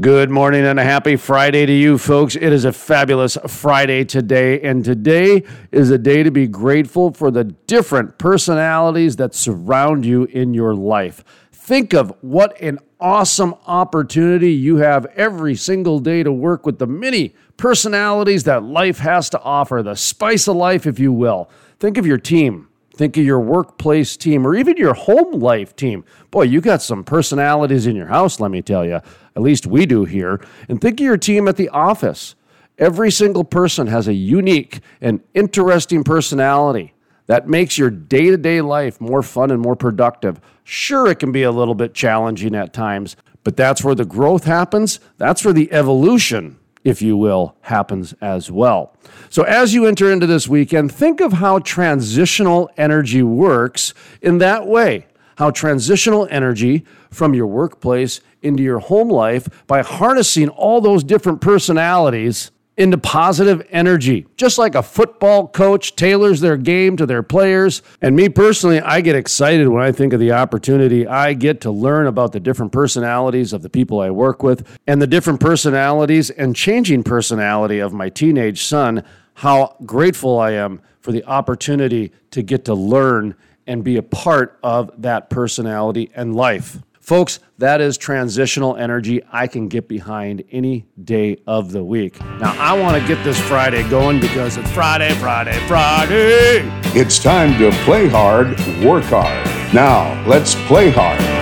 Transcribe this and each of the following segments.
Good morning and a happy Friday to you, folks. It is a fabulous Friday today, and today is a day to be grateful for the different personalities that surround you in your life. Think of what an awesome opportunity you have every single day to work with the many personalities that life has to offer, the spice of life, if you will. Think of your team. Think of your workplace team or even your home life team. Boy, you got some personalities in your house, let me tell you. At least we do here. And think of your team at the office. Every single person has a unique and interesting personality that makes your day to day life more fun and more productive. Sure, it can be a little bit challenging at times, but that's where the growth happens. That's where the evolution if you will, happens as well. So, as you enter into this weekend, think of how transitional energy works in that way. How transitional energy from your workplace into your home life by harnessing all those different personalities into positive energy. Just like a football coach tailors their game to their players. And me personally, I get excited when I think of the opportunity I get to learn about the different personalities of the people I work with and the different personalities and changing personality of my teenage son. How grateful I am for the opportunity to get to learn and be a part of that personality and life. Folks, that is transitional energy I can get behind any day of the week. Now, I want to get this Friday going because it's Friday, Friday, Friday. It's time to play hard, work hard. Now, let's play hard.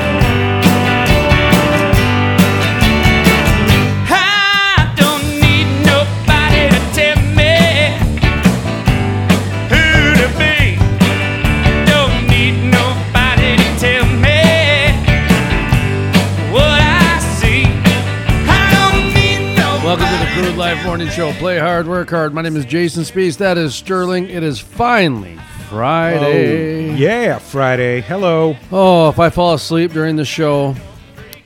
Nobody. Welcome to the Crude Life Morning Show. Play hard, work hard. My name is Jason Spees. That is Sterling. It is finally Friday. Oh, yeah, Friday. Hello. Oh, if I fall asleep during the show,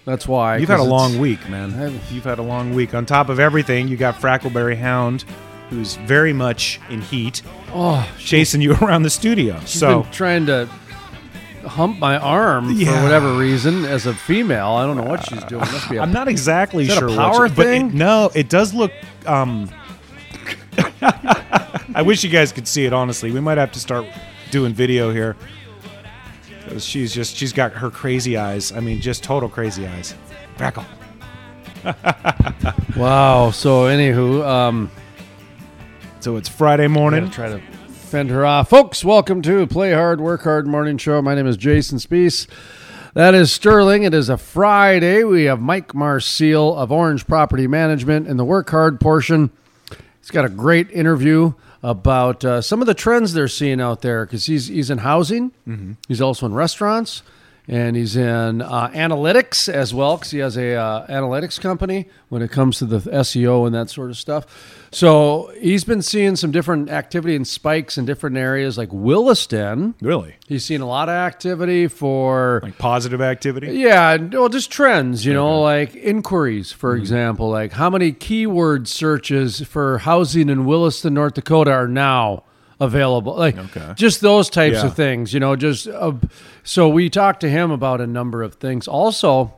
that's why. You've had a long week, man. You've had a long week. On top of everything, you got Frackleberry Hound, who's very much in heat, Oh, chasing you around the studio. So been trying to hump my arm Yeah. for whatever reason as a female. I don't know what she's doing. Must be a I'm not exactly Is that a sure. power but it- thing? no, it does look. Um, I wish you guys could see it. Honestly, we might have to start doing video here. She's just she's got her crazy eyes. I mean, just total crazy eyes. Frackle. Wow. So, anywho, um, So it's Friday I'm morning. try to fend her off. Folks, welcome to Play Hard, Work Hard Morning Show. My name is Jason Spees. That is Sterling. It is a Friday. We have Mike Marcil of Orange Property Management in the Work Hard portion. He's got a great interview about uh, some of the trends they're seeing out there because he's he's in housing. He's also in restaurants, and he's in uh, analytics as well because he has a uh, analytics company when it comes to the SEO and that sort of stuff. So he's been seeing some different activity and spikes in different areas like Williston. Really, He's seen a lot of activity for like positive activity. yeah, well, just trends, you know, like inquiries, for example, like how many keyword searches for housing in Williston, North Dakota are now available, like Okay. just those types Yeah. of things, you know. Just uh, so we talked to him about a number of things. Also,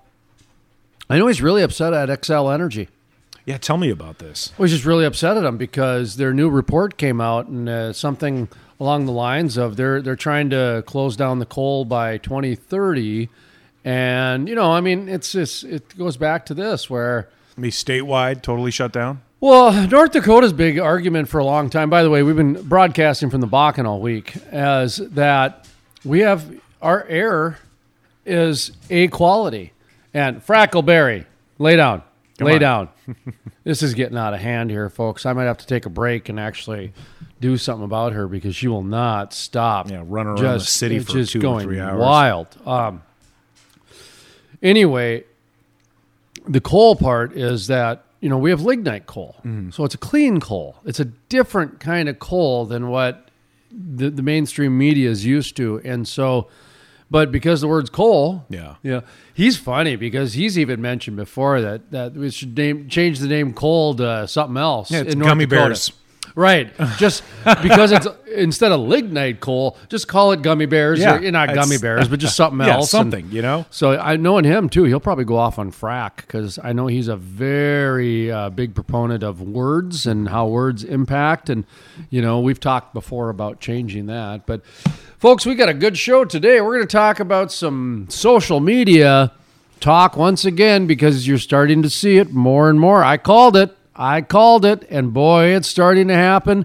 I know he's really upset at Xcel Energy. Yeah, tell me about this. I was just really upset at them because their new report came out and uh, something along the lines of they're they're trying to close down the coal by 2030, and you know, I mean, it's just it goes back to this where. Be statewide, totally shut down. Well, North Dakota's big argument for a long time. By the way, we've been broadcasting from the Bakken all week as that we have our air is a quality. And Frackleberry, lay down, lay on. down. this is getting out of hand here, folks. I might have to take a break and actually do something about her because she will not stop. Yeah, run around the city for just two or three hours. Wild. Um, anyway, the coal part is that you know we have lignite coal, Mm-hmm. so it's a clean coal. It's a different kind of coal than what the, the mainstream media is used to, and so. But because the word's coal, Yeah. yeah, he's funny because he's even mentioned before that that we should name change the name coal to something else. Yeah, it's in North gummy Dakota. bears. Right. Just because it's instead of lignite coal, just call it gummy bears. Yeah, or, not gummy bears, but just something Yeah, else. and- something, you know? So I knowing him too, he'll probably go off on frack because I know he's a very uh, big proponent of words and how words impact. And you know, we've talked before about changing that. But folks, we got a good show today. We're going to talk about some social media talk once again because you're starting to see it more and more. I called it. I called it, and boy, it's starting to happen.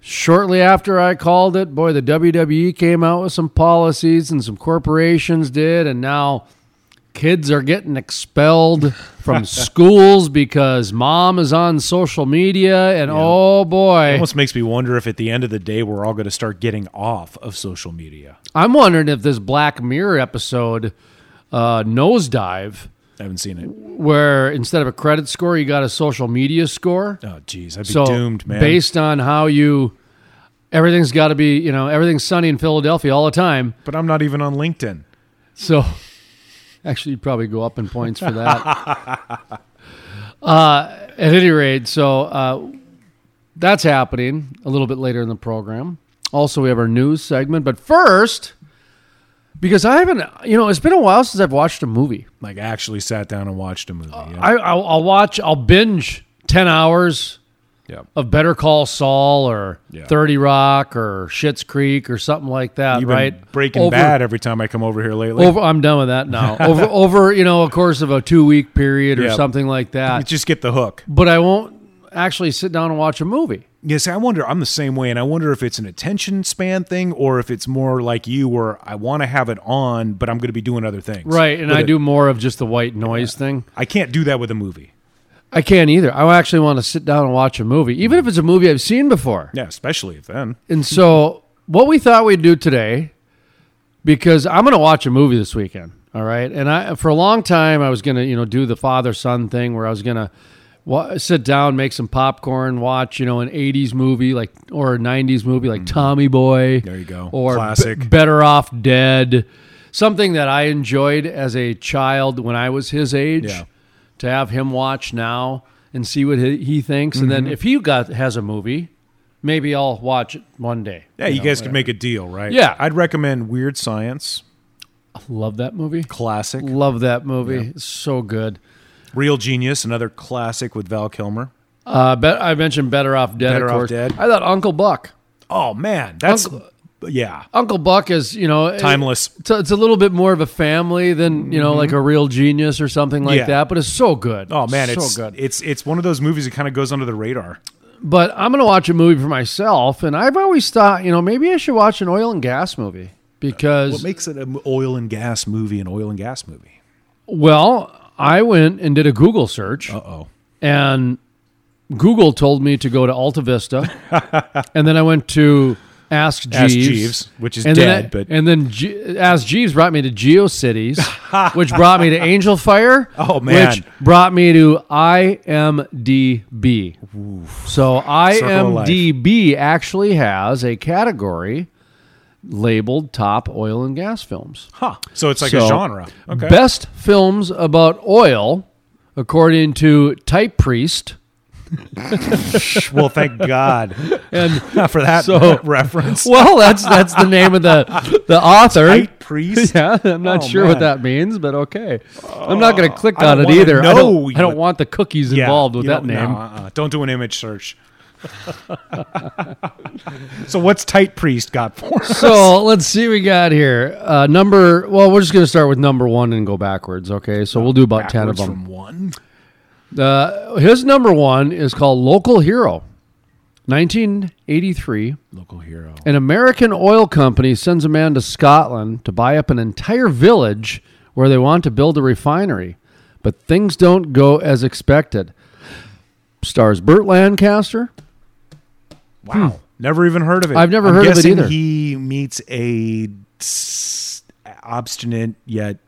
Shortly after I called it, boy, the WWE came out with some policies and some corporations did, and now kids are getting expelled from schools because mom is on social media, and oh boy, it almost makes me wonder if at the end of the day we're all going to start getting off of social media. I'm wondering if this Black Mirror episode uh, nosedive, I haven't seen it. where instead of a credit score, you got a social media score. Oh, geez, I'd be so doomed, man. based on how you, everything's got to be, you know, everything's sunny in Philadelphia all the time. but I'm not even on LinkedIn. So actually, you'd probably go up in points for that. uh, at any rate, so uh, that's happening a little bit later in the program. Also, we have our news segment. But first, because I haven't, you know, it's been a while since I've watched a movie. Like, actually sat down and watched a movie. Yeah. I, I'll, I'll watch, I'll binge 10 hours yeah. of Better Call Saul or Yeah. 30 Rock or Schitt's Creek or something like that, You've been right? Breaking Over- Bad every time I come over here lately. Over, I'm done with that now. over, over, you know, a course of a two week period or Yeah. something like you that. just get the hook. But I won't actually sit down and watch a movie. Yes, I wonder. I'm the same way, and I wonder if it's an attention span thing or if it's more like you, where I want to have it on, but I'm going to be doing other things. Right. And With I it. do more of just the white noise thing. I can't do that with a movie. I can't either. I actually want to sit down and watch a movie, even if it's a movie I've seen before. Yeah, especially if then. And so, what we thought we'd do today, because I'm going to watch a movie this weekend. All right, and I for a long time I was going to you know do the father son thing where I was going to sit down, make some popcorn, watch you know an '80s movie like or a '90s movie like Tommy Boy. There you go. Or Classic. B- Better Off Dead. Something that I enjoyed as a child when I was his age. Yeah. To have him watch now and see what he, he thinks, and Mm-hmm. then if he got has a movie, maybe I'll watch it one day. Yeah, you, know, guys could whatever. make a deal, right? Yeah. I'd recommend Weird Science, Love that movie. classic. Love that movie. It's so good. Real Genius, another classic with Val Kilmer. Uh, bet I mentioned Better Off Dead. Better of Off. Dead. I thought Uncle Buck. Oh man, that's Uncle- yeah, Uncle Buck is you know timeless. It's, it's a little bit more of a family than you know like a real genius or something like Mm-hmm. Yeah. that, but it's so good. Oh man, so it's so good. It's it's one of those movies that kind of goes under the radar. But I'm gonna watch a movie for myself, and I've always thought you know maybe I should watch an oil and gas movie because What makes it an oil and gas movie? An oil and gas movie. well I went and did a Google search. Uh oh. and Google told me to go to Alta Vista, and then I went to Ask Jeeves, Ask Jeeves, which is and dead, then I- but- and then G- Ask Jeeves brought me to GeoCities, which brought me to Angel Fire. Oh, man. which brought me to IMDb. So IMDb actually has a category labeled top oil and gas films. Huh. So it's like So, a genre. Okay. Best films about oil, according to Ty Priest. well, thank God And for that So- reference. well, that's that's the name of the the author. Priest. Yeah, I'm not Oh, sure what that means, but okay. I'm not going to uh, click on it either. I don't, I don't want the cookies Yeah, involved with that don't- no, name. uh-uh. Don't do an image search. so what's Ty Priest got for us? So let's see what we got here. Uh, number well, we're just going to start with number one and go backwards. Okay, so we'll do about ten of Backwards them. from one. Uh, his number one is called Local Hero, 1983. Local hero. An American oil company sends a man to Scotland to buy up an entire village where they want to build a refinery, but things don't go as expected. Stars Burt Lancaster. Wow. Never even heard of it. Hmm. I've never I'm heard of it either. He meets a obstinate yet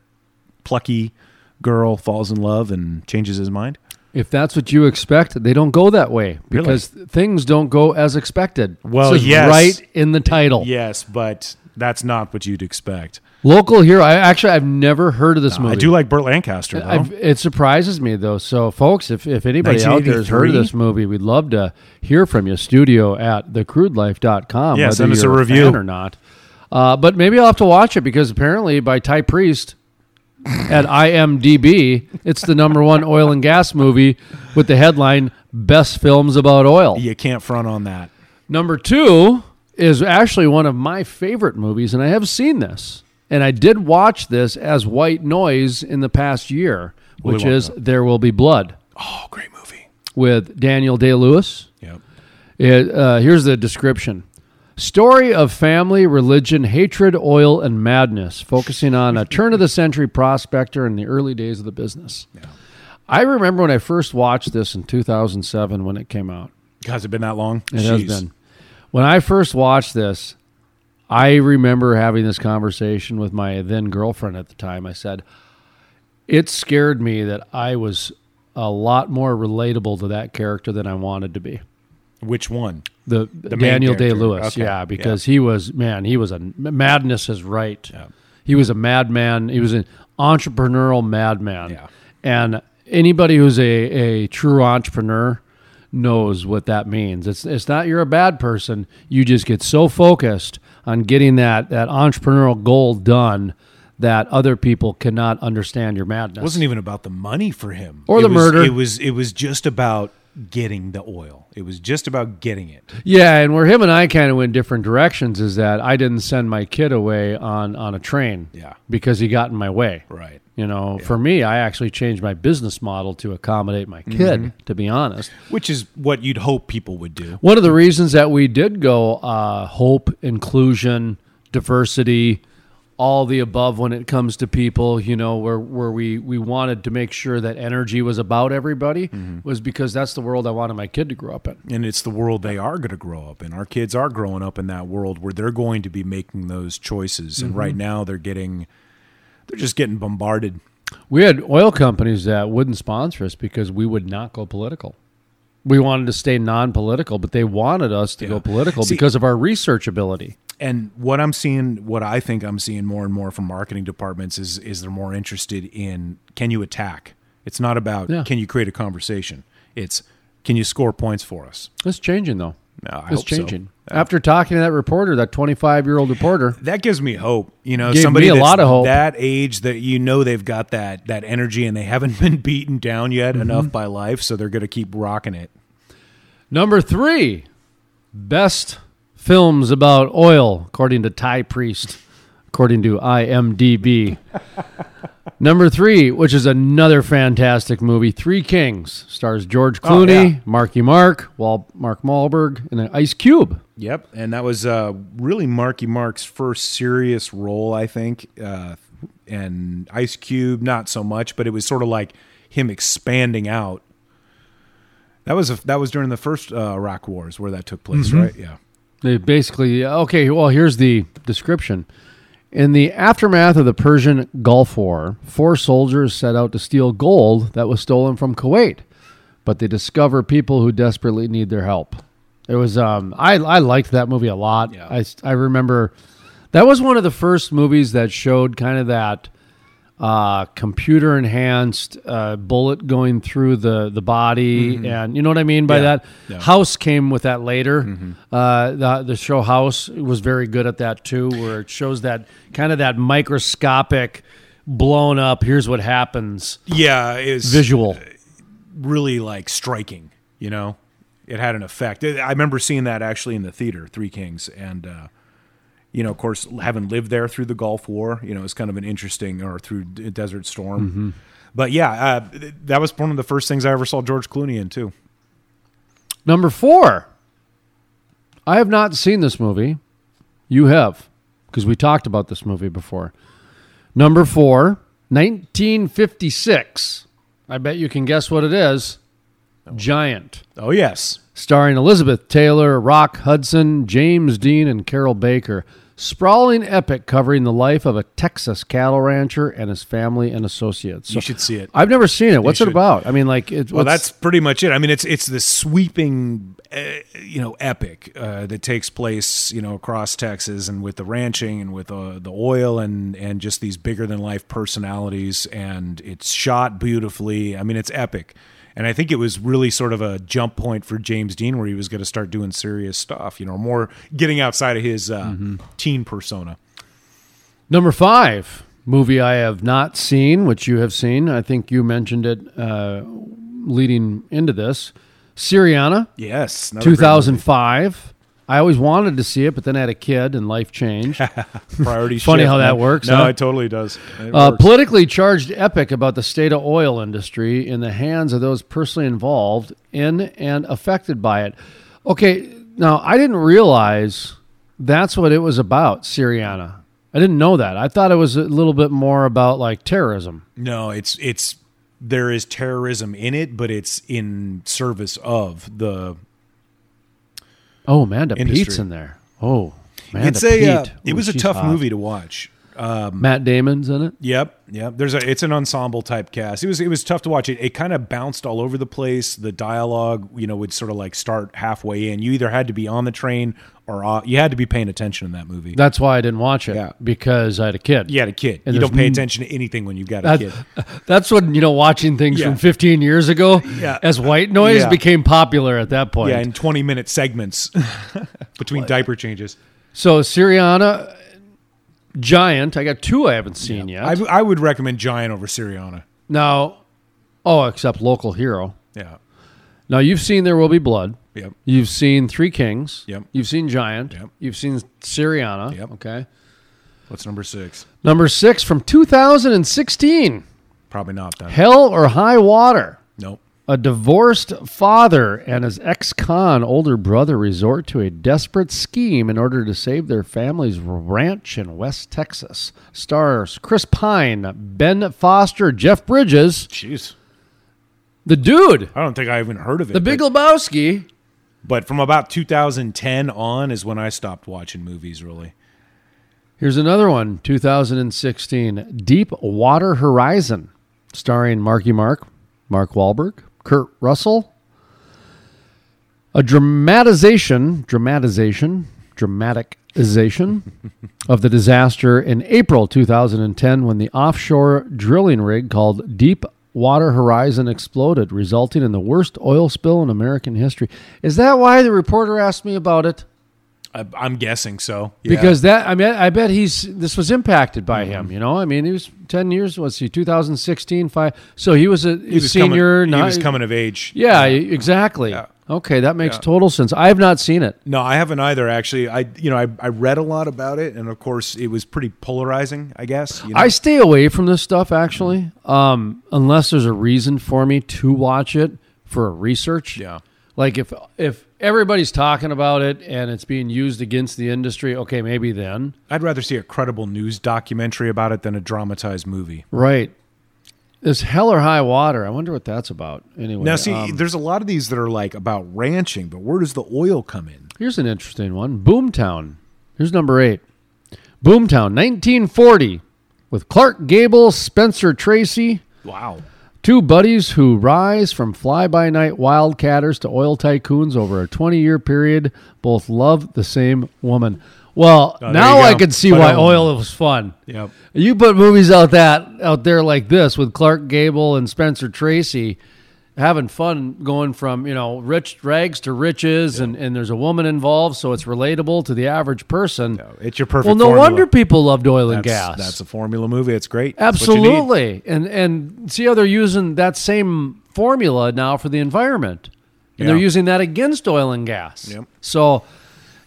plucky girl, falls in love, and changes his mind. If that's what you expect, they don't go that way Really? because things don't go as expected. Well, yes. right in the title. Yes, but that's not what you'd expect. Local hero. I actually I've never heard of this movie. I do like Burt Lancaster though. I've, it surprises me though. So, folks, if, if anybody out there has heard of this movie, we'd love to hear from you. Studio at thecrudelife.com. Yeah, send us a review. or not. Uh, but maybe I'll have to watch it because apparently by Ty Priest at IMDb, it's the number one oil and gas movie with the headline "Best Films About Oil." you can't front on that. Number two is actually one of my favorite movies, and I have seen this. And I did watch this as white noise in the past year, which is. There Will Be Blood Oh, great movie. with Daniel Day Lewis. Yep. It, uh, here's the description Story of family, religion, hatred, oil, and madness, focusing on a turn of the century prospector in the early days of the business. Yeah. I remember when I first watched this in 2007 when it came out. Has it been that long? It has been. When I first watched this, I remember having this conversation with my then girlfriend at the time. I said, it scared me that I was a lot more relatable to that character than I wanted to be. Which one? The, main Daniel Day Lewis. Okay. yeah, because he was man, he was a madness is right. He was a madman. He was an entrepreneurial madman. Yeah. And anybody who's a, a true entrepreneur knows what that means. It's it's not you're a bad person. You just get so focused on getting that that entrepreneurial goal done that other people cannot understand your madness. It wasn't even about the money for him Or It the was- murder. It was it was just about getting the oil. It was just about getting it. Yeah, and where him and I kind of went different directions is that I didn't send my kid away on on a train. Yeah. Because he got in my way. Right. You know, for me, I actually changed my business model to accommodate my kid, Mm-hmm. to be honest. Which is what you'd hope people would do. One of the reasons that we did go uh, hope, inclusion, diversity, all the above when it comes to people, you know, where, where we, we wanted to make sure that energy was about everybody Mm-hmm. was because that's the world I wanted my kid to grow up in. And it's the world they are going to grow up in. Our kids are growing up in that world where they're going to be making those choices. And right now they're getting they're just getting bombarded. We had oil companies that wouldn't sponsor us because we would not go political. We wanted to stay non-political, but they wanted us to Yeah. go political See- because of our research ability. And what I'm seeing, what I think I'm seeing more and more from marketing departments is is they're more interested in can you attack? It's not about Yeah. can you create a conversation. It's can you score points for us? It's changing though. It's hope so. changing. After talking to that reporter, that 25-year-old reporter, That gives me hope. You know, somebody me a lot of hope. that age that you know they've got that that energy and they haven't been beaten down yet Mm-hmm. enough by life, so they're going to keep rocking it. number 3, best films about oil according to Ty Priest, according to IMDb. Number three, which is another fantastic movie, Three Kings, stars George Oh, Clooney, yeah. Marky Mark, Wal- Mark Wahlberg, and Ice Cube. Yep, and that was uh, really Marky Mark's first serious role, I think. Uh, and Ice Cube, not so much, but it was sort of like him expanding out. That was a, that was during the first uh, Iraq Wars where that took place, Mm-hmm. right? Yeah. They basically okay. Well, here's the description. In the aftermath of the Persian Gulf War, four soldiers set out to steal gold that was stolen from Kuwait, but they discover people who desperately need their help. It was um, I I liked that movie a lot. Yeah. I I remember that was one of the first movies that showed kind of that uh, computer enhanced uh, bullet going through the the body, and you know what I mean by Mm-hmm. Yeah. that. Yeah. Mm-hmm. House came with that later. Uh, the the show House was very good at that too, where it shows that kind of that microscopic blown up. Here's what happens. Yeah, was Visual. really like striking, you know? It had an effect. I remember seeing that actually in the theater, Three Kings, and uh, you know, of course, having lived there through the Gulf War, you know, it's kind of an interesting, or through Desert Storm. But yeah, uh, that was one of the first things I ever saw George Clooney in too. Number four. I have not seen this movie. You have, because we talked about this movie before. Number four, 1956. I bet you can guess what it is. Giant. Oh yes, starring Elizabeth Taylor, Rock Hudson, James Dean, and Carroll Baker. sprawling epic covering the life of a Texas cattle rancher and his family and associates. You should see it. I've never seen it. What's it about? I mean, like, it, Well, that's pretty much it. I mean, it's it's the sweeping, uh, you know, epic uh, that takes place, you know, across Texas and with the ranching and with uh, the oil and and just these bigger than life personalities, and it's shot beautifully. I mean, it's epic, and I think it was really sort of a jump point for James Dean, where he was going to start doing serious stuff, you know, more getting outside of his uh, teen persona. number five movie I have not seen, which you have seen. I think you mentioned it uh, leading into this. Syriana, Yes, another great 2005. I always wanted to see it, but then I had a kid and life changed. priority. Funny shift, how that man. works, No, huh? it totally does. It Uh, politically charged epic about the state of oil industry in the hands of those personally involved in and affected by it. Okay, now I didn't realize that's what it was about, Syriana. I didn't know that. I thought it was a little bit more about like terrorism. No, it's it's there is terrorism in it, but it's in service of the. Oh, Amanda Industry. Peet's in there. Oh, Amanda it's a. Uh, Peet. it Ooh, was a tough hot. movie to watch. Um, Matt Damon's in it. Yep, yep. There's a. It's an ensemble type cast. It was. It was tough to watch. It. It kind of bounced all over the place. The dialogue, you know, would sort of like start halfway in. You either had to be on the train or you had to be paying attention in that movie. That's why I didn't watch it Yeah. because I had a kid. you had a kid. And you don't pay attention to anything when you've got a kid. That's when you know watching things Yeah. from 15 years ago Yeah. as white noise Yeah. became popular at that point. Yeah, in 20 minute segments between diaper changes. So Syriana, Giant. I got two I haven't seen yet. I, I would recommend Giant over Syriana. now, oh, except local hero. Yeah. Now you've seen There Will Be Blood. Yep. You've seen Three Kings. Yep. You've seen Giant. Yep. You've seen Syriana. Yep. Okay. What's number six? Number six from 2016. Probably not that. Hell or High Water. Nope. A divorced father and his ex con older brother resort to a desperate scheme in order to save their family's ranch in West Texas. Stars Chris Pine, Ben Foster, Jeff Bridges, Jeez. the dude, I don't think I even heard of it. the Big but, Lebowski. but from about 2010 on is when I stopped watching movies, really. Here's another one 2016 Deep Water Horizon, starring Marky Mark, Mark Wahlberg, Kurt Russell. A dramatization, dramatization, dramatization of the disaster in April 2010 when the offshore drilling rig called Deep Water Horizon exploded, resulting in the worst oil spill in American history. Is that why the reporter asked me about it? I, I'm guessing so. Yeah. because that I mean I bet he's this was impacted by him. You know, I mean he was ten years. Was he 2016? Five. So he was a he was senior. coming, not- he was coming of age. Yeah, exactly. Yeah. Okay, that makes Yeah. total sense. I have not seen it. No, I haven't either. Actually, I you know I, I read a lot about it, and of course it was pretty polarizing. I guess. You know? I stay away from this stuff actually, um, unless there's a reason for me to watch it for research. Yeah. Like if if everybody's talking about it and it's being used against the industry, okay, maybe then. I'd rather see a credible news documentary about it than a dramatized movie. Right. This hell or high water. I wonder what that's about. Anyway, Now, see, um, there's a lot of these that are like about ranching, but where does the oil come in? Here's an interesting one. Boomtown. Here's number eight. Boomtown, 1940, with Clark Gable, Spencer Tracy, Wow. Two buddies who rise from fly by night wildcatters to oil tycoons over a 20 year period. Both love the same woman. Well, Oh, now I can see But, why um, oil was fun. Yep. You put movies out that out there like this with Clark Gable and Spencer Tracy having fun going from, you know, rich rags to riches and, and there's a woman involved, so it's relatable to the average person. It's your perfect well, no formula. wonder people loved oil and that's, gas. That's a formula movie. It's great. That's what you need. Absolutely. And and see how they're using that same formula now for the environment. And they're using that against oil and gas. Yep. So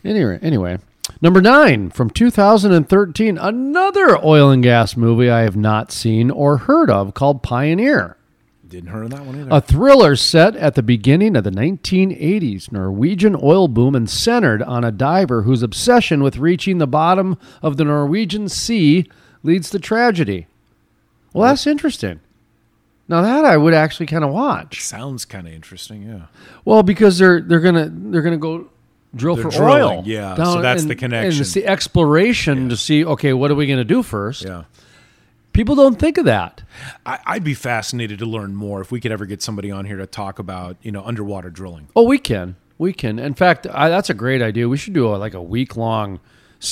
anyway, anyway, number 9 from 2013, another oil and gas movie I have not seen or heard of called Pioneer. Didn't heard of that one either. A thriller set at the beginning of the 1980s Norwegian oil boom and centered on a diver whose obsession with reaching the bottom of the Norwegian Sea leads to tragedy. Well, that's interesting. Now that I would actually kind of watch. Sounds kind of interesting. Yeah. Well, because they're they're gonna they're gonna go drill They're for drilling, oil. yeah. So that's the connection. And it's the exploration to see, okay, what are we going to do first? Yeah. People don't think of that. I, I'd be fascinated to learn more if we could ever get somebody on here to talk about, you know, underwater drilling. Oh, we can. We can. In fact, I, that's a great idea. We should do a, like a week long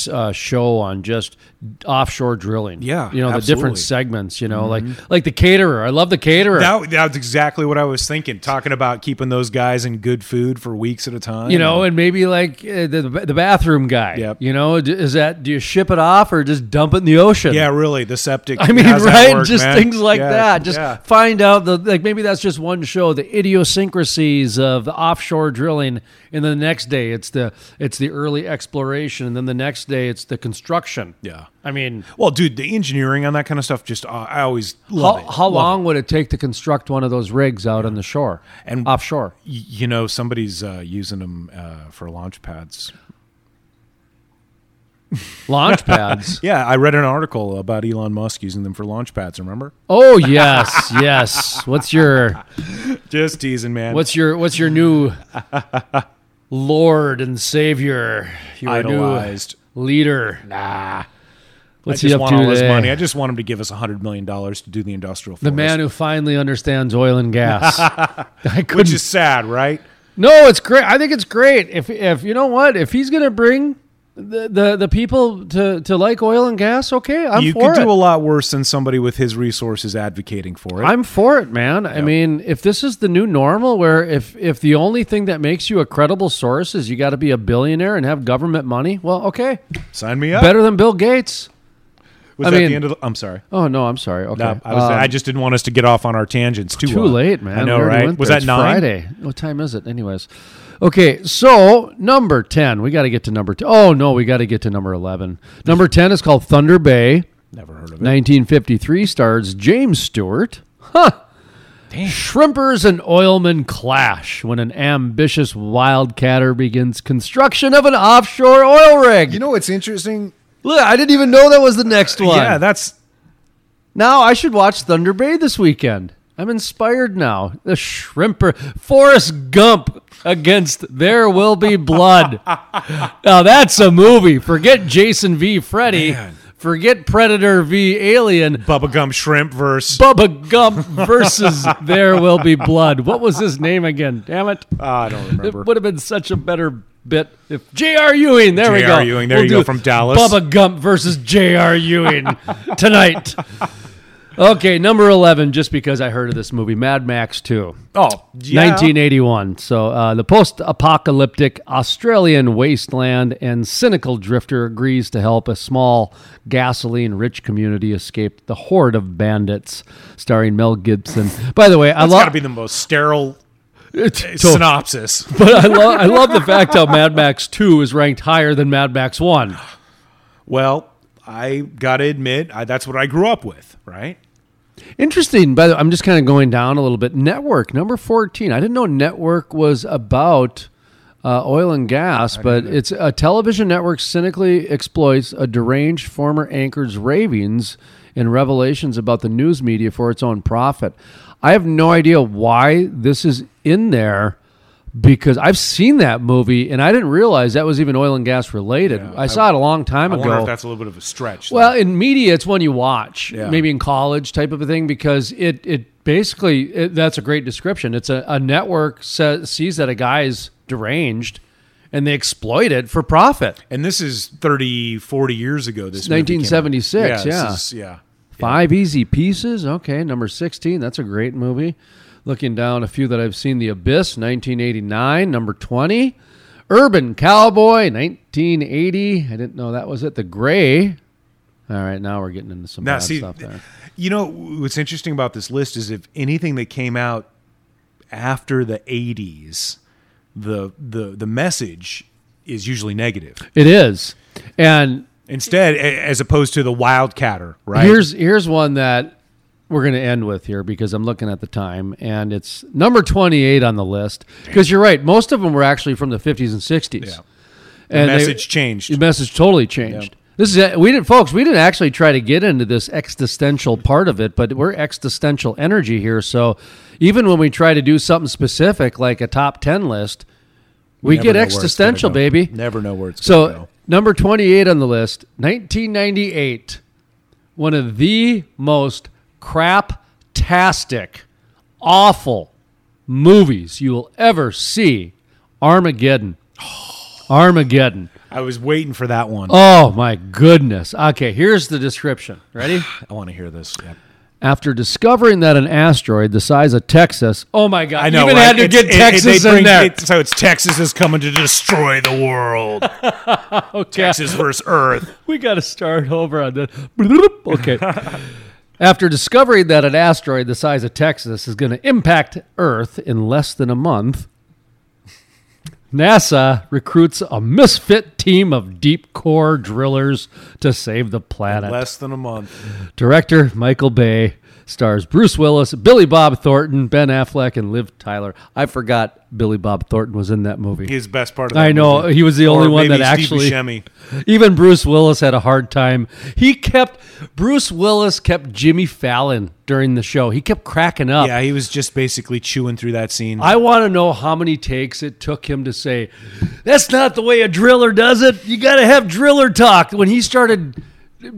uh, show on just offshore drilling. Yeah, you know the different segments. You know, like like the caterer. I love the caterer. That, that's exactly what I was thinking. Talking about keeping those guys in good food for weeks at a time. you know, and maybe like uh, the the bathroom guy. Yep. You know, is that do you ship it off or just dump it in the ocean? yeah, really, the septic. I mean, right? work, just man? things like Yeah, that. Just yeah. find out the like maybe that's just one show, the idiosyncrasies of the offshore drilling, and then the next day it's the it's the early exploration, and then the next day it's the construction. Yeah. I mean, Well, dude, the engineering on that kind of stuff just uh, I always love how, it. how Love long would it take to construct one of those rigs out on the shore And- offshore? Y- You know, somebody's uh, using them uh, for launch pads. Launch pads. Yeah, I read an article about Elon Musk using them for launch pads. Remember? oh yes, yes. What's your Just teasing, man. what's your what's your new Lord and Savior? Your idolized? Leader. Nah. What's I he just up want to all his money. I just want him to give us hundred million dollars to do the industrial. The man who finally understands oil and gas. Which is sad, right? no, it's great. I think it's great. If if you know what, if he's gonna bring the the, the people to, to like oil and gas, okay, I'm you for could it. do a lot worse than somebody with his resources advocating for it. I'm for it, man. I mean, if this is the new normal, where if if the only thing that makes you a credible source is you got to be a billionaire and have government money, well, okay, Sign me up. better than Bill Gates. Was I that mean- the end of the? I'm sorry. Oh no, I'm sorry. Okay, No, I was. Um, I just didn't want us to get off on our tangents too. too late, man. I know, right? Was there. that It's nine? Friday. What time is it? Anyways, okay. So number ten, we got to get to number. 10. oh no, we got to get to number eleven. Number ten is called Thunder Bay. Never heard of it. 1953 stars James Stewart. Huh. Shrimpers and oilmen clash when an ambitious wildcatter begins construction of an offshore oil rig. You know what's interesting? Look, I didn't even know that was the next one. Yeah, that's Now I should watch Thunder Bay this weekend. I'm inspired now. The Shrimper, Forrest Gump against There Will Be Blood. now that's a movie. Forget Jason v. Freddy. Man. Forget Predator v. Alien. Bubba Gump Shrimp verse. Bubba Gump versus There Will Be Blood. What was his name again? Damn it. Ah, I don't remember. It would have been such a better bit if J.R. Ewing. There we J.R. go. Ewing, there you go, from Dallas. Bubba Gump versus J.R. Ewing tonight. Okay, number 11, just because I heard of this movie, Mad Max 2. Oh, yeah. 1981. So uh, the post-apocalyptic Australian wasteland and cynical drifter agrees to help a small gasoline-rich community escape the horde of bandits, starring Mel Gibson. By the way, I That's got to love. be the most sterile So- synopsis. but I love I love the fact how Mad Max 2 is ranked higher than Mad Max 1. Well, I got to admit, I, that's what I grew up with, right? Interesting. By the way, I'm just kind of going down a little bit. Network number 14. I didn't know Network was about uh, oil and gas, but it's a television network cynically exploits a deranged former anchor's ravings and revelations about the news media for its own profit. I have no idea why this is in there because I've seen that movie and I didn't realize that was even oil and gas related. I, saw it a long time I ago. wonder if that's a little bit of a stretch. Well, in media, it's one you watch, Yeah. maybe in college type of a thing, because it it basically it, that's a great description. It's a, a network says, sees that a guy's deranged, and they exploit it for profit. and this is 30, 40 years ago. This movie came out. 1976, this yeah. is- yeah. Five Easy Pieces, okay, number sixteen. That's a great movie. Looking down a few that I've seen, The Abyss, 1989, number 20. Urban Cowboy, 1980. I didn't know that was it. The Gray. All right, now we're getting into some Now, bad see, stuff there. you know what's interesting about this list is if anything that came out after the '80s, the the the message is usually negative. It is. And Instead, as opposed to the Wildcatter, right? here's here's one that we're going to end with here because I'm looking at the time and it's number 28 on the list because you're right most of them were actually from the 50s and 60s. Yeah. And they- message changed. The message totally changed. This is we didn't folks, we didn't actually try to get into this existential part of it, but we're existential energy here, so even when we try to do something specific like a top 10 list, We never get know where it's gonna existential, baby. Never know where it's going So go. number 28 on the list, 1998. One of the most crap-tastic, awful movies you will ever see. Armageddon. Armageddon. I was waiting for that one. Oh my goodness. Okay, here's the description. Ready? I want to hear this. Yeah. After discovering that an asteroid the size of Texas, oh my God, I know. even right? had to It's- get it- Texas in bring- there. it- so it's Texas is coming to destroy the world. Okay. Texas versus Earth. we got to start over on that. Okay. After discovering that an asteroid the size of Texas is going to impact Earth in less than a month, NASA recruits a misfit team of deep core drillers to save the planet. Less than a month. Director Michael Bay stars Bruce Willis, Billy Bob Thornton, Ben Affleck, and Liv Tyler. I forgot Billy Bob Thornton was in that movie. His best part of that I know movie. he was the Or only one that Steve actually. Buscemi. Even Bruce Willis had a hard time. He kept Bruce Willis kept Jimmy Fallon during the show. He kept cracking up. Yeah, he was just basically chewing through that scene. I want to know how many takes it took him to say, "That's not the way a driller does it. You got to have driller talk." When he started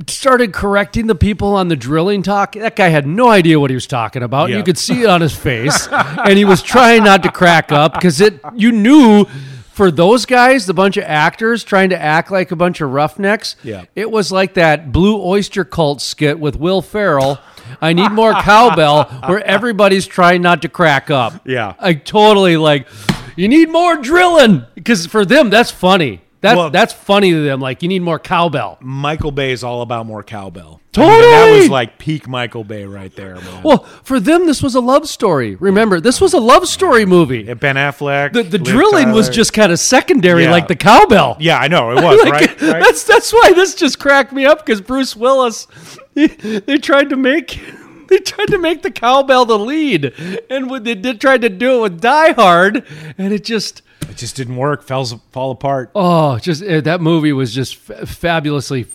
started correcting the people on the drilling talk, that guy had no idea what he was talking about. Yeah. You could see it on his face, and he was trying not to crack up because it. You knew. For those guys, the bunch of actors trying to act like a bunch of roughnecks, Yeah. it was like that Blue Oyster Cult skit with Will Ferrell. I need more cowbell, where everybody's trying not to crack up. Yeah. I totally like. You need more drilling because for them that's funny. That Well- that's funny to them. Like you need more cowbell. Michael Bay is all about more cowbell. Totally. that was like peak Michael Bay right there, man. Well, for them this was a love story. Remember, this was a love story movie. Yeah, ben Affleck. The, the drilling was just kind of secondary, Yeah. like the cowbell. Yeah, I know it was Like, right. right? That's that's why this just cracked me up because Bruce Willis, he- they tried to make they tried to make the cowbell the lead, and when they did tried to do it with Die Hard, and it just It just didn't work. Fell fall apart. oh, just uh, that movie was just fa- fabulously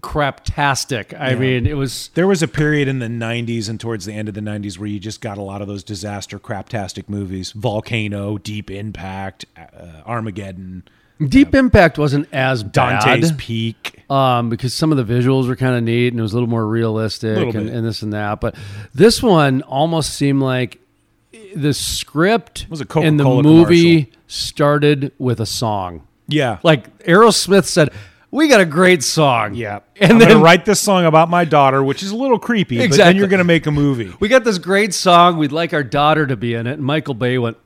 craptastic. I mean, it was There was a period in the 90s and towards the end of the 90s where you just got a lot of those disaster craptastic movies. Volcano, Deep Impact, uh, Armageddon, Deep Impact wasn't as Dante's bad. Peak. um, because some of the visuals were kind of neat and it was a little more realistic Little and, and this and that. But this one almost seemed like the script was a and the movie started with a song. Yeah. Like Aerosmith said, "We got a great song." yeah. and I'm then write this song about my daughter, which is a little creepy, but then Exactly. you're going to make a movie. we got this great song. We'd like our daughter to be in it. And Michael Bay went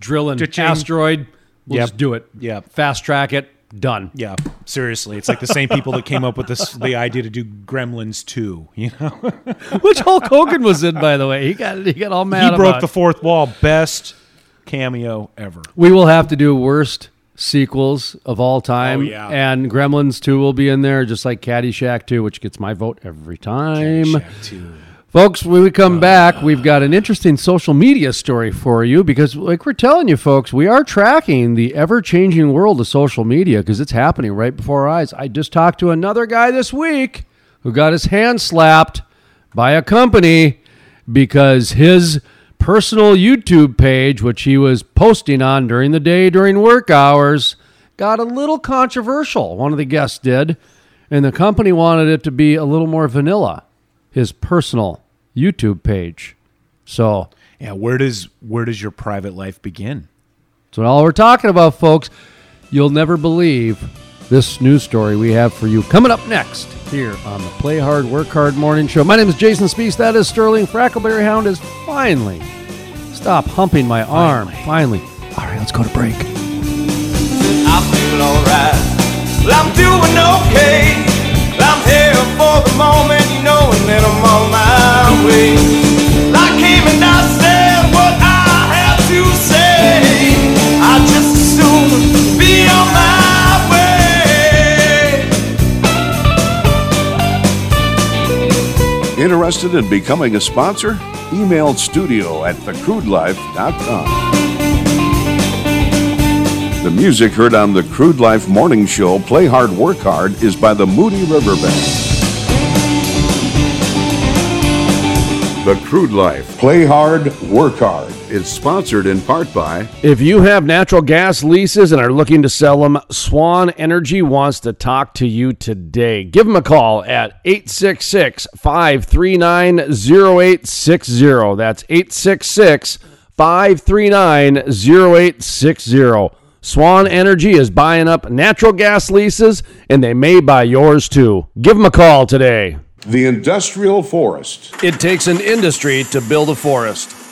drilling Cha-ching. asteroid. We'll Yep. just do it. Yep. Fast track it. Done. Yeah, seriously, it's like the same people that came up with this the idea to do Gremlins 2, you know. Which Hulk Hogan was in, by the way. He got he got all mad. he broke the fourth wall, best cameo ever. We will have to do worst sequels of all time. Oh, yeah. And Gremlins 2 will be in there, just like Caddyshack 2, which gets my vote every time. Shack 2. Folks, when we come back, we've got an interesting social media story for you because, like we're telling you, folks, we are tracking the ever changing world of social media because it's happening right before our eyes. I just talked to another guy this week who got his hand slapped by a company because his personal YouTube page, which he was posting on during the day during work hours, got a little controversial. One of the guests did, and the company wanted it to be a little more vanilla his personal YouTube page. So Yeah, where does where does your private life begin? that's what all we're talking about, folks. You'll never believe this news story we have for you coming up next here on the Play Hard, Work Hard Morning Show. My name is Jason Spees. That is Sterling. Frackleberry Hound is finally stop humping my arm. Finally. All right, let's go to break. I feel alright. Well, I'm doing okay. I'm here for the moment, Interested in becoming a sponsor? Email studio at thecrudelife.com. The music heard on the Crude Life Morning Show, Play Hard, Work Hard, is by the Moody River Band. The Crude Life. Play hard, work hard. Is sponsored in part by If you have natural gas leases and are looking to sell them, Swan Energy wants to talk to you today. Give them a call at 866 539 0860. That's 866 539 0860. Swan Energy is buying up natural gas leases and they may buy yours too. Give them a call today. The Industrial Forest. It takes an industry to build a forest.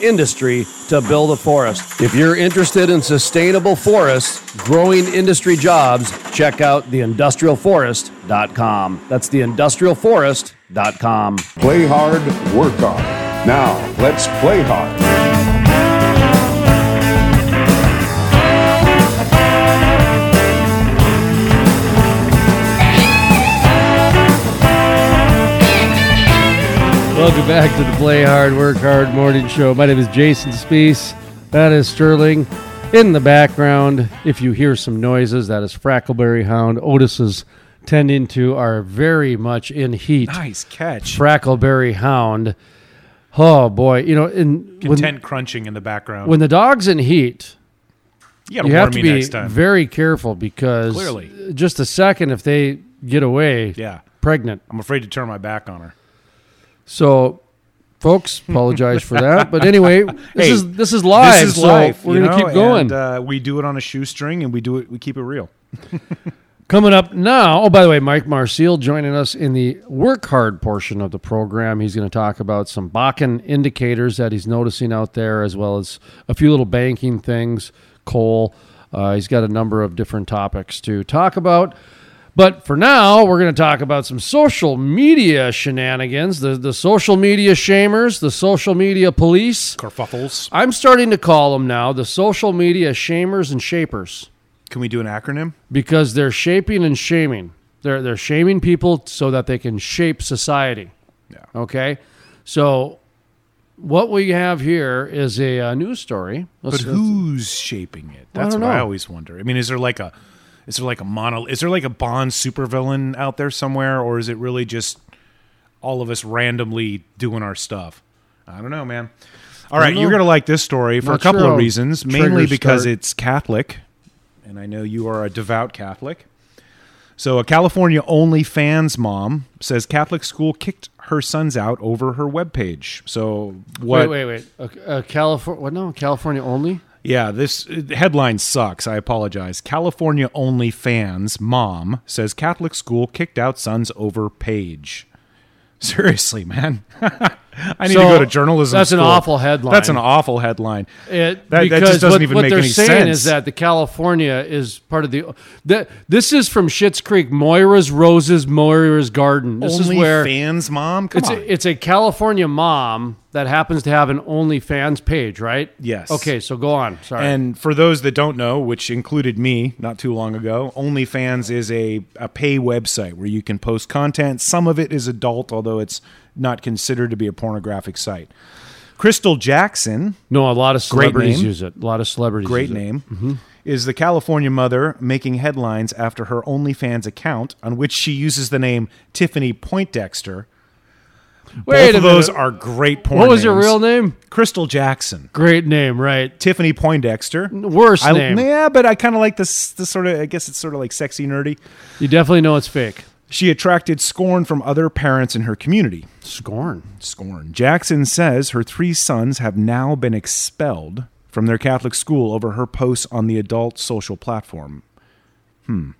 industry to build a forest. If you're interested in sustainable forests, growing industry jobs, check out theindustrialforest.com. That's theindustrialforest.com. Play hard, work hard. Now, let's play hard. Welcome back to the Play Hard, Work Hard Morning Show. My name is Jason Spees. That is Sterling. In the background, if you hear some noises, that is Frackleberry Hound. Otis is tending to are very much in heat. Nice catch. Frackleberry Hound. Oh boy, you know, in when, Content crunching in the background. when the dog's in heat, you you have to be very careful because Clearly. just a second if they get away yeah. pregnant. I'm afraid to turn my back on her. So, folks, apologize for that. But anyway, this Hey, is this is live. this is so life. We're gonna know, keep going. And, uh, we do it on a shoestring, and we do it. We keep it real. Coming up now. Oh, by the way, Mike Marcil joining us in the work hard portion of the program. He's going to talk about some Bakken indicators that he's noticing out there, as well as a few little banking things, coal. Uh, he's got a number of different topics to talk about. But for now, we're going to talk about some social media shenanigans, the, the social media shamers, the social media police. Kerfuffles. I'm starting to call them now the social media shamers and shapers Can we do an acronym? because they're shaping and shaming. They're they're shaming people so that they can shape society. Yeah. Okay, so what we have here is a, uh news story. But Let's- who's shaping it? That's don't what I always wonder. I mean, is there like a, is there like a mono? Is there like a Bond supervillain out there somewhere, or is it really just all of us randomly doing our stuff? I don't know, man. All right, you're gonna like this story for Not a couple sure of reasons. Mainly because start. it's Catholic, and I know you are a devout Catholic. So, a California OnlyFans mom says Catholic school kicked her sons out over her webpage. So, what? wait, wait, wait. A, a California? What? No, California only. Yeah, this uh, headline sucks. I apologize. California only fans mom says Catholic school kicked out sons over page. Seriously, man. I need So, to go to journalism. that's an awful headline. That's an awful headline. It, That- that because just doesn't what, even what make they're any saying sense. is that the California is part of the. That this is from Schitt's Creek. Moira's Roses, Moira's Garden. This only is where fans mom. Come it's on. a, it's a California mom that happens to have an OnlyFans page, right? Yes. Okay, so go on. Sorry. And for those that don't know, which included me not too long ago, OnlyFans is a, a pay website where you can post content. Some of it is adult, although it's not considered to be a pornographic site. Crystal Jackson, no, a lot of celebrities name. use it. A lot of celebrities. great use it. name, mm-hmm. is the California mother making headlines after her OnlyFans account, on which she uses the name Tiffany Poindexter. Wait Both of those minute. are great porn What was your real name? Crystal Jackson. Great name, right? Tiffany Poindexter. Worst I, name. Yeah, but I kind of like this. This sort of. I guess it's sort of like sexy nerdy. You definitely know it's fake. She attracted scorn from other parents in her community. Scorn. Scorn. Jackson says her three sons have now been expelled from their Catholic school over her posts on the adult social platform. Hmm.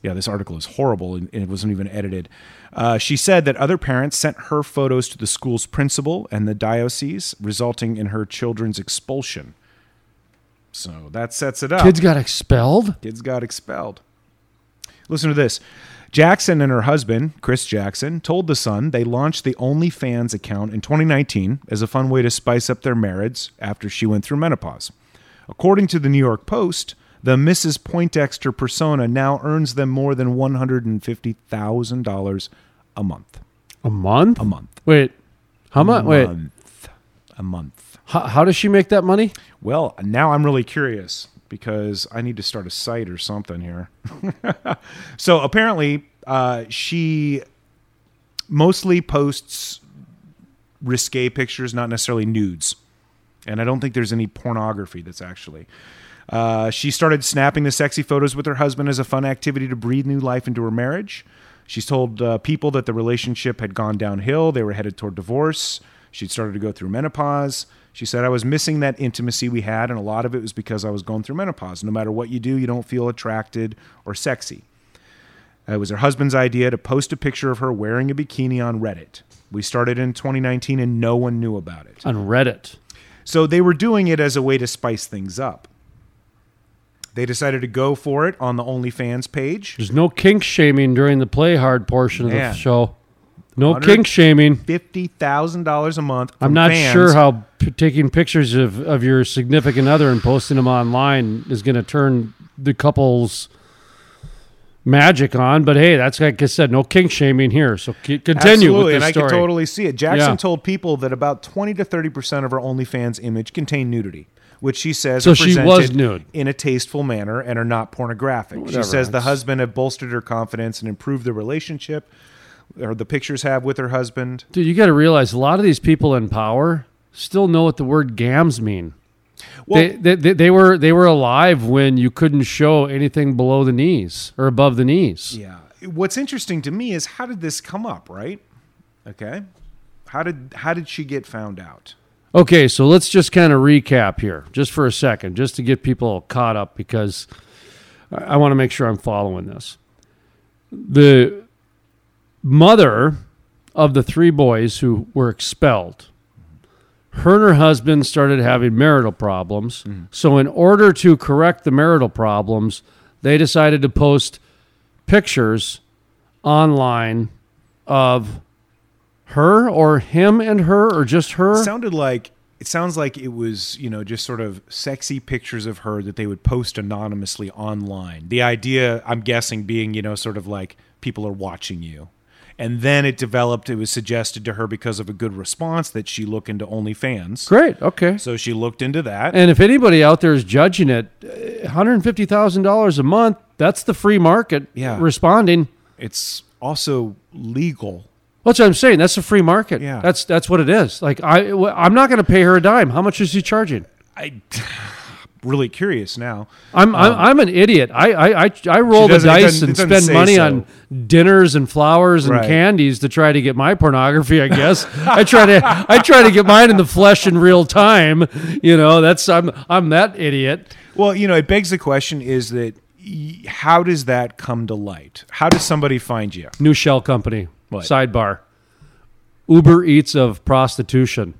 Yeah, this article is horrible and and it wasn't even edited. Uh, she said that other parents sent her photos to the school's principal and the diocese, resulting in her children's expulsion. So that sets it up. Kids got expelled. Kids got expelled. Listen to this. Jackson and her husband, Chris Jackson, told The Sun they launched the OnlyFans account in 2019 as a fun way to spice up their marriage after she went through menopause. According to the New York Post, the Mrs. Poindexter persona now earns them more than $150,000 a month. A month? A month. Wait, how much? Wait, Month. A month. how, how does she make that money? Well, now I'm really curious because I need to start a site or something here. so apparently, uh, she mostly posts risque pictures, not necessarily nudes. And I don't think there's any pornography that's actually. Uh, she started snapping the sexy photos with her husband as a fun activity to breathe new life into her marriage. She's told uh, people that the relationship had gone downhill. They were headed toward divorce. She'd started to go through menopause. She said, I was missing that intimacy we had, and a lot of it was because I was going through menopause. No matter what you do, you don't feel attracted or sexy. Uh, It was her husband's idea to post a picture of her wearing a bikini on Reddit. We started in 2019 and no one knew about it. On Reddit. So they were doing it as a way to spice things up. They decided to go for it on the OnlyFans page. There's no kink shaming during the play hard portion of Man. the show. No kink shaming. Fifty thousand dollars a month. I'm not fans. sure how p- taking pictures of, of your significant other and posting them online is going to turn the couple's magic on. But hey, that's like I said, no kink shaming here. So c- continue Absolutely, and I story. can totally see it. Jackson Yeah. told people that about 20 to 30 percent of her OnlyFans image contained nudity, which she says So are she was nude. in a tasteful manner and are not pornographic. Whatever, she says the husband have bolstered her confidence and improved the relationship, or the pictures have with her husband. Dude, you got to realize a lot of these people in power still know what the word gams mean. Well- they, they, they, they were they were alive when you couldn't show anything below the knees or above the knees. Yeah. What's interesting to me is how did this come up, right? Okay. How did how did she get found out? Okay, so let's just kind of recap here, just for a second, just to get people caught up, because I, want to make sure I'm following this. The mother of the three boys who were expelled, her and her husband started having marital problems. Mm-hmm. So, in order to correct the marital problems, they decided to post pictures online of her or him and her or just her. sounded like it sounds like it was you know just sort of sexy pictures of her that they would post anonymously online the idea i'm guessing being you know sort of like people are watching you and then it developed it was suggested to her because of a good response that she look into onlyfans Great. Okay. so she looked into that And if anybody out there is judging it, uh, $150,000 a month, that's the free market Yeah. responding. it's also legal That's what I'm saying. That's a free market. Yeah. That's that's what it is. Like I, I'm not going to pay her a dime. How much is he charging? i really curious now I'm I'm, um, I'm an idiot. I I I, I roll the dice and spend money so. on dinners and flowers and Right. candies to try to get my pornography. I guess I try to I try to get mine in the flesh in real time. You know, that's I'm I'm that idiot. Well, you know, it begs the question: Is that how does that come to light? How does somebody find you? New shell company. What? Sidebar. Uber Eats of prostitution.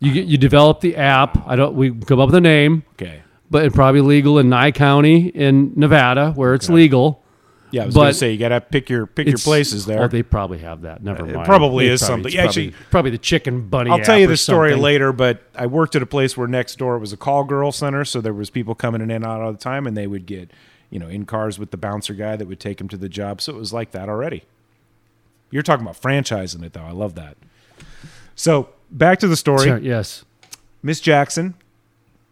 You get, you develop the app. I don't. We come up with a name, Okay. but it's probably legal in Nye County in Nevada, where it's legal. Yeah, I was going to say you got to pick your pick your places there. Oh, they probably have that. Never mind. probably They is probably- something. Yeah, probably, actually- probably the chicken bunny. I'll tell you the story something. later, but I worked at a place where next door was a call girl center, so there was people coming in and out all the time, and they would get, you know, in cars with the bouncer guy that would take him to the job. So it was like that already. You're talking about franchising it, though. I love that. So back to the story. Sure, yes. Miss Jackson.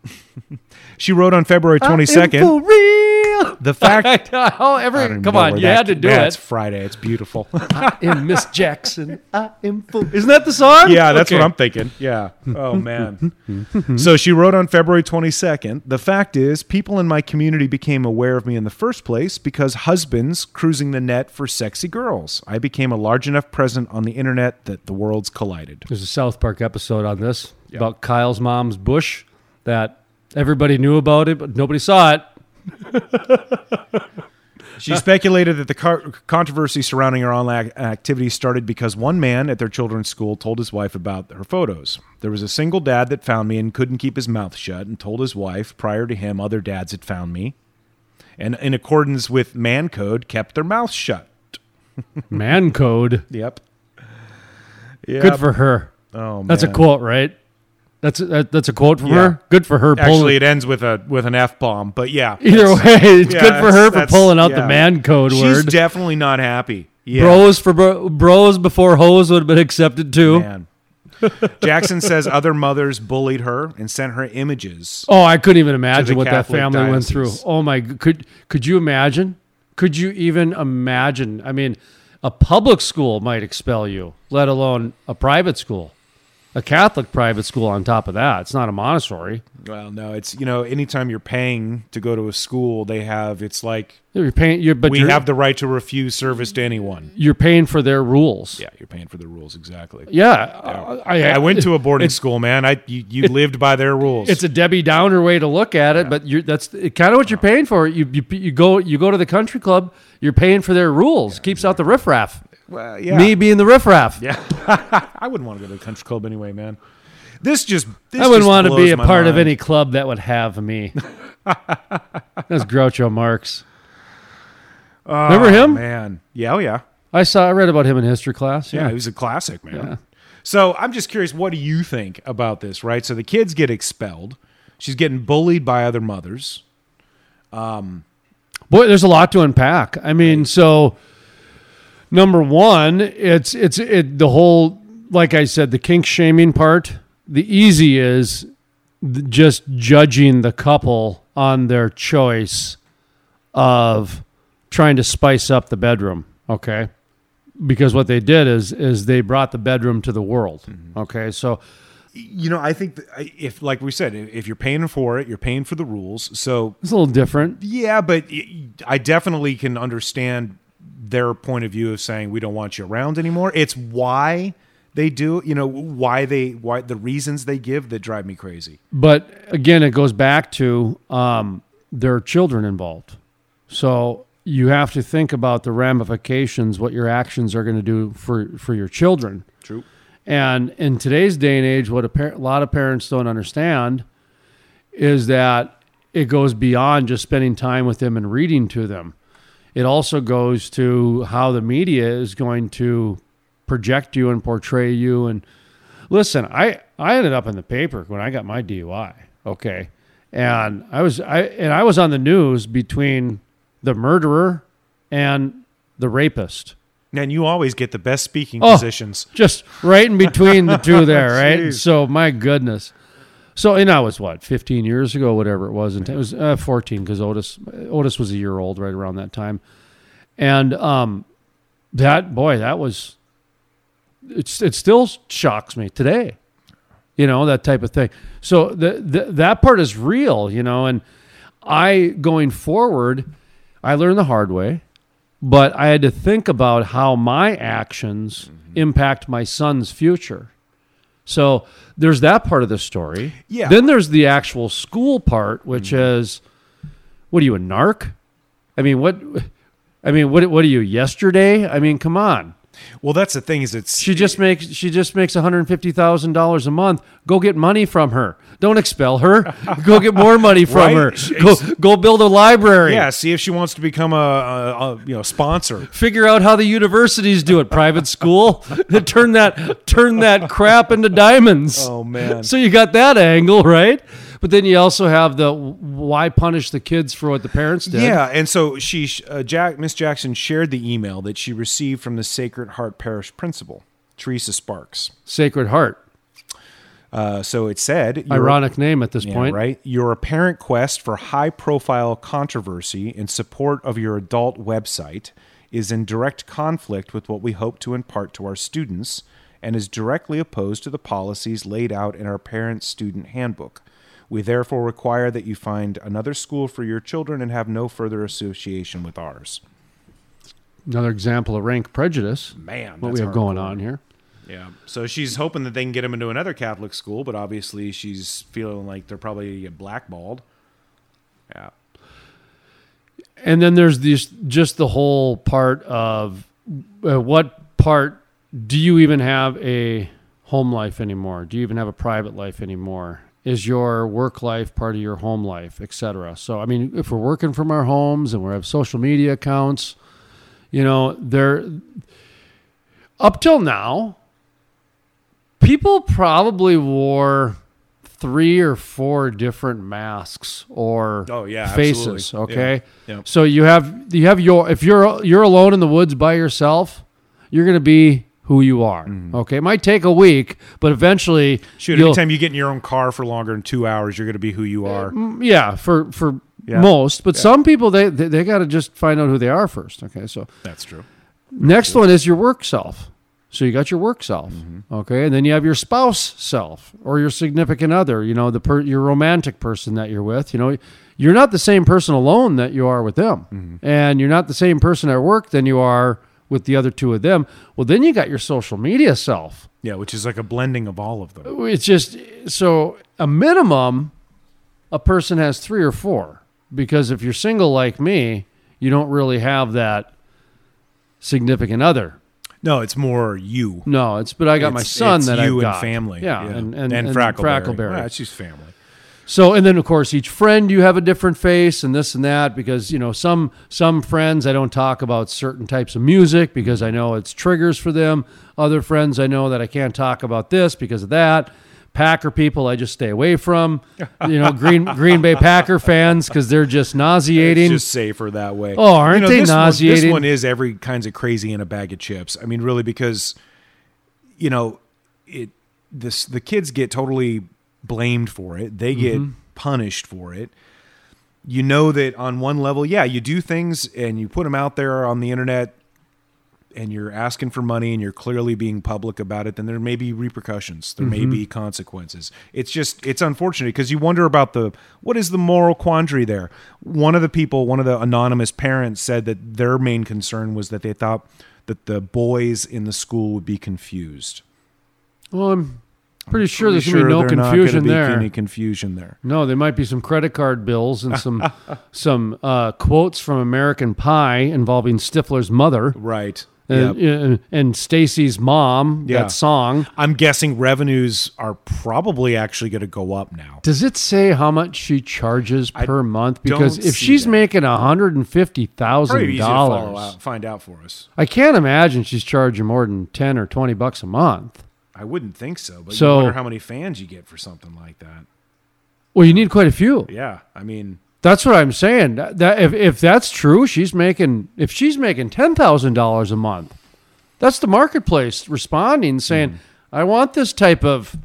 she wrote on February I am 22nd. For real. The fact. oh, I every don't come on, you had to do yeah, it. It's Friday. It's beautiful. I am Miss Jackson. I am for. Isn't that the song? yeah, that's Okay. what I'm thinking. Yeah. Oh man. so she wrote on February 22nd. The fact is, people in my community became aware of me in the first place because husbands cruising the net for sexy girls. I became a large enough presence on the internet that the worlds collided. There's a South Park episode on this about Kyle's mom's bush that everybody knew about it, but nobody saw it. She speculated that the car- controversy surrounding her online ac- activity started because one man at their children's school told his wife about her photos. There was a single dad that found me and couldn't keep his mouth shut and told his wife prior to him other dads had found me. and in accordance with man code, kept their mouth shut. Man code. Yep. Good for her. Oh, That's a quote, right? That's a, that's a quote from Yeah. her. Good for her. Actually, pulling- it ends with a with an f bomb, but yeah. either way, it's yeah, good for her for pulling out the man code She's word. definitely not happy. Yeah. Bros for bro, bros before hoes would have been accepted too. Man. Jackson says other mothers bullied her and sent her images. Oh, I couldn't even imagine what that Catholic family went through. Oh my, could could you imagine? Could you even imagine? I mean, a public school might expel you, let alone a private school, a Catholic private school. On top of that, it's not a Montessori. Well, no, it's you know, anytime you're paying to go to a school, they have it's like You're paying, you're, but we have the right to refuse service to anyone. you're paying for their rules. Yeah, you're paying for the rules exactly. Yeah, I, I went to a boarding it's- school, man. I you, you lived by their rules. It's a Debbie Downer way to look at it, but you're, that's kind of what you're paying for. You, you you go you go to the country club, you're paying for their rules. Keeps out the riffraff. Well, yeah. Me being the riffraff. Yeah. I wouldn't want to go to the country club anyway, man. This just this I wouldn't just want to be a my part of any club that would have me. That's Groucho Marx. Remember him? Oh, man. Yeah, oh yeah. I saw. I read about him in history class. Yeah, Yeah. he was a classic, man. So I'm just curious, what do you think about this, right? So the kids get expelled. She's getting bullied by other mothers. Um, Boy, there's a lot to unpack. I mean, so number one, it's it's it the whole like I said, the kink shaming part. The easy is just judging the couple on their choice of trying to spice up the bedroom. Okay, because what they did is is they brought the bedroom to the world. Mm-hmm. Okay, so You know, I think if, like we said, if you're paying for it, you're paying for the rules. So it's a little different. yeah, but I definitely can understand their point of view of saying we don't want you around anymore. It's why they do, you know, why they, why the reasons they give that drive me crazy. But again, it goes back to um, there are children involved. So you have to think about the ramifications, what your actions are going to do for, for your children. True. And in today's day and age, what a, par- a lot of parents don't understand is that it goes beyond just spending time with them and reading to them. It also goes to how the media is going to project you and portray you. And listen, I, I ended up in the paper when I got my DUI. Okay. And I was I and I was on the news between the murderer and the rapist. And you always get the best speaking Oh. positions. Just right in between the two there, right? So my goodness. So and that was what, 15 years ago, whatever it was. And it was uh, 14 because Otis Otis was a year old right around that time. And um, that boy, that was it's it still shocks me today. You know that type of thing. So the, the that part is real, you know. And I going forward, I learned the hard way but I had to think about how my actions impact my son's future. So there's that part of the story. Yeah. Then there's the actual school part, which mm-hmm. is, what are you a narc? I mean, what? I mean, what? What are you yesterday? I mean, come on. Well, that's the thing is it's She just makes she just makes one hundred fifty thousand dollars a month. Go get money from her. Don't expel her. Go get more money from Right? her. Go go build a library. yeah. See if she wants to become a, a, a you know sponsor. figure out how the universities do it. Private school, then turn that turn that crap into diamonds. Oh man. So you got that angle, right? But then you also have the why punish the kids for what the parents did. Yeah, and so she, uh, Jack, Miss Jackson shared the email that she received from the Sacred Heart Parish principal, Teresa Sparks. Sacred Heart, Uh, so it said, ironic name at this yeah, point. right? Your apparent quest for high-profile controversy in support of your adult website is in direct conflict with what we hope to impart to our students, and is directly opposed to the policies laid out in our parent-student handbook. We therefore require that you find another school for your children and have no further association with ours. Another example of rank prejudice. Man, what we have going on here. Yeah. So she's hoping that they can get him into another Catholic school, but obviously she's feeling like they're probably gonna get blackballed. Yeah. And then there's this just the whole part of uh, what part do you even have a home life anymore? Do you even have a private life anymore? Is your work life part of your home life, etc. So, I mean, if we're working from our homes and we have social media accounts, you know, there up till now, people probably wore three or four different masks or Oh, yeah, faces. absolutely. Okay, Yeah. Yep. so you have you have your if you're you're alone in the woods by yourself, you're gonna be who you are. Okay, it might take a week, but eventually, Mm-hmm. Shoot, anytime you get in your own car for longer than two hours, you're going to be who you are. yeah, for for Yeah. most, but some people they they, they got to just find out who they are first. Okay, so That's true. Next one is your work self. So you got your work self, Mm-hmm. okay, and then you have your spouse self or your significant other. You know, the per, your romantic person that you're with. You know, you're not the same person alone that you are with them, Mm-hmm. and you're not the same person at work than you are with the other two of them. Well, then you got your social media self. Yeah, which is like a blending of all of them. It's just so a minimum, a person has three or four because if you're single like me, you don't really have that significant other. No, it's more you. No, it's but I got my son it's that you I've you and got family. Yeah, and and, and Frackleberry. Frackleberry. Yeah, it's just family. So and then of course each friend you have a different face and this and that because you know some some friends I don't talk about certain types of music because I know it's triggers for them. Other friends I know that I can't talk about this because of that. Packer people I just stay away from. You know Green Green Bay Packer fans because they're just nauseating. It's just safer that way. Oh, aren't they this One, nauseating? this one is every kinds of crazy in a bag of chips. I mean, really, because you know, it this the kids get totally blamed for it. They get Mm-hmm. punished for it. You know that on one level, yeah, you do things and you put them out there on the internet and you're asking for money and you're clearly being public about it, then there may be repercussions. There may be consequences. It's just it's unfortunate because you wonder about the what is the moral quandary there. One of the people, one of the anonymous parents said that their main concern was that they thought that the boys in the school would be confused. well, I'm pretty sure Pretty there's gonna be no there not gonna confusion be there. Any confusion there? No, there might be some credit card bills and some some uh, quotes from American Pie involving Stifler's mother Right. and, Yep. and, and Stacy's mom. Yeah. That song. I'm guessing revenues are probably actually going to go up now. Does it say how much she charges per month? Because if she's that. making hundred and fifty thousand easy to follow dollars, find out for us. I can't imagine she's charging more than ten or twenty bucks a month. I wouldn't think so, but So- you wonder how many fans you get for something like that. Well, you need quite a few. Yeah, I mean, That's what I'm saying. That, that if if that's true, she's making if she's making ten thousand dollars a month, that's the marketplace responding, saying, Mm. "I want this type of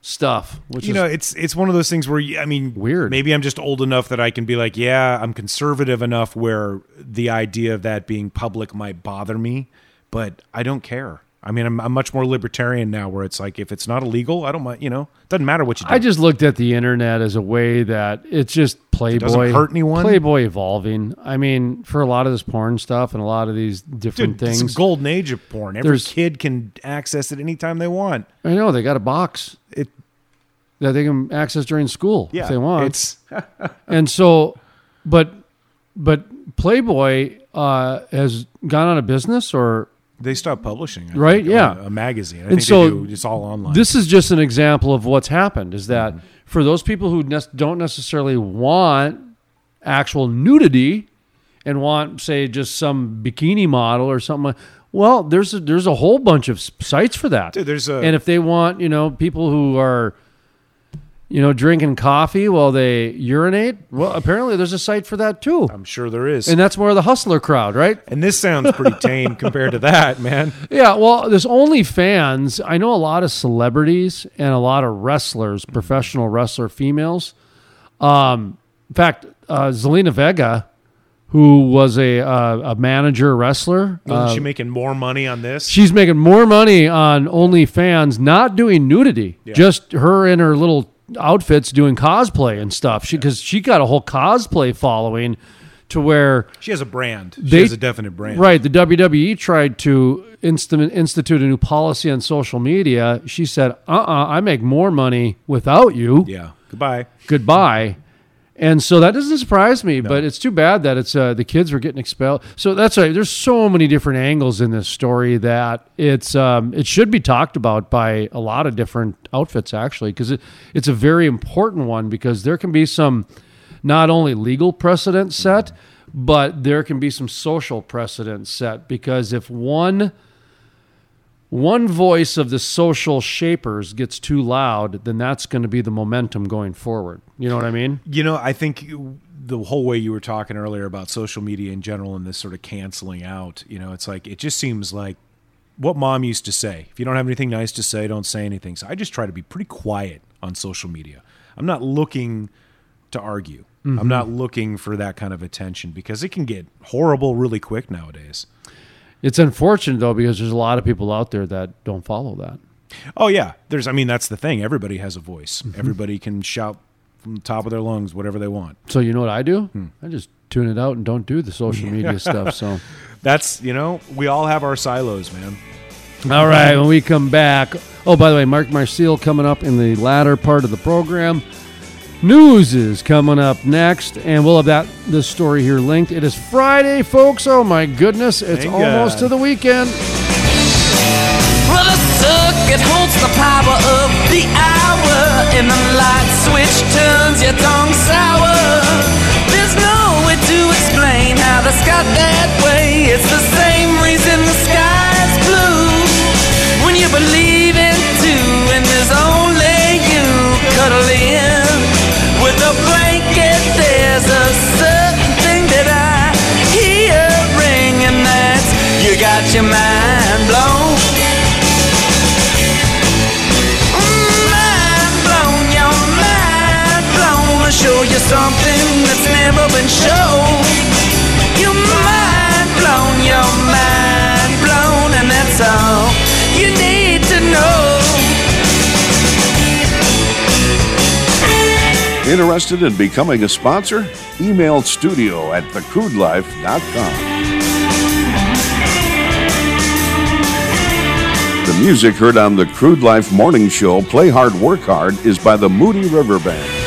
stuff." Which you know, it's it's one of those things where I mean, Weird. Maybe I'm just old enough that I can be like, yeah, I'm conservative enough where the idea of that being public might bother me, but I don't care. I mean, I'm, I'm much more libertarian now, where it's like if it's not illegal, I don't mind. You know, doesn't matter what you do. I just looked at the internet as a way that it's just Playboy hurt anyone? Playboy evolving. I mean, for a lot of this porn stuff and a lot of these different Dude, it's things, a golden age of porn. Every kid can access it anytime they want. I know they got a box It, that they can access during school yeah, if they want. It's and so but but playboy uh has gone out of business or they stopped publishing, I Right, think, yeah. a, a magazine. I And think so do. It's all online. this is just an example of what's happened is that Mm-hmm. for those people who ne- don't necessarily want actual nudity and want say just some bikini model or something well there's a, there's a whole bunch of sites for that Dude, there's a- and if they want you know people who are you know drinking coffee while they urinate well apparently there's a site for that too I'm sure there is. and that's more of the hustler crowd, right? And this sounds pretty tame compared to that, man. Yeah, well, there's OnlyFans. I know a lot of celebrities and a lot of wrestlers, professional wrestler females. Um, in fact, uh, Zelina Vega, who was a uh, a manager wrestler, Wasn't uh, she making more money on this? she's making more money on OnlyFans, not doing nudity, just her in her little outfits doing cosplay and stuff. She because she got a whole cosplay following to where She has a brand. She has a definite brand. Right. The WWE tried to inst- institute a new policy on social media. She said, uh uh I make more money without you. Yeah. Goodbye. Goodbye. And so that doesn't surprise me, but it's too bad that it's uh, the kids were getting expelled. So that's right. There's so many different angles in this story that it's um, it should be talked about by a lot of different outfits actually, because it, it's a very important one because there can be some not only legal precedent set, but there can be some social precedent set because if one one voice of the social shapers gets too loud, then that's going to be the momentum going forward. You know what I mean? You know, I think the whole way you were talking earlier about social media in general and this sort of canceling out, you know, it's like it just seems like what mom used to say. If you don't have anything nice to say, don't say anything. So I just try to be pretty quiet on social media. I'm not looking to argue. I'm mm-hmm. not looking for that kind of attention because it can get horrible really quick nowadays. It's unfortunate though because there's a lot of people out there that don't follow that. Oh yeah, there's. I mean, that's the thing. Everybody has a voice. Mm-hmm. Everybody can shout from the top of their lungs whatever they want. So you know what I do? Hmm. I just tune it out and don't do the social media stuff. So That's you know, we all have our silos, man. all right, when we come back. Oh, by the way, Mark Marcil coming up in the latter part of the program. News is coming up next, and we'll have that this story here linked. It is Friday, folks. Oh my goodness, it's Thank almost God. to the weekend. Well, the circuit holds the power of the hour, and the light switch turns your tongue sour. There's no way to explain how this got that way. It's the same got your mind blown. Mind blown, your mind blown. I'll show you something that's never been shown. Your mind blown, your mind blown, and that's all you need to know. Interested in becoming a sponsor? Email studio at thecrudelife.com. music heard on the Crude Life Morning Show, Play Hard, Work Hard, is by the Moody River Band.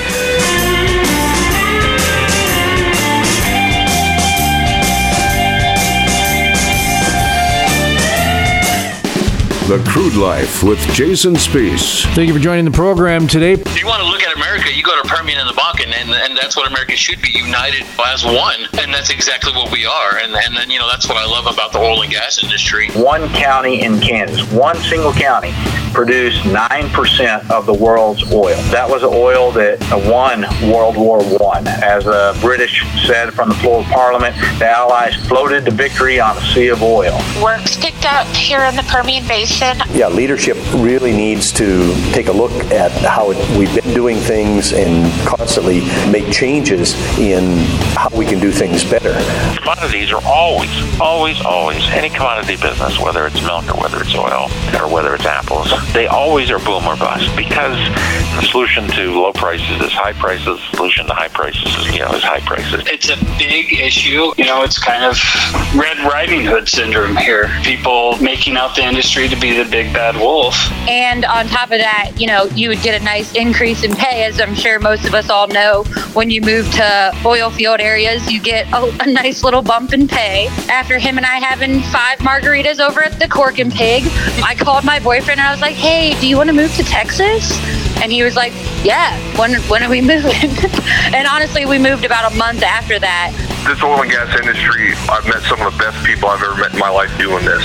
The Crude Life with Jason Spees. Thank you for joining the program today. If you want to look at America, you go to Permian and the Bakken, and, and that's what America should be united as one. And that's exactly what we are. And, and then, you know, that's what I love about the oil and gas industry. one county in Kansas, one single county, produced 9% of the world's oil. That was oil that won World War One. As the British said from the floor of Parliament, the Allies floated to victory on a sea of oil. work's picked up here in the Permian Basin. Yeah, leadership really needs to take a look at how it, we've been doing things and constantly make changes in how we can do things better. commodities are always, always, always, any commodity business, whether it's milk or whether it's oil or whether it's apples, they always are boom or bust because the solution to low prices is high prices, the solution to high prices is, you know, is high prices. It's a big issue. You know, it's kind of Red Riding Hood syndrome here. People making out the industry to be the big bad wolf. And on top of that, you know, you would get a nice increase in pay, as I'm sure most of us all know. When you move to oil field areas, you get a, a nice little bump in pay. After him and I having five margaritas over at the Cork and Pig, I called my boyfriend and I was like, hey, do you want to move to Texas? And he was like, yeah, when, when are we moving? and honestly, we moved about a month after that. this oil and gas industry, I've met some of the best people I've ever met in my life doing this.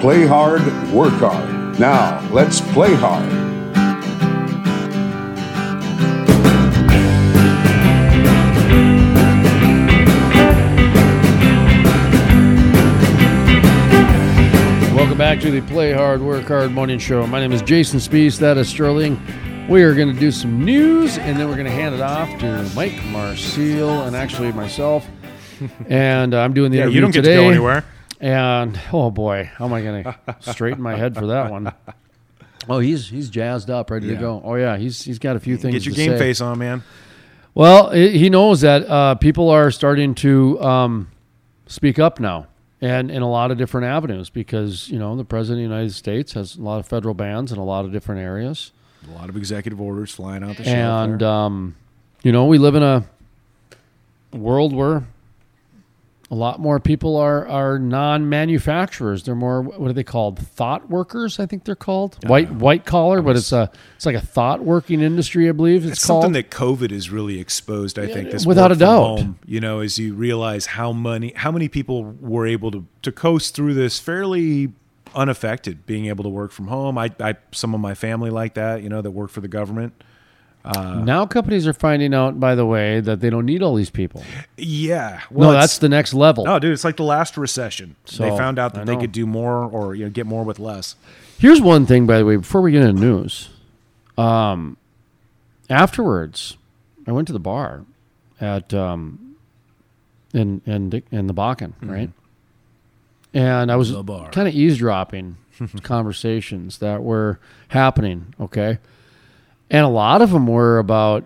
Play hard, work hard. Now, let's play hard. Welcome back to the Play Hard, Work Hard Morning Show. My name is Jason Spees. That is Sterling. We are going to do some news, and then we're going to hand it off to Mike Marcil and actually myself. And uh, I'm doing the Yeah, interview you don't get today. to go anywhere. And oh boy, how am I going to straighten my head for that one? Oh, he's he's jazzed up, ready to go. Oh yeah, he's he's got a few things. Get your to game say. face on, man. Well, i he knows that uh, people are starting to um, speak up now, and in a lot of different avenues, because you know the president of the United States has a lot of federal bans in a lot of different areas, A lot of executive orders flying out the and um, you know we live in a world where a lot more people are are non-manufacturers. They're more what are they called? Thought workers, I think they're called. Uh, white white collar, but it's a it's like a thought working industry, I believe it's, something that COVID has really exposed. I think this without work a from doubt. home, you know, as you realize how many how many people were able to to coast through this fairly unaffected, being able to work from home. I, I some of my family like that, you know, that work for the government. Uh, now companies are finding out, by the way, that they don't need all these people. Yeah, no, that's the next level. No, dude, it's like the last recession. So, they found out that they could do more or you know get more with less. Here's one thing, by the way, before we get into news. Um, afterwards, I went to the bar at um, in in in the Bakken, right? And I was kind of eavesdropping conversations that were happening. Okay, and a lot of them were about.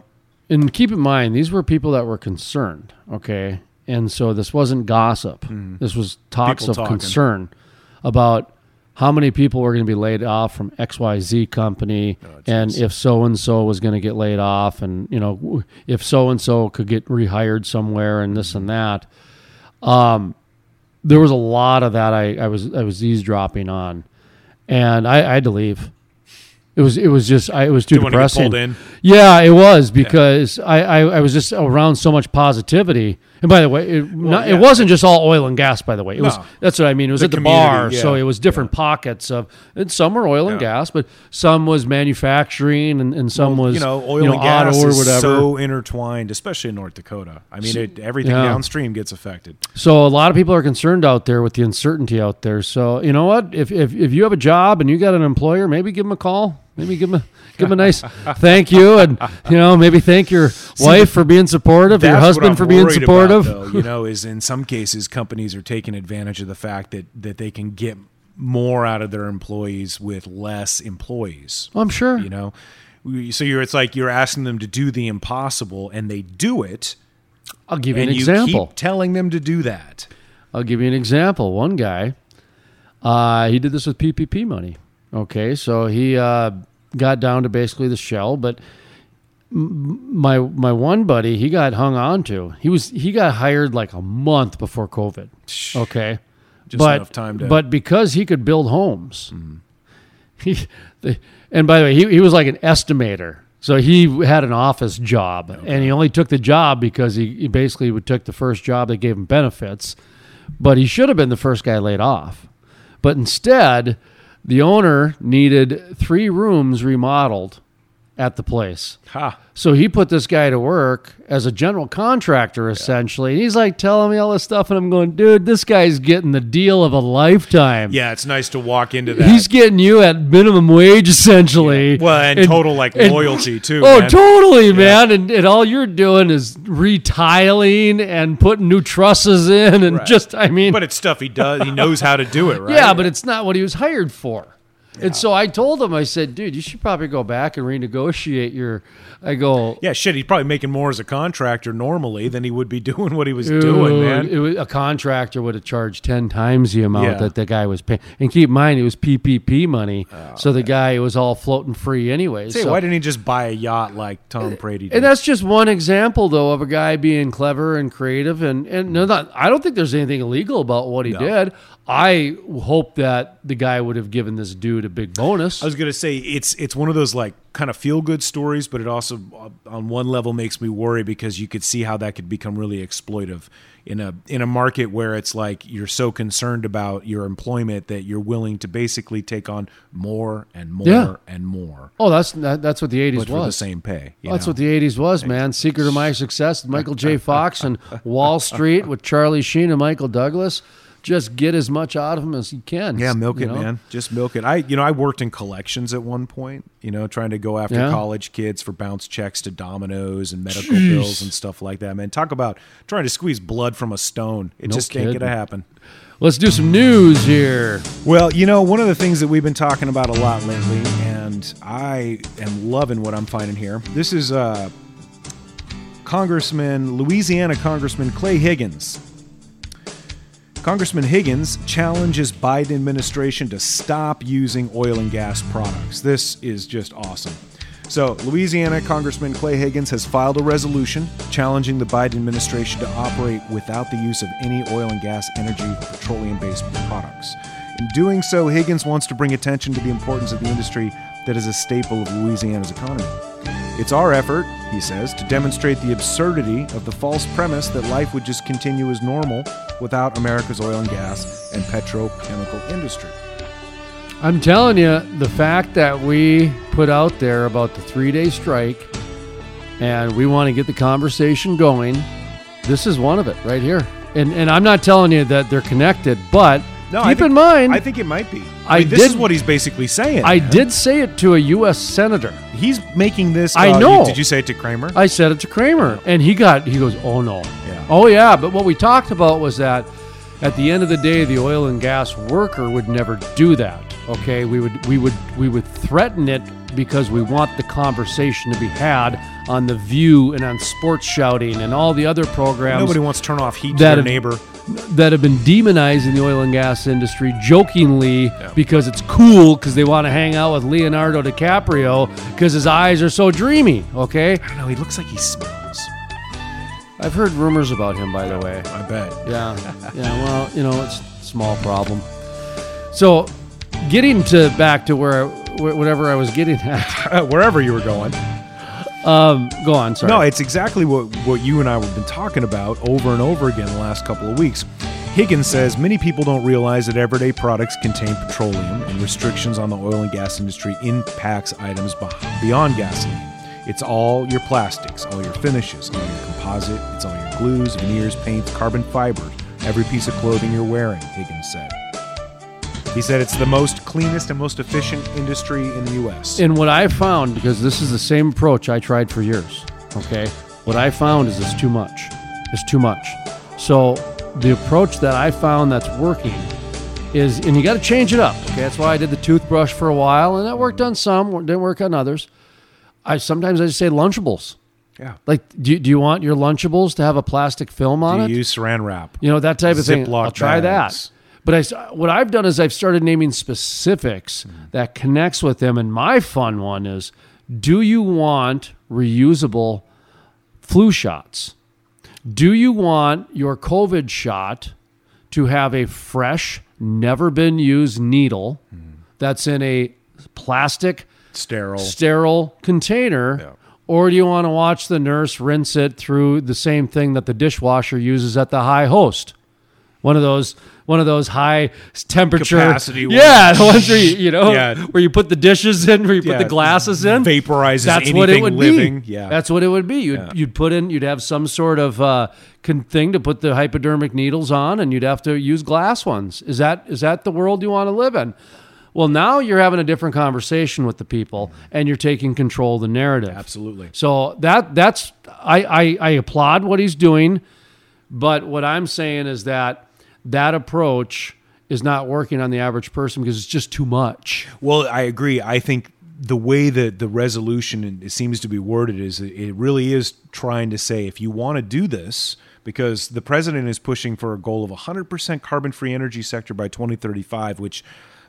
And keep in mind, these were people that were concerned. Okay, and so this wasn't gossip. This was talks People of talking. concern about how many people were going to be laid off from XYZ company and if so and so was going to get laid off and you know if so and so could get rehired somewhere and this and that um there was a lot of that I, I was I was eavesdropping on and I, I had to leave it was it was just I, it was too Didn't depressing. yeah it was because I, I I was just around so much positivity and by the way it, not, yeah. it wasn't just all oil and gas by the way it was that's what I mean it was The at the bar so it was different pockets of and some were oil and gas but some was manufacturing and, and some was you know oil you know, and gas or whatever so intertwined, especially in North Dakota. I mean, it, everything yeah. downstream gets affected. So a lot of people are concerned out there with the uncertainty out there. So you know what? If if, if you have a job and you got an employer, maybe give them a call. Maybe give them a give them a nice thank you, and you know maybe thank your wife for being supportive, your husband for being supportive. About, though, you know, is in some cases companies are taking advantage of the fact that that they can get more out of their employees with less employees. I'm sure. You know, so you're it's like you're asking them to do the impossible, and they do it. I'll give you an example. keep telling them to do that. I'll give you an example. One guy, uh, he did this with PPP money. Okay, so he uh, got down to basically the shell, but my my one buddy, he got hung on to. He was he got hired like a month before COVID. Okay, Just but enough time to- but because he could build homes, he the, and by the way, he he was like an estimator. So he had an office job, and he only took the job because he, he basically took the first job that gave him benefits. But he should have been the first guy laid off. But instead, the owner needed three rooms remodeled at the place. Ha. So he put this guy to work as a general contractor, essentially. And he's like telling me all this stuff, and I'm going, dude, this guy's getting the deal of a lifetime. Yeah, it's nice to walk into that. He's getting you at minimum wage, essentially. Well, and total, like, loyalty, too, Oh, man. totally, man. And, and all you're doing is retiling and putting new trusses in, and Right. just, I mean, but it's stuff he does. He knows how to do it, right? yeah, but it's not what he was hired for. And so I told him, I said, dude, you should probably go back and renegotiate your. I go, Yeah, shit. He's probably making more as a contractor normally than he would be doing what he was Dude, doing, man. It was, a contractor would have charged ten times the amount Yeah. that the guy was paying. And keep in mind, it was PPP money, Oh, so the guy was all floating free anyways. Say, so- why didn't he just buy a yacht like Tom Brady did? and that's just one example, though, of a guy being clever and creative. And and no, not, I don't think there's anything illegal about what he No. did. I hope that the guy would have given this dude a big bonus. I was gonna say it's it's one of those like kind of feel good stories, but it also uh, on one level makes me worry because you could see how that could become really exploitive in a in a market where it's like you're so concerned about your employment that you're willing to basically take on more and more Yeah. and more. Oh, that's that, that's what the '80s But for was. the same pay, you That's what the '80s was, man. Secret of my success: Michael J. Fox and Wall Street with Charlie Sheen and Michael Douglas. Just get as much out of them as you can. Yeah, milk it, know? man. Just milk it. I, you know, I worked in collections at one point. You know, trying to go after Yeah. college kids for bounce checks to Domino's and medical Jeez. bills and stuff like that. Man, talk about trying to squeeze blood from a stone. It No just ain't kidding. gonna happen. Let's do some news here. Well, you know, one of the things that we've been talking about a lot lately, and I am loving what I'm finding here. This is uh, Congressman, Louisiana Congressman Clay Higgins. Congressman Higgins challenges Biden administration to stop using oil and gas products. This is just awesome. So, Louisiana Congressman Clay Higgins has filed a resolution challenging the Biden administration to operate without the use of any oil and gas, energy, or petroleum based products. In doing so, Higgins wants to bring attention to the importance of the industry that is a staple of Louisiana's economy. It's our effort, he says, to demonstrate the absurdity of the false premise that life would just continue as normal without America's oil and gas and petrochemical industry. I'm telling you, the fact that we put out there about the three day strike and we want to get the conversation going, this is one of it right here. And, and I'm not telling you that they're connected, but No, keep think- in mind, I think it might be. I mean, this did- is what he's basically saying. I man. did say it to a U.S. senator. He's making this. I uh, you- know. did you say it to Cramer? I said it to Cramer, and he got he goes, "Oh no, Yeah. oh yeah." But what we talked about was that at the end of the day, the oil and gas worker would never do that. Okay, we would we would we would threaten it because we want the conversation to be had on the View and on Sports Shouting and all the other programs Nobody wants to turn off heat to their neighbor. That have been demonizing the oil and gas industry jokingly because it's cool because they want to hang out with Leonardo DiCaprio because his eyes are so dreamy. Okay. I don't know. He looks like he smells. I've heard rumors about him, by the way. I bet. Yeah, yeah. Well, you know, it's a small problem. So, getting to back to where wh- whatever I was getting at. Wherever you were going. Um, go on. Sorry. No, it's exactly what, what you and I have been talking about over and over again the last couple of weeks. Higgins says many people don't realize that everyday products contain petroleum and restrictions on the oil and gas industry impacts items beyond gasoline. It's all your plastics, all your finishes, all your composite, it's all your glues, veneers, paints, carbon fibers, every piece of clothing you're wearing, Higgins said. He said it's the most cleanest and most efficient industry in the U.S. And what I found, because this is the same approach I tried for years, okay? What I found is it's too much. It's too much. So the approach that I found that's working is, and you got to change it up, okay? That's why I did the toothbrush for a while, and that worked on some, didn't work on others. I sometimes I just say Lunchables. Yeah. Like, do, do you want your Lunchables to have a plastic film on Do it? you use saran wrap? You know that type of thing. I'll try bags. that. But I, what I've done is I've started naming specifics mm. that connects with them. And my fun one is: Do you want reusable flu shots? Do you want your COVID shot to have a fresh, never been used needle mm. that's in a plastic Sterile. sterile container? Or do you want to watch the nurse rinse it through the same thing that the dishwasher uses at the high host? One of those, one of those high temperature Capacity Yeah, ones. the ones where you, you know, Yeah. where you put the dishes in, where you Yeah, put the glasses in, vaporizes That's what it would living. be. Yeah. that's what it would be. You'd Yeah. you'd put in, you'd have some sort of uh, con- thing to put the hypodermic needles on, and you'd have to use glass ones. Is that is that the world you want to live in? Well, now you're having a different conversation with the people, and you're taking control of the narrative. Absolutely. So that that's I, I I applaud what he's doing, but what I'm saying is that that approach is not working on the average person because it's just too much. Well, I agree. I think the way that the resolution it seems to be worded is it really is trying to say if you want to do this because the president is pushing for a goal of 100% carbon-free energy sector by 2035 which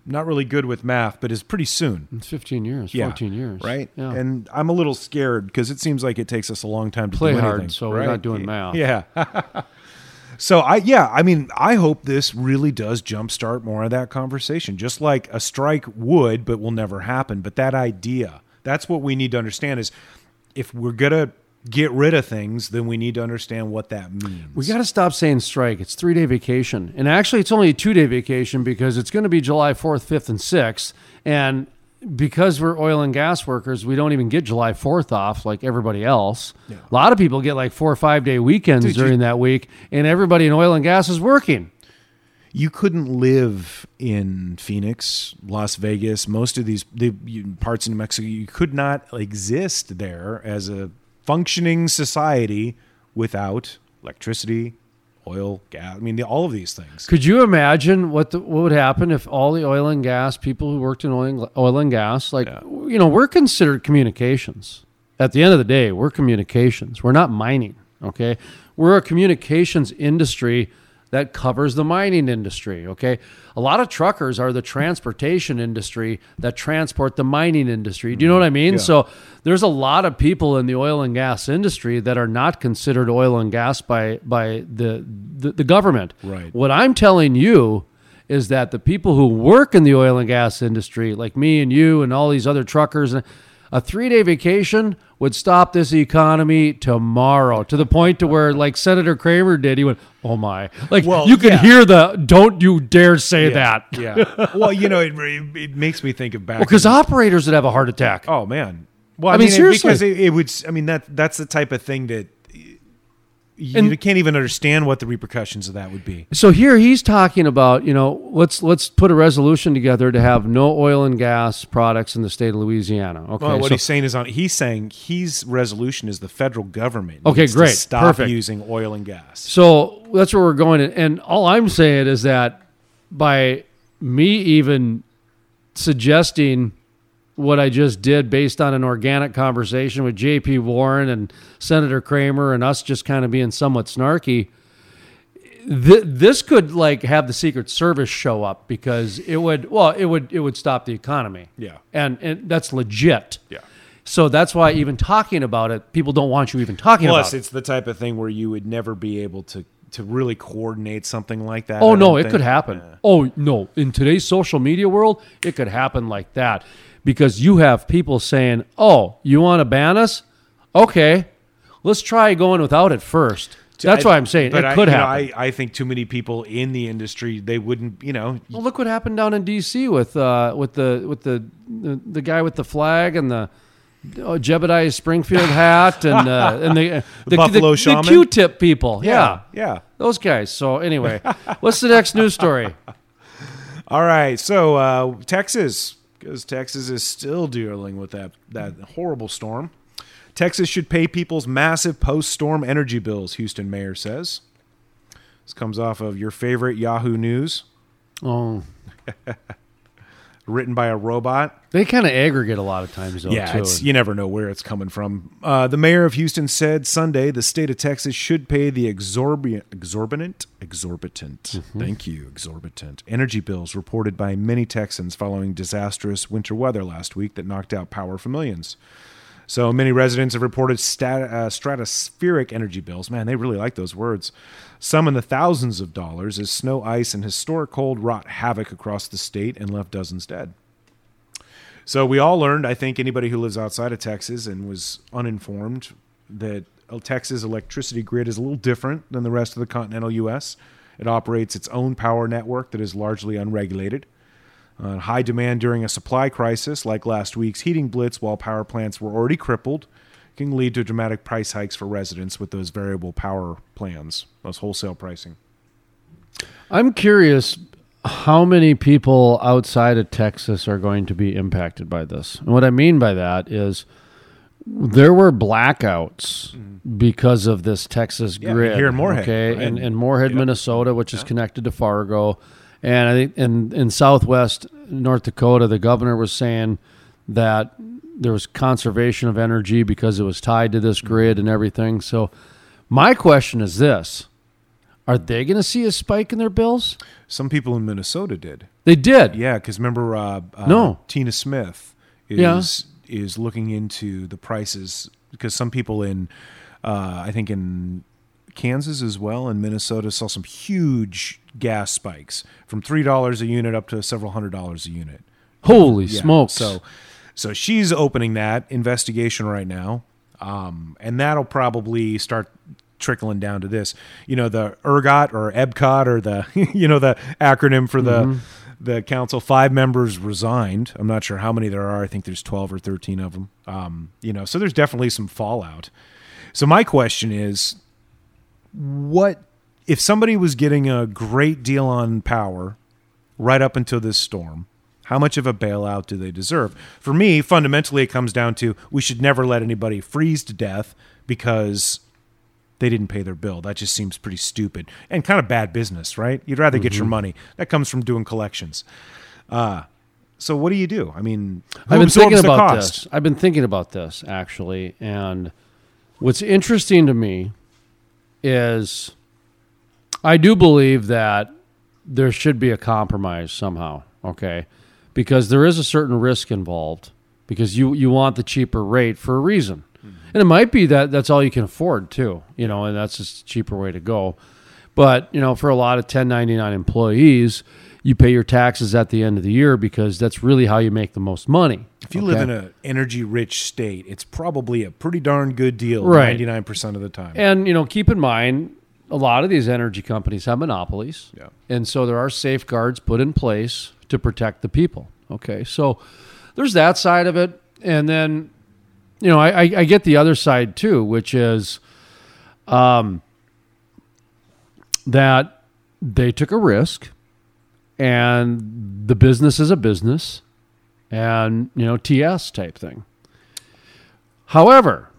I'm not really good with math but is pretty soon. It's 15 years, Yeah, 14 years, right? Yeah. And I'm a little scared because it seems like it takes us a long time to Play do hard, anything, so we're not doing math. Yeah. so I yeah, I mean, I hope this really does jumpstart more of that conversation, just like a strike would, but will never happen. But that idea, that's what we need to understand is if we're gonna get rid of things, then we need to understand what that means. We got to stop saying strike. It's three day vacation, and actually, it's only a two day vacation because it's going to be July fourth, fifth, and sixth, and because we're oil and gas workers, we don't even get July fourth off like everybody else. A lot of people get like four or five day weekends Dude, you- during that week, and everybody in oil and gas is working. you couldn't live in Phoenix, Las Vegas, most of these the, you- parts in New Mexico. You could not exist there as a functioning society without electricity, oil, gas. I mean, the, all of these things. Could you imagine what the, what would happen if all the oil and gas people who worked in oil and, oil and gas, like you know, we're considered communications. At the end of the day, we're communications. We're not mining. Okay, we're a communications industry that covers the mining industry. Okay. A lot of truckers are the transportation industry that transport the mining industry. Do you know what I mm, mean? Yeah. So there's a lot of people in the oil and gas industry that are not considered oil and gas by by the the, the government. Right. What I'm telling you is that the people who work in the oil and gas industry, like me and you and all these other truckers, a three day vacation would stop this economy tomorrow to the point to where, like Senator Cramer did, he went, "Oh my!" Like Well, you could yeah. hear the "Don't you dare say that." Yeah. well, you know, it, it makes me think of back because in- operators would have a heart attack. Oh man. Well, I I, mean, mean, seriously. because it, it would. I mean, that that's the type of thing that you And- can't even understand what the repercussions of that would be. So here he's talking about, you know, let's let's put a resolution together to have no oil and gas products in the state of Louisiana. Okay, well, what so- he's saying is on. He's saying his resolution is the federal government. Okay, great. stop Perfect. using oil and gas. So that's where we're going. And all I'm saying is that by me even suggesting what I just did based on an organic conversation with JP Warren and Senator Cramer and us just kind of being somewhat snarky, th- this could like have the Secret Service show up because it would, well, it would, it would stop the economy. Yeah. And, and that's legit. Yeah. So that's why even talking about it, people don't want you even talking Plus, about it. it's the type of thing where you would never be able to to really coordinate something like that. Oh no, it think. could happen. Oh no, in today's social media world, it could happen like that because you have people saying, "Oh, you want to ban us? Okay, let's try going without it first. That's I- why I'm saying but it I- could you know, happen. I, I think too many people in the industry they wouldn't. You know, well, look what happened down in D.C. with uh, with the with the, the the guy with the flag and the. Oh, Jebediah Springfield hat and uh, and the, uh, The Buffalo Shaman? the Q-tip people, Yeah, yeah, yeah. those guys. So anyway, what's the next news story? All right, so uh, Texas, because Texas is still dealing with that that horrible storm. Texas should pay people's massive post-storm energy bills. Houston mayor says. This comes off of your favorite Yahoo News, Oh, written by a robot. They kind of aggregate a lot of times, though. yeah, too. it's, you never know where it's coming from. Uh, the mayor of Houston said Sunday the state of Texas should pay the exorbitant, exorbitant, exorbitant. Mm-hmm. Thank you, exorbitant energy bills reported by many Texans following disastrous winter weather last week that knocked out power for millions. So many residents have reported stat, uh, stratospheric energy bills. Man, they really like those words. Some in the thousands of dollars as snow, ice, and historic cold wrought havoc across the state and left dozens dead. So we all learned, I think anybody who lives outside of Texas and was uninformed, that Texas electricity grid is a little different than the rest of the continental U.S. It operates its own power network that is largely unregulated. Uh, high demand during a supply crisis, like last week's heating blitz, while power plants were already crippled, can lead to dramatic price hikes for residents with those variable power plans, those wholesale pricing. I'm curious how many people outside of Texas are going to be impacted by this. And what I mean by that is there were blackouts because of this Texas Yeah, grid here in Moorhead, okay, right? in, in Moorhead, Minnesota, which is connected to Fargo, and I think in in Southwest North Dakota, the governor was saying that there was conservation of energy because it was tied to this grid and everything. So, my question is this: Are they going to see a spike in their bills? Some people in Minnesota did. They did. Yeah, because remember, uh, uh, No. Tina Smith is Yeah. is looking into the prices because some people in, uh, I think in Kansas as well and Minnesota saw some huge gas spikes from three dollars a unit up to several hundred dollars a unit. Holy smokes. So, so she's opening that investigation right now, um, and that'll probably start trickling down to this. You know, the ERGOT or EBCOT or the you know the acronym for the Mhm. the council. Five members resigned. I'm not sure how many there are. I think there's 12 or 13 of them. Um, you know, so there's definitely some fallout. So my question is, what if somebody was getting a great deal on power right up until this storm? How much of a bailout do they deserve? For me, fundamentally, it comes down to we should never let anybody freeze to death because they didn't pay their bill. That just seems pretty stupid and kind of bad business, right? You'd rather get your Mhm. money. That comes from doing collections. Uh, so what do you do? I mean, I've been thinking about this. I've been thinking about this actually, and what's interesting to me is I do believe that there should be a compromise somehow, okay? Because there is a certain risk involved because you you want the cheaper rate for a reason. Mm-hmm. And it might be that that's all you can afford too, you know, and that's just a cheaper way to go. But, you know, for a lot of 1099 employees, you pay your taxes at the end of the year because that's really how you make the most money. If you live in an energy rich state, it's probably a pretty darn good deal Right. 99% of the time. And you know, keep in mind, a lot of these energy companies have monopolies, Yeah. and so there are safeguards put in place to protect the people. Okay, so there's that side of it, and then you know, I, I, I get the other side too, which is, um, that they took a risk, and the business is a business, and you know, TS type thing. However,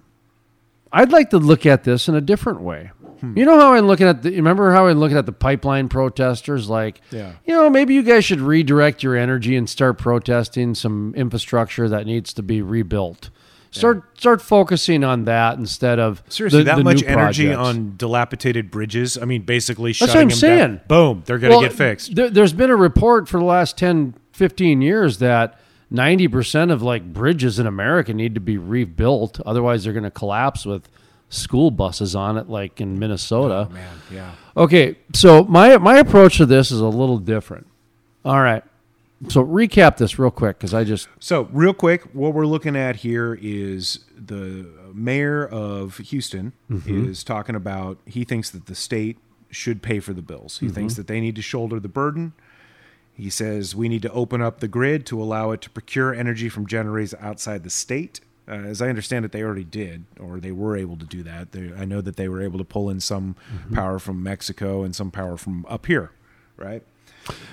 I'd like to look at this in a different way. Hmm. You know how I'm looking at the. you Remember how I'm looking at the pipeline protesters? Like, Yeah. you know, maybe you guys should redirect your energy and start protesting some infrastructure that needs to be rebuilt. Start start focusing on that instead of Seriously, the- that the much new energy projects. on dilapidated bridges. I mean, basically That's shutting what I'm them saying. down. Boom, they're going to Well, get fixed. There, there's been a report for the last 10, 15 years that 90% of like bridges in America need to be rebuilt. Otherwise, they're going to collapse with school buses on it, like in Minnesota. Oh, man, yeah. Okay, so my my approach to this is a little different. All right, so recap this real quick because I just So, real quick, what we're looking at here is the mayor of Houston Mhm. is talking about he thinks that the state should pay for the bills. He thinks Mhm. that they need to shoulder the burden. He says we need to open up the grid to allow it to procure energy from generators outside the state. Uh, as I understand it, they already did, or they were able to do that. They, I know that they were able to pull in some Mm-hmm. power from Mexico and some power from up here, right?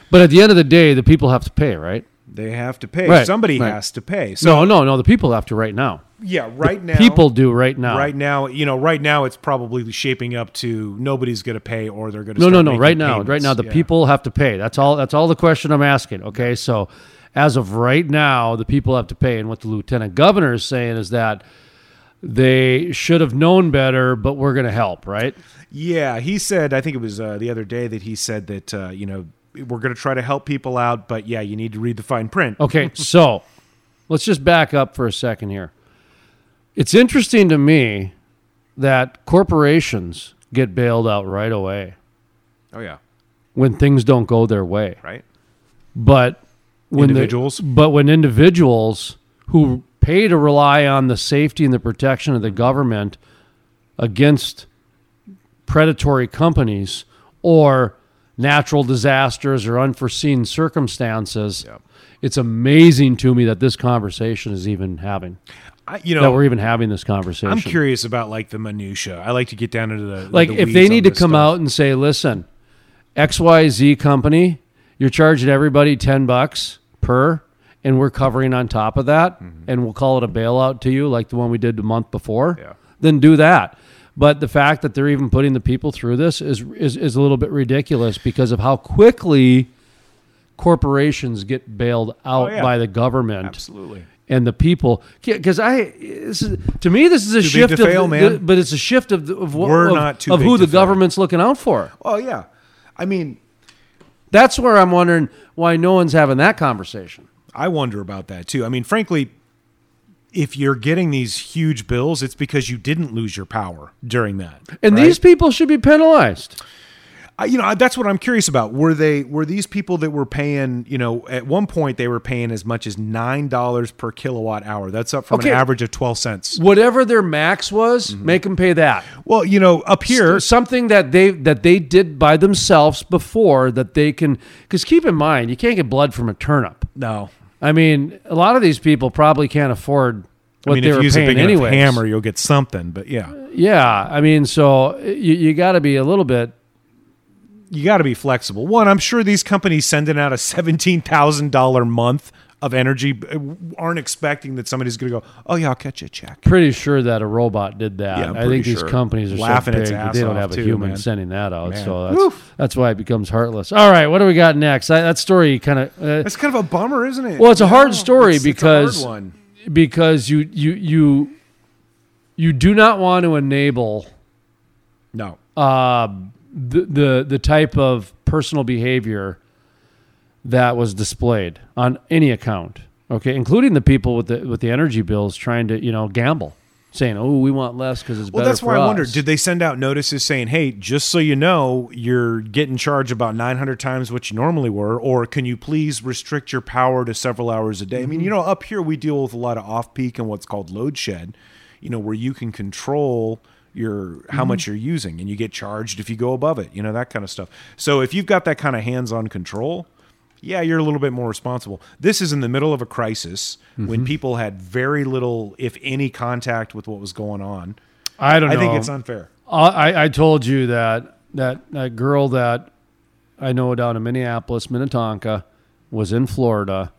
But at the end of the day, the people have to pay, right? They have to pay. Right, Somebody right. has to pay. So no, no, no. The people have to right now. Yeah, right The now. people do right now. Right now, you know, right now it's probably shaping up to nobody's going to pay or they're going to No, no, no. Right now, right now, the people have to pay. That's all. That's all the question I'm asking. Okay, so as of right now, the people have to pay, and what the lieutenant governor is saying is that they should have known better, but we're going to help. Right? Yeah, he said. I think it was uh, the other day that he said that uh, you know we're going to try to help people out, but yeah, you need to read the fine print. Okay, so let's just back up for a second here. It's interesting to me that corporations get bailed out right away Oh yeah, when things don't go their way. right. But when the- but when individuals who pay to rely on the safety and the protection of the government against predatory companies or natural disasters or unforeseen circumstances, it's amazing to me that this conversation is even having. I, you know, that we're even having this conversation. I'm curious about like the minutia. I like to get down into the like the if they need to come stuff. out and say listen xyz company you're charging everybody 10 bucks per and we're covering on top of that Mm-hmm. and we'll call it a bailout to you like the one we did the month before then do that but the fact that they're even putting the people through this is, is is a little bit ridiculous because of how quickly corporations get bailed out Oh, yeah. by the government Absolutely. and the people because i this is, to me this is a Too shift of fail, the- but it's a shift of the- of, We're of, of who the fail. government's looking out for Oh yeah, I mean, that's where i'm wondering why no one's having that conversation I wonder about that too. I mean, frankly, if you're getting these huge bills, it's because you didn't lose your power during that. and right? these people should be penalized I, you know, that's what I'm curious about. Were they were these people that were paying? You know, at one point they were paying as much as nine dollars per kilowatt hour. That's up from Okay. an average of twelve cents. whatever their max was Mm-hmm. make them pay that Well, you know, up here, S- something that they that they did by themselves before that they can because keep in mind you can't get blood from a turnip no. i mean a lot of these people probably can't afford what I mean, they if were you use a paying big enough anyway hammer, you'll get something. But yeah, yeah i mean so you, you got to be a little bit you got to be flexible. One, I'm sure these companies sending out a seventeen thousand dollar month of energy aren't expecting that somebody's going to go, "Oh yeah, I'll catch you a check." pretty sure that a robot did that. Yeah, I'm I think these companies are Laughing so its big they don't have a too, human man. sending that out. Man. So that's, that's why it becomes heartless. All right, what do we got next? That, that story kind of. Uh, That's kind of a bummer, isn't it? well, it's a hard story it's- it's a hard because one. because you you you you do not want to enable no uh, the the the type of personal behavior that was displayed on any account. Okay, including the people with the with the energy bills trying to you know gamble, saying, "Oh, we want less because it's better than that. Well, better that's why I us." wonder. Did they send out notices saying, "Hey, just so you know, you're getting charged about 900 times what you normally were, or can you please restrict your power to several hours a day?" I mean, you mm-hmm. know, up here we deal with a lot of off peak and what's called load shed. You know, where you can control your how much you're using, and you get charged if you go above it. You know that kind of stuff. So if you've got that kind of hands-on control. Yeah, you're a little bit more responsible. This is in the middle of a crisis when Mhm. people had very little, if any, contact with what was going on. I don't know. I think it's unfair. I- I, I told you that that that girl that I know down in Minneapolis, Minnetonka, was in Florida,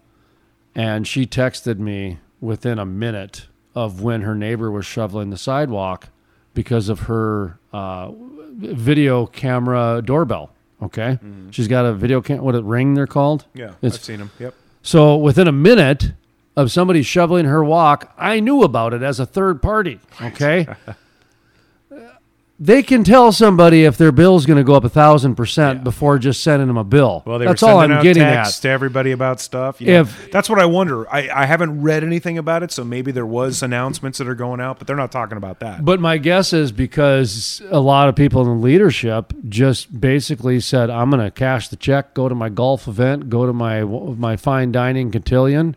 and she texted me within a minute of when her neighbor was shoveling the sidewalk because of her uh, video camera doorbell. Okay, she's got a video cam. What a ring they're called? Mm-hmm. Yeah, It's- I've seen them. Yep. So within a minute of somebody shoveling her walk, I knew about it as a third party. Okay. they can tell somebody if their bill's going to go up a thousand percent before just sending them a bill. Well, they That's were all I'm out getting texts at. to everybody about stuff. you know. If- that's what I wonder. I, I haven't read anything about it, so maybe there was announcements that are going out, but they're not talking about that. But my guess is because a lot of people in leadership just basically said, "I'm going to cash the check, go to my golf event, go to my my fine dining cotillion,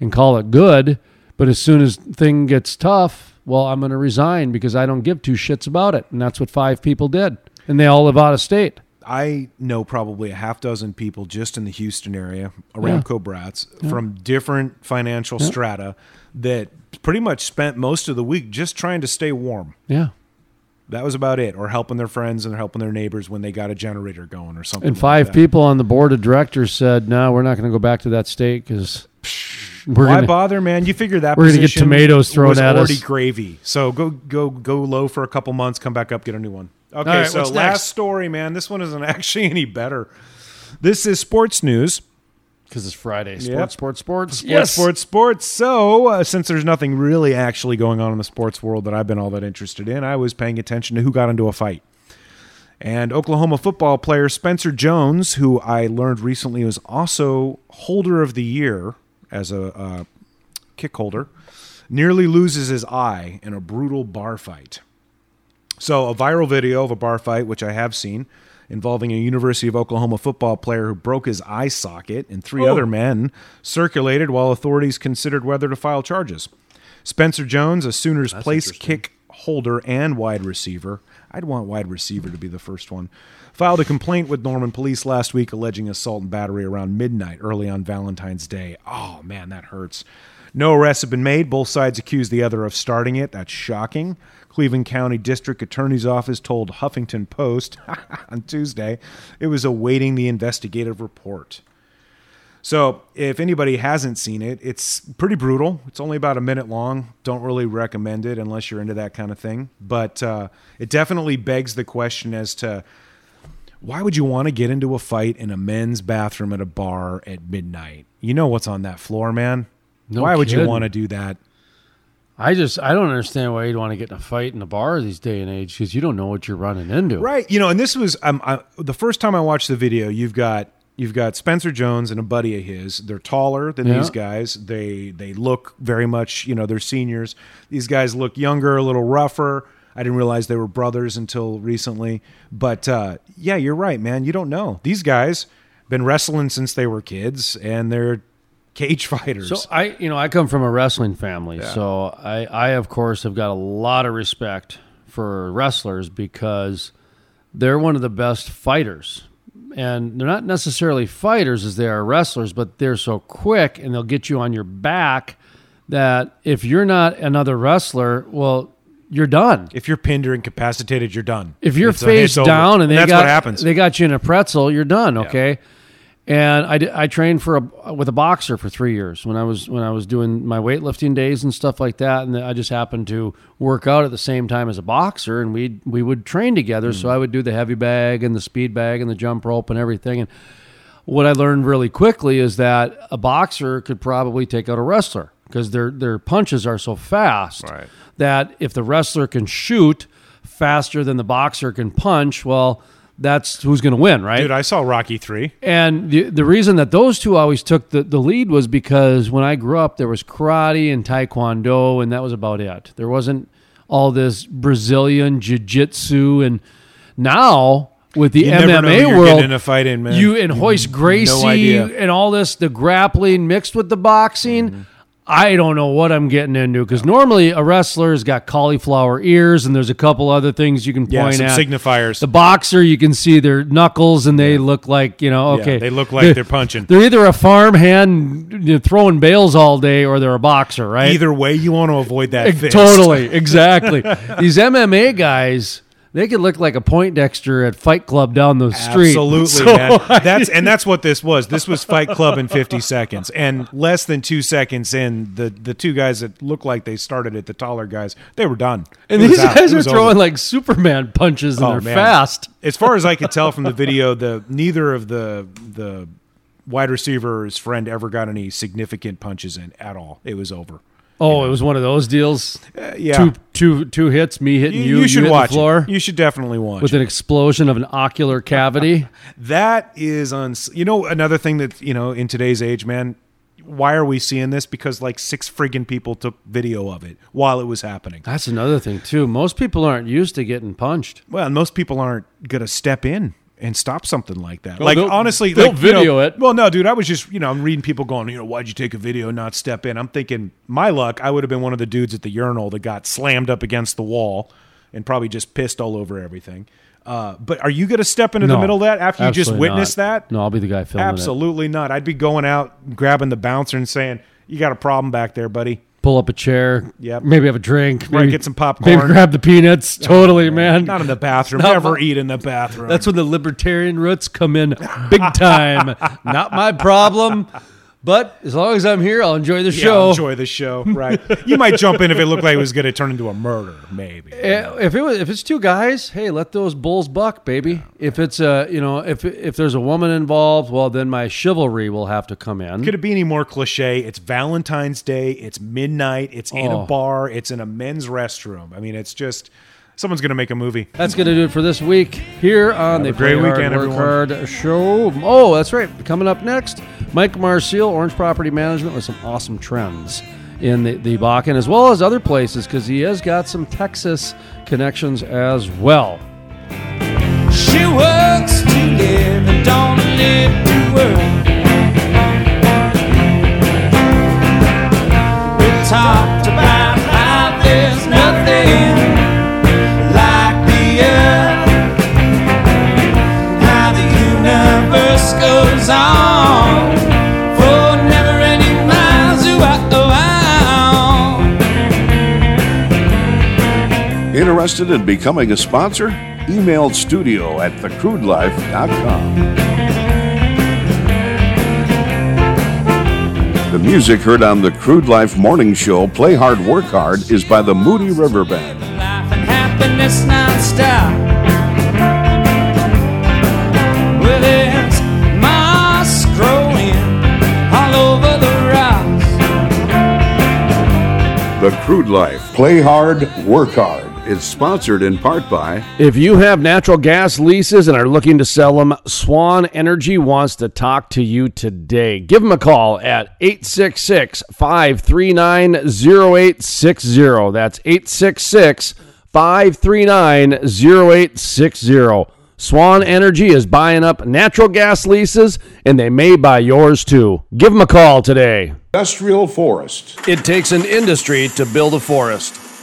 and call it good." But as soon as thing gets tough, well, I'm going to resign because I don't give two shits about it, and that's what five people did, and they all live out of state. I know probably a half dozen people just in the Houston area, Yeah. Aramco brats, Yeah. from different financial Yeah. strata that pretty much spent most of the week just trying to stay warm. Yeah. That was about it, or helping their friends and helping their neighbors when they got a generator going or something. And like five that. people on the board of directors said, "No, we're not going to go back to that state because we're Why gonna, bother, man? You figure that we're gonna get tomatoes thrown at already us." gravy. So go go go low for a couple months, come back up, get a new one. Okay, All right, so last next? story, man. This one isn't actually any better. This is sports news. because it's Friday. Sports, Yep. sports, sports, Sports, sports, sports. So, uh, since there's nothing really actually going on in the sports world that I've been all that interested in, I was paying attention to who got into a fight. And Oklahoma football player Spencer Jones, who I learned recently was also holder of the year as a uh, kick holder, nearly loses his eye in a brutal bar fight. So, a viral video of a bar fight, which I have seen, involving a University of Oklahoma football player who broke his eye socket and three Oh. other men, circulated while authorities considered whether to file charges. Spencer Jones, a Sooners place kick holder and wide receiver, I'd want wide receiver to be the first one, filed a complaint with Norman police last week alleging assault and battery around midnight early on Valentine's Day. Oh, man, that hurts. No arrests have been made. Both sides accuse the other of starting it. That's shocking. Cleveland County District Attorney's Office told Huffington Post on Tuesday it was awaiting the investigative report. So, if anybody hasn't seen it, it's pretty brutal. It's only about a minute long. Don't really recommend it unless you're into that kind of thing. But uh, it definitely begs the question as to why would you want to get into a fight in a men's bathroom at a bar at midnight? You know what's on that floor, man. No why would you want to do that? I just I don't understand why you'd want to get in a fight in a bar these day and age because you don't know what you're running into. Right. You know, and this was um, I, the first time I watched the video. You've got you've got Spencer Jones and a buddy of his. They're taller than Yeah. these guys. They they look very much. You know, they're seniors. These guys look younger, a little rougher. I didn't realize they were brothers until recently. But uh, yeah, you're right, man. You don't know. These guys been wrestling since they were kids, and they're cage fighters. So I, you know, I come from a wrestling family, Yeah. so I, I of course have got a lot of respect for wrestlers because they're one of the best fighters, and they're not necessarily fighters as they are wrestlers, but they're so quick and they'll get you on your back that if you're not another wrestler, well, you're done. if you're pinned or incapacitated, you're done. If you're It's, face over. down and they got what happens. they got you in a pretzel, you're done. Okay. And I, I trained for a with a boxer for three years when I was when I was doing my weightlifting days and stuff like that, and I just happened to work out at the same time as a boxer, and we we would train together. So hmm. I would do the heavy bag and the speed bag and the jump rope and everything. And what I learned really quickly is that a boxer could probably take out a wrestler because their their punches are so fast that if the wrestler can shoot faster than the boxer can punch, well, that's who's going to win, right? Dude, I saw Rocky three. And the, the reason that those two always took the, the lead was because when I grew up, there was karate and taekwondo, and that was about it. There wasn't all this Brazilian jiu jitsu. And now, with the You never know who MMA world, in a fight in, man. you and Royce Gracie No and all this, the grappling mixed with the boxing. Mm-hmm. I don't know what I'm getting into because normally a wrestler's got cauliflower ears and there's a couple other things you can Yeah, point some at. signifiers. The boxer, you can see their knuckles and they look like, you know, Yeah, okay. they look like they're punching. They're either a farmhand you know, throwing bales all day or they're a boxer, right? Either way, you want to avoid that. Fist. Totally, exactly. These MMA guys, they could look like a Poindexter at Fight Club down the street. Absolutely, So man. I- That's and that's what this was. This was Fight Club in 50 seconds, and less than two seconds in, the the two guys that looked like they started it, the taller guys, they were done. and It these guys are throwing over. like Superman punches and Oh, they're man. fast. As far as I could tell from the video, the neither of the the wide receiver's friend ever got any significant punches in at all. It was over. Oh, it was one of those deals. Uh, yeah. two, two, two hits, me hitting you. You, should hit watch the floor it. You should definitely watch with it. an explosion of an ocular cavity. That is uns. You know, another thing that you know in today's age, man. Why are we seeing this? Because like six friggin' people took video of it while it was happening. That's another thing too. Most people aren't used to getting punched. Well, and most people aren't gonna step in and stop something like that. Oh, like they'll- honestly, they'll like, you know- video it. Well, no, dude, I was just you know I'm reading people going, you know, why'd you take a video, and not step in? I'm thinking, my luck, I would have been one of the dudes at the urinal that got slammed up against the wall and probably just pissed all over everything. Uh, but are you gonna step into the middle of that after you just witnessed not. that? No, I'll be the guy filming it. Absolutely not. I'd be going out, grabbing the bouncer, and saying, "You got a problem back there, buddy." Pull up a chair. Yep. Maybe have a drink. Right, Maybe get some popcorn. Maybe grab the peanuts. Totally, man. Not in the bathroom. Not Never my- eat in the bathroom. That's when the libertarian roots come in big time. Not my problem. But as long as I'm here, I'll enjoy the Yeah, show. enjoy the show. Right. you might jump in if it looked like it was going to turn into a murder. Maybe. If it was, if it's two guys, hey, let those bulls buck, baby. If it's a, you know, if if there's a woman involved, well, then my chivalry will have to come in. Could it be any more cliche? It's Valentine's Day. It's midnight. It's in Oh. a bar. It's in a men's restroom. I mean, it's just someone's going to make a movie. That's going to do it for this week here on the great Play Hard, weekend, Work everyone. Hard show. Oh, that's right. Coming up next, Mike Marcil, Orange Property Management, with some awesome trends in the, the Bakken as well as other places because he has got some Texas connections as well. She works to live and don't live to work. We talked on for never ending miles around. Interested in becoming a sponsor? Email studio at thecrudelife.com. The music heard on the Crude Life Morning Show, Play Hard, Work Hard, is by the Moody River Band. The Crude Life, Play Hard, Work Hard, is sponsored in part by If you have natural gas leases and are looking to sell them, Swan Energy wants to talk to you today. Give them a call at 866 539 0860. That's 866 539 0860. Swan Energy is buying up natural gas leases and they may buy yours too. Give them a call today. Industrial Forest. It takes an industry to build a forest.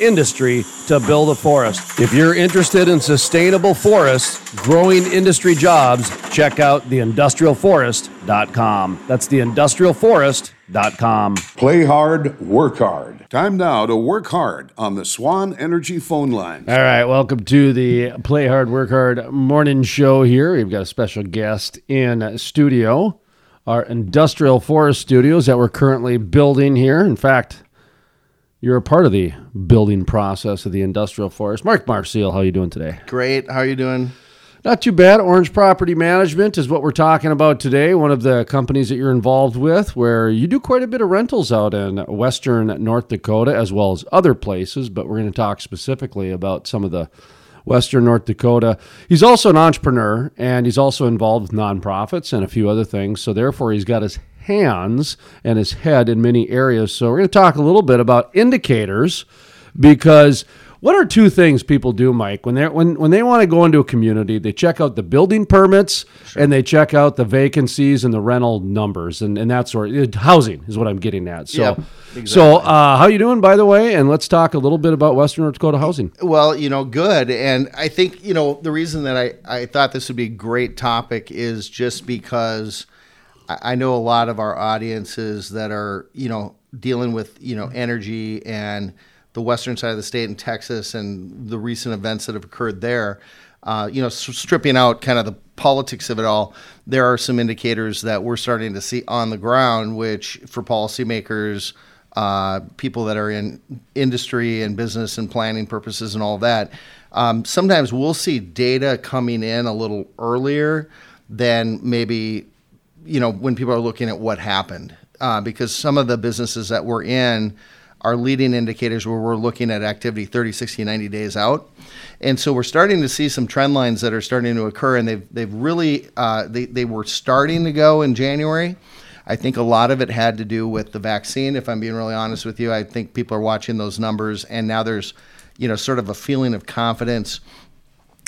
industry to build a forest. If you're interested in sustainable forests, growing industry jobs, check out theindustrialforest.com. That's theindustrialforest.com. com. Play hard, work hard. Time now to work hard on the Swan Energy phone line. All right, welcome to the Play Hard, Work Hard morning show here. We've got a special guest in studio, our industrial forest studios that we're currently building here. In fact, you're a part of the building process of the industrial forest. Mark Marcil, how are you doing today? Great. How are you doing? Not too bad. Orange Property Management is what we're talking about today. One of the companies that you're involved with, where you do quite a bit of rentals out in western North Dakota as well as other places. But we're going to talk specifically about some of the western North Dakota. He's also an entrepreneur and he's also involved with nonprofits and a few other things. So, therefore, he's got his hands and his head in many areas. So, we're going to talk a little bit about indicators because what are two things people do, Mike, when they when when they want to go into a community? They check out the building permits and they check out the vacancies and the rental numbers and, and that sort. Of, housing is what I'm getting at. So, Yep, so uh, how you doing, by the way? And let's talk a little bit about Western North Dakota housing. Well, you know, good. And I think, you know, the reason that I, I thought this would be a great topic is just because I, know a lot of our audiences that are, you know, dealing with, you know, energy and the western side of the state in Texas and the recent events that have occurred there. Uh, you know, stripping out kind of the politics of it all, there are some indicators that we're starting to see on the ground, which for policymakers, uh, people that are in industry and business and planning purposes and all that. Um, sometimes we'll see data coming in a little earlier than maybe you know when people are looking at what happened uh, because some of the businesses that we're in are leading indicators where we're looking at activity 30 60 90 days out and so we're starting to see some trend lines that are starting to occur and they've, they've really uh, they, they were starting to go in january I think a lot of it had to do with the vaccine. If I'm being really honest with you, I think people are watching those numbers, and now there's, you know, sort of a feeling of confidence.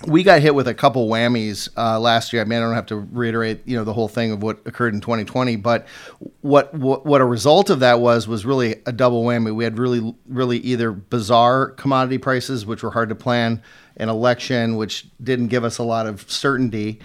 We got hit with a couple whammies uh, last year. I mean, I don't have to reiterate, you know, the whole thing of what occurred in 2020, but what, what what a result of that was was really a double whammy. We had really really either bizarre commodity prices, which were hard to plan, an election, which didn't give us a lot of certainty,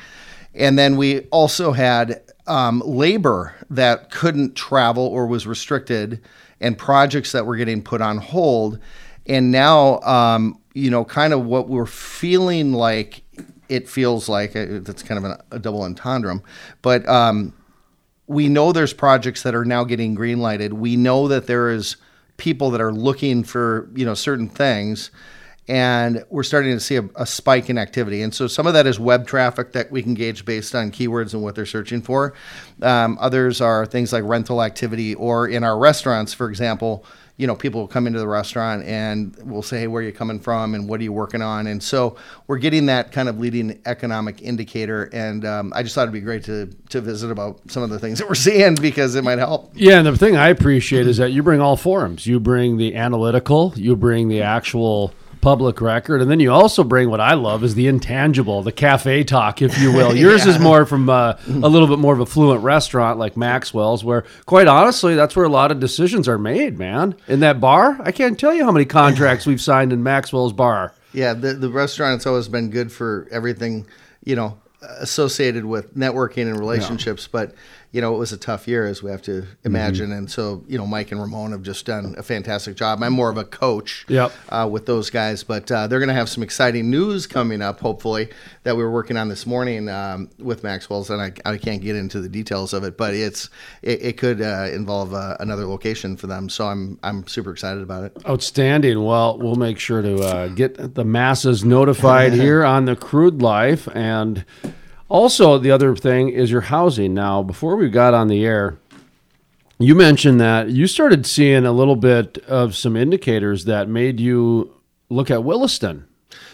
and then we also had um, labor that couldn't travel or was restricted, and projects that were getting put on hold. And now, um, you know, kind of what we're feeling like it feels like uh, that's kind of an, a double entendre, but um, we know there's projects that are now getting green lighted. We know that there is people that are looking for you know certain things, and we're starting to see a, a spike in activity. And so some of that is web traffic that we can gauge based on keywords and what they're searching for. Um, others are things like rental activity, or in our restaurants, for example. You know, people will come into the restaurant and we'll say, hey, where are you coming from and what are you working on? And so we're getting that kind of leading economic indicator. And um, I just thought it'd be great to, to visit about some of the things that we're seeing because it might help. Yeah, and the thing I appreciate is that you bring all forums. You bring the analytical, you bring the actual public record, and then you also bring what I love is the intangible, the cafe talk, if you will. Yours is more from uh, a little bit more of a fluent restaurant like Maxwell's, where quite honestly, that's where a lot of decisions are made, man. In that bar, I can't tell you how many contracts we've signed in Maxwell's bar. Yeah, the the restaurant's always been good for everything, you know, associated with networking and relationships. But you know, it was a tough year, as we have to imagine. Mm-hmm. And so, you know, Mike and Ramon have just done a fantastic job. I'm more of a coach, Yep. uh, with those guys, but uh, they're going to have some exciting news coming up. Hopefully, that we were working on this morning um, with Maxwell's, and I, I can't get into the details of it, but it's it, it could uh, involve uh, another location for them. So I'm I'm super excited about it. Outstanding. Well, we'll make sure to uh, get the masses notified here on the crude life. And also, the other thing is your housing. Now, before we got on the air, you mentioned that you started seeing a little bit of some indicators that made you look at Williston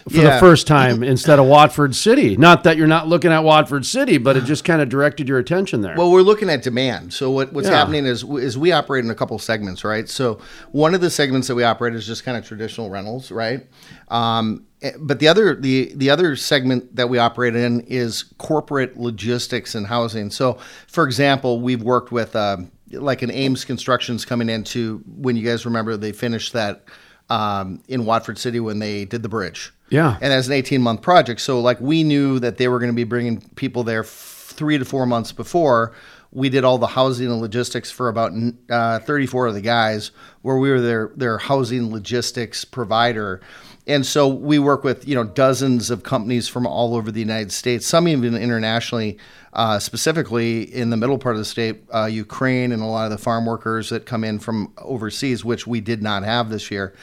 for the first time instead of Watford City. Not that you're not looking at Watford City, but it just kind of directed your attention there. Well, we're looking at demand. So what, what's Yeah. happening is is we operate in a couple segments, right? So one of the segments that we operate is just kind of traditional rentals, right? Um, but the other the the other segment that we operate in is corporate logistics and housing. So, for example, we've worked with um, like an Ames Constructions coming into when you guys remember they finished that um, in Watford City when they did the bridge. Yeah. And as an 18 month project. So, like, we knew that they were going to be bringing people there f- three to four months before. we did all the housing and logistics for about uh, 34 of the guys, where we were their their housing logistics provider. And so we work with you know dozens of companies from all over the United States, some even internationally. Uh, specifically in the middle part of the state, uh, Ukraine and a lot of the farm workers that come in from overseas, which we did not have this year.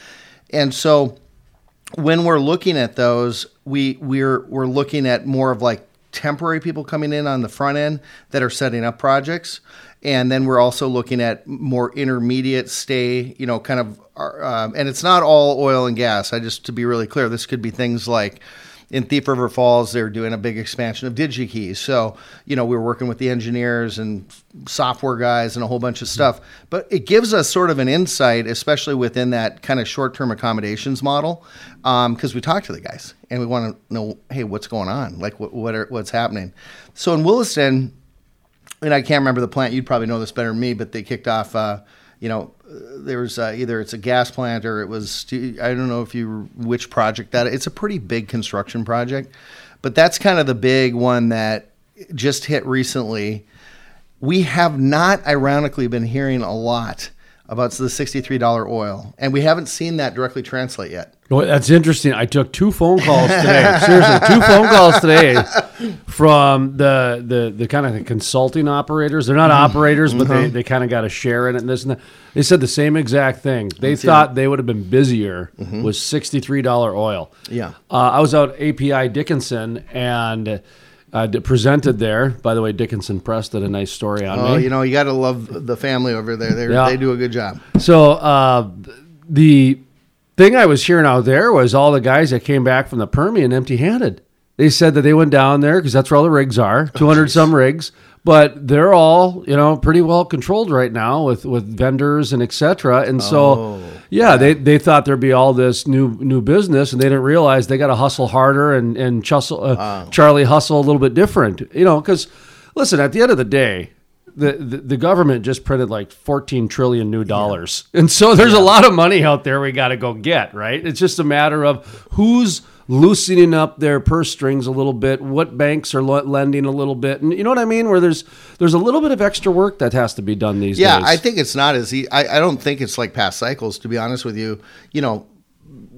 And so when we're looking at those, we we're we're looking at more of like temporary people coming in on the front end that are setting up projects. And then we're also looking at more intermediate stay, you know, kind of, uh, and it's not all oil and gas. I just to be really clear, this could be things like in Thief River Falls, they're doing a big expansion of DigiKey's. So, you know, we were working with the engineers and software guys and a whole bunch of stuff. But it gives us sort of an insight, especially within that kind of short term accommodations model, because um, we talk to the guys and we want to know, hey, what's going on? Like, what, what are, what's happening? So in Williston, and I can't remember the plant, you'd probably know this better than me, but they kicked off. Uh, you know, there was uh, either it's a gas plant or it was I don't know if you which project that it's a pretty big construction project, but that's kind of the big one that just hit recently. We have not, ironically, been hearing a lot about the $63 oil, and we haven't seen that directly translate yet. Well, that's interesting. I took two phone calls today. Seriously, two phone calls today from the the the kind of the consulting operators. They're not Mm-hmm. operators, but they, Mhm. they kind of got a share in it and this and that. They said the same exact thing. They Let's thought they would have been busier Mhm. with sixty three dollar oil. Yeah. Uh, I was out API Dickinson and uh, presented there. By the way, Dickinson Press did a nice story on Oh, me. you know, you got to love the family over there. They Yeah. they do a good job. So uh, the thing I was hearing out there was all the guys that came back from the Permian empty-handed. They said that they went down there because that's where all the rigs are, Oh, 200 some rigs, but they're all you know pretty well controlled right now with with vendors and etc. And so, Oh, yeah, they they thought there'd be all this new new business, and they didn't realize they got to hustle harder and and Chussel, uh, Charlie hustle a little bit different, you know, because listen, at the end of the day, the, the, the government just printed like 14 trillion new dollars. And so there's a lot of money out there we got to go get, right? It's just a matter of who's loosening up their purse strings a little bit, what banks are lending a little bit. And you know what I mean? Where there's there's a little bit of extra work that has to be done these Yeah, days. Yeah, I think it's not as e- I, I don't think it's like past cycles. To be honest with you, you know,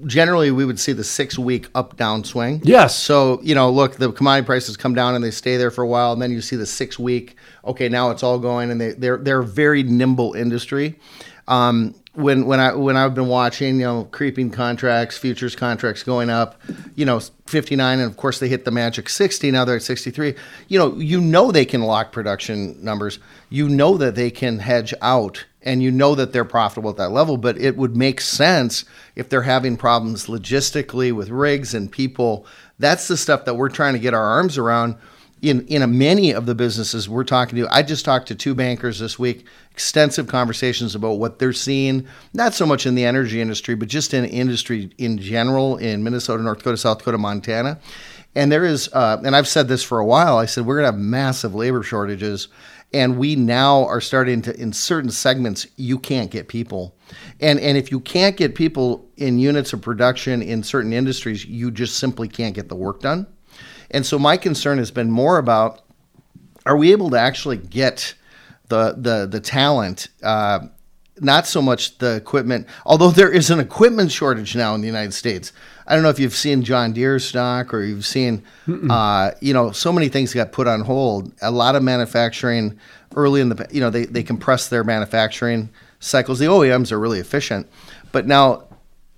generally we would see the six week up down swing. Yes. So you know, look, the commodity prices come down and they stay there for a while, and then you see the six week. Okay, now it's all going, and they they're they're a very nimble industry. Um, when when I when I've been watching, you know, creeping contracts, futures contracts going up, you know, 59 and of course they hit the magic 60, now they're at 63. You know, you know they can lock production numbers. You know that they can hedge out and you know that they're profitable at that level, but it would make sense if they're having problems logistically with rigs and people. That's the stuff that we're trying to get our arms around in in many of the businesses we're talking to. I just talked to two bankers this week, extensive conversations about what they're seeing, not so much in the energy industry, but just in industry in general in Minnesota, North Dakota, South Dakota, Montana. And there is, uh, and I've said this for a while. I said we're going to have massive labor shortages, and we now are starting to in certain segments you can't get people, and and if you can't get people in units of production in certain industries, you just simply can't get the work done. And so my concern has been more about are we able to actually get the the the talent uh, not so much the equipment although there is an equipment shortage now in the United States. I don't know if you've seen John Deere stock or you've seen uh, you know so many things got put on hold. A lot of manufacturing early in the you know they, they compress their manufacturing cycles. The OEMs are really efficient. But now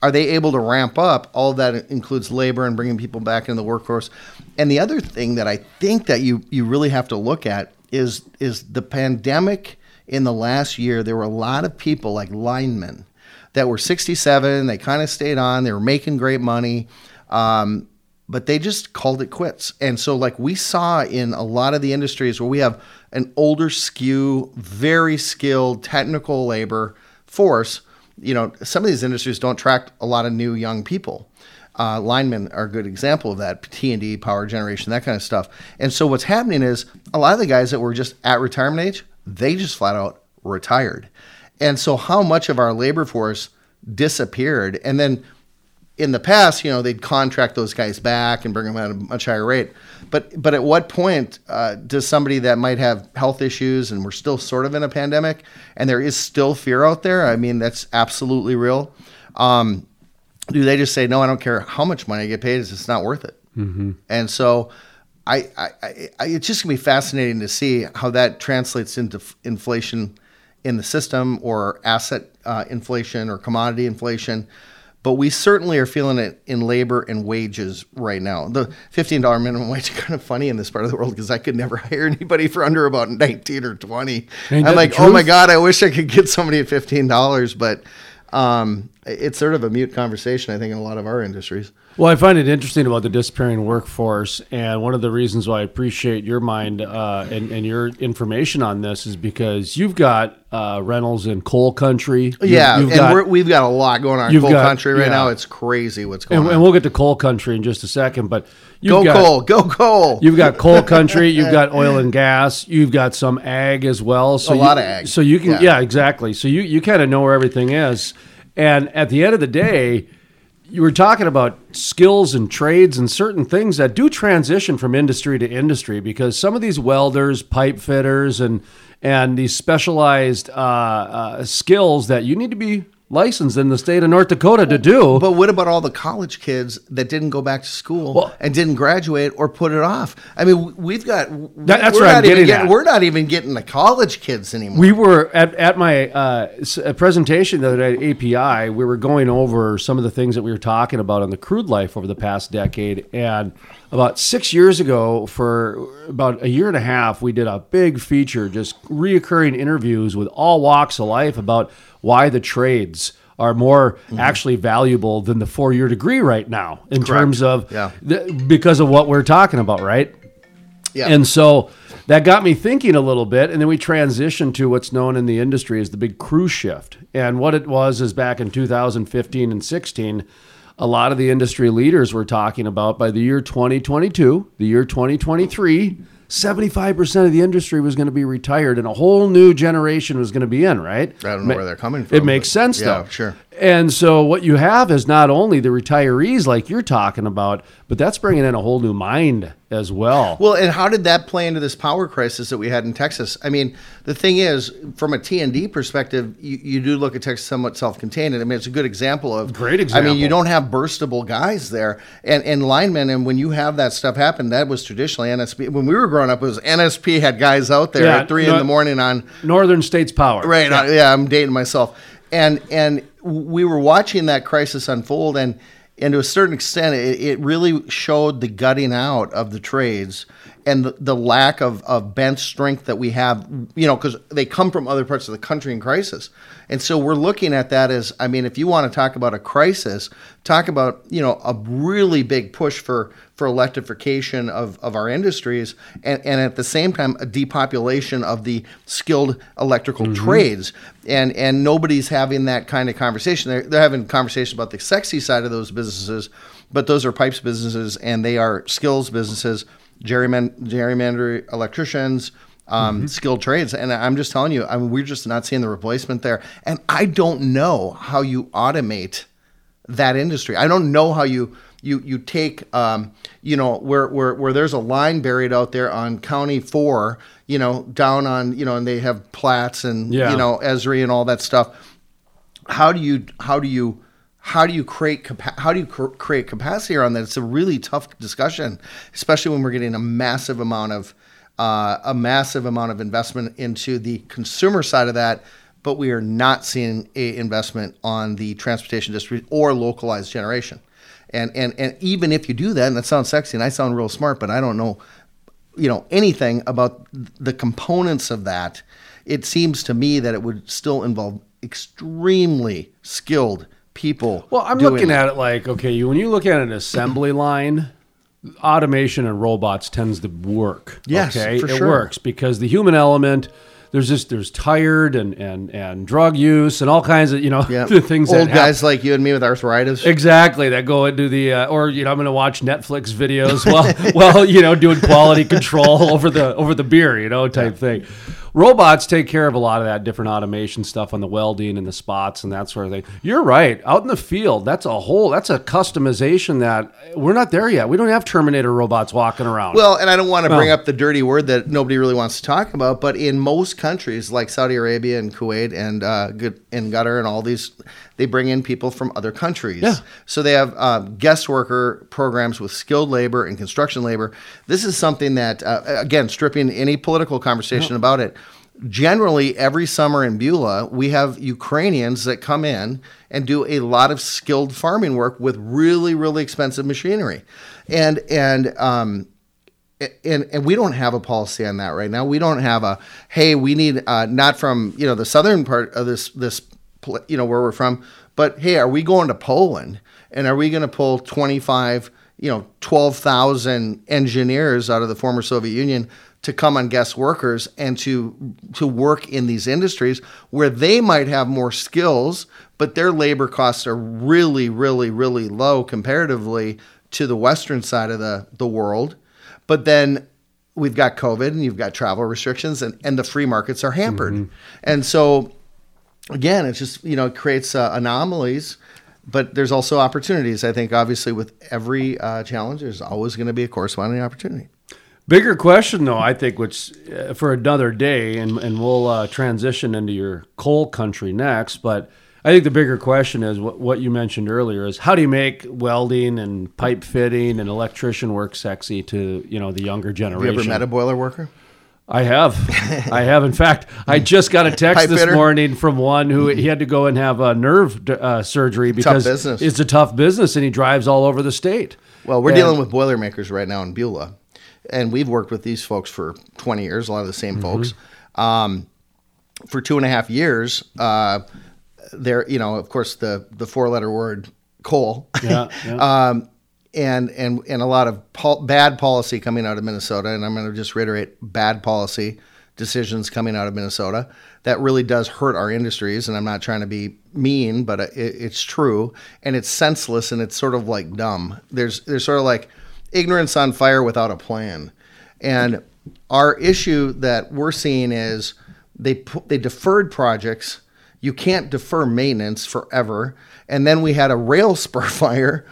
are they able to ramp up? All that includes labor and bringing people back into the workforce. And the other thing that I think that you you really have to look at is is the pandemic in the last year. There were a lot of people like linemen that were 67. They kind of stayed on. They were making great money. Um, but they just called it quits. And so, like we saw in a lot of the industries where we have an older skew, very skilled technical labor force, you know, some of these industries don't attract a lot of new young people. Uh, linemen are a good example of that. T and D, power generation, that kind of stuff. And so what's happening is a lot of the guys that were just at retirement age, they just flat out retired. And so how much of our labor force disappeared? And then in the past, you know, they'd contract those guys back and bring them at a much higher rate. But but at what point uh, does somebody that might have health issues and we're still sort of in a pandemic and there is still fear out there? I mean, that's absolutely real. Um, do they just say no? I don't care how much money I get paid; it's not worth it. Mm-hmm. And so, I, I, I, it's just gonna be fascinating to see how that translates into f- inflation in the system, or asset uh, inflation, or commodity inflation. But we certainly are feeling it in labor and wages right now. The fifteen dollar minimum wage is kind of funny in this part of the world because I could never hire anybody for under about nineteen or twenty. Ain't I'm like, oh my god, I wish I could get somebody at fifteen dollars, but um, it's sort of a mute conversation. I think in a lot of our industries. Well, I find it interesting about the disappearing workforce, and one of the reasons why I appreciate your mind uh, and, and your information on this is because you've got uh, rentals in coal country. You've- Yeah, you've and we're, we've got a lot going on in coal got- country right yeah. now. It's crazy what's going and, on. and we'll get to coal country in just a second, but Go got, coal, go coal. You've got coal country, you've got oil and gas, you've got some ag as well. So A you- lot of ag. So you can, Yeah. yeah, exactly. So you you kind of know where everything is, and at the end of the day, you were talking about skills and trades and certain things that do transition from industry to industry because some of these welders, pipe fitters, and and these specialized uh, uh, skills that you need to be licensed in the state of North Dakota to do. But what about all the college kids that didn't go back to school and didn't graduate or put it off? I mean, we've got That- that's we're what I'm not even getting. We're not even getting the college kids anymore. We were at, at my uh, uh, presentation that other day at API. We were going over some of the things that we were talking about on the crude life over the past decade. And about six years ago, for about a year and a half, we did a big feature, just reoccurring interviews with all walks of life about why the trades are more actually valuable than the four year degree right now in Mm-hmm. Correct. terms of Yeah. the, because of what we're talking about, right? Yeah. And so that got me thinking a little bit. And then we transitioned to what's known in the industry as the big crew shift. And what it was is back in 2015 and 16, a lot of the industry leaders were talking about by the year 2022, the year 2023, 75% of the industry was going to be retired and a whole new generation was going to be in, right? I don't know Ma- where they're coming from. It makes sense, yeah, though. Sure. And so what you have is not only the retirees like you're talking about, but that's bringing in a whole new mind as well. Well, and how did that play into this power crisis that we had in Texas? I mean, the thing is, from a T and D perspective, you, you do look at Texas somewhat self-contained. I mean, it's a good example of Great example. I mean, you don't have burstable guys there, and and linemen. And when you have that stuff happen, that was traditionally NSP. When we were growing up, it was NSP had guys out there Yeah, at three no- in the morning on Northern States Power. Right. Yeah. Uh, yeah, I'm dating myself. And and we were watching that crisis unfold, and and to a certain extent, it, it really showed the gutting out of the trades and the, the lack of, of bench strength that we have. You know, because they come from other parts of the country in crisis, and so we're looking at that as, I mean, if you want to talk about a crisis, talk about you know a really big push for for electrification of, of our industries and, and at the same time a depopulation of the skilled electrical mm-hmm. trades. And and nobody's having that kind of conversation. They're, they're having conversations about the sexy side of those businesses but those are pipes businesses and they are skills businesses gerryman- gerrymander electricians um, skilled trades and i'm just telling you I mean, we're just not seeing the replacement there and i don't know how you automate that industry. I don't know how you you you take um, you know where where where there's a line buried out there on County Four, you know, down on you know, and they have Platts and Yeah. you know Esri and all that stuff. How do you how do you how do you create capa- how do you cr- create capacity around that? It's a really tough discussion, especially when we're getting a massive amount of uh, a massive amount of investment into the consumer side of that but we are not seeing a investment on the transportation district or localized generation. And and and even if you do that, and that sounds sexy, and I sound real smart, but I don't know, you know, anything about the components of that. It seems to me that it would still involve extremely skilled people. Well, I'm looking it. at it like, okay, you- when you look at an assembly line, automation and robots tends to work. Yes, okay? for it sure. works because the human element. There's just there's tired and and and drug use and all kinds of you know Yeah. things Old guys like you and me with arthritis. Exactly, that go into the uh, or you know I'm going to watch Netflix videos while while you know doing quality control over the over the beer, you know, type thing. Robots take care of a lot of that different automation stuff on the welding and the spots and that sort of thing. You're right. Out in the field, that's a whole that's a customization that we're not there yet. We don't have Terminator robots walking around. Well, and I don't want to bring up the dirty word that nobody really wants to talk about, but in most countries like Saudi Arabia and Kuwait and uh, Good- and Qatar and all these, they bring in people from other countries. Yeah. So they have um, guest worker programs with skilled labor and construction labor. This is something that, uh, again, stripping any political conversation about it. Generally, every summer in Beulah, we have Ukrainians that come in and do a lot of skilled farming work with really, really expensive machinery, and and um, and and we don't have a policy on that right now. We don't have a hey, we need uh, not from you know the southern part of this this you know where we're from, but hey, are we going to Poland and are we going to pull twenty five you know twelve thousand engineers out of the former Soviet Union to come on guest workers and to to work in these industries where they might have more skills, but their labor costs are really really really low comparatively to the western side of the the world. But then we've got COVID and you've got travel restrictions and, and the free markets are hampered. Mm-hmm. And so, again, it's just, you know, it creates uh, anomalies, but there's also opportunities. I think, obviously, with every uh, challenge, there's always going to be a corresponding opportunity. Bigger question, though, I think, which uh, for another day, and, and we'll uh, transition into your coal country next. But I think the bigger question is what, what you mentioned earlier is how do you make welding and pipe fitting and electrician work sexy to you know the younger Have generation? you ever met a boiler worker? I have. I have. In fact, I just got a text this morning from one who he had to go and have a nerve uh, surgery because it's a tough business and he drives all over the state. Well, we're And- dealing with Boilermakers right now in Beulah, and we've worked with these folks for 20 years, a lot of the same folks. Um, for two and a half years, uh, they're, you know, of course, the, the four letter word coal. Yeah, yeah. um, and, and, and a lot of pol- bad policy coming out of Minnesota. And I'm going to just reiterate bad policy decisions coming out of Minnesota that really does hurt our industries. And I'm not trying to be mean, but it, it's true. And it's senseless and it's sort of like dumb. There's, there's sort of like ignorance on fire without a plan. And our issue that we're seeing is they pu- they deferred projects. You can't defer maintenance forever. And then we had a rail spur fire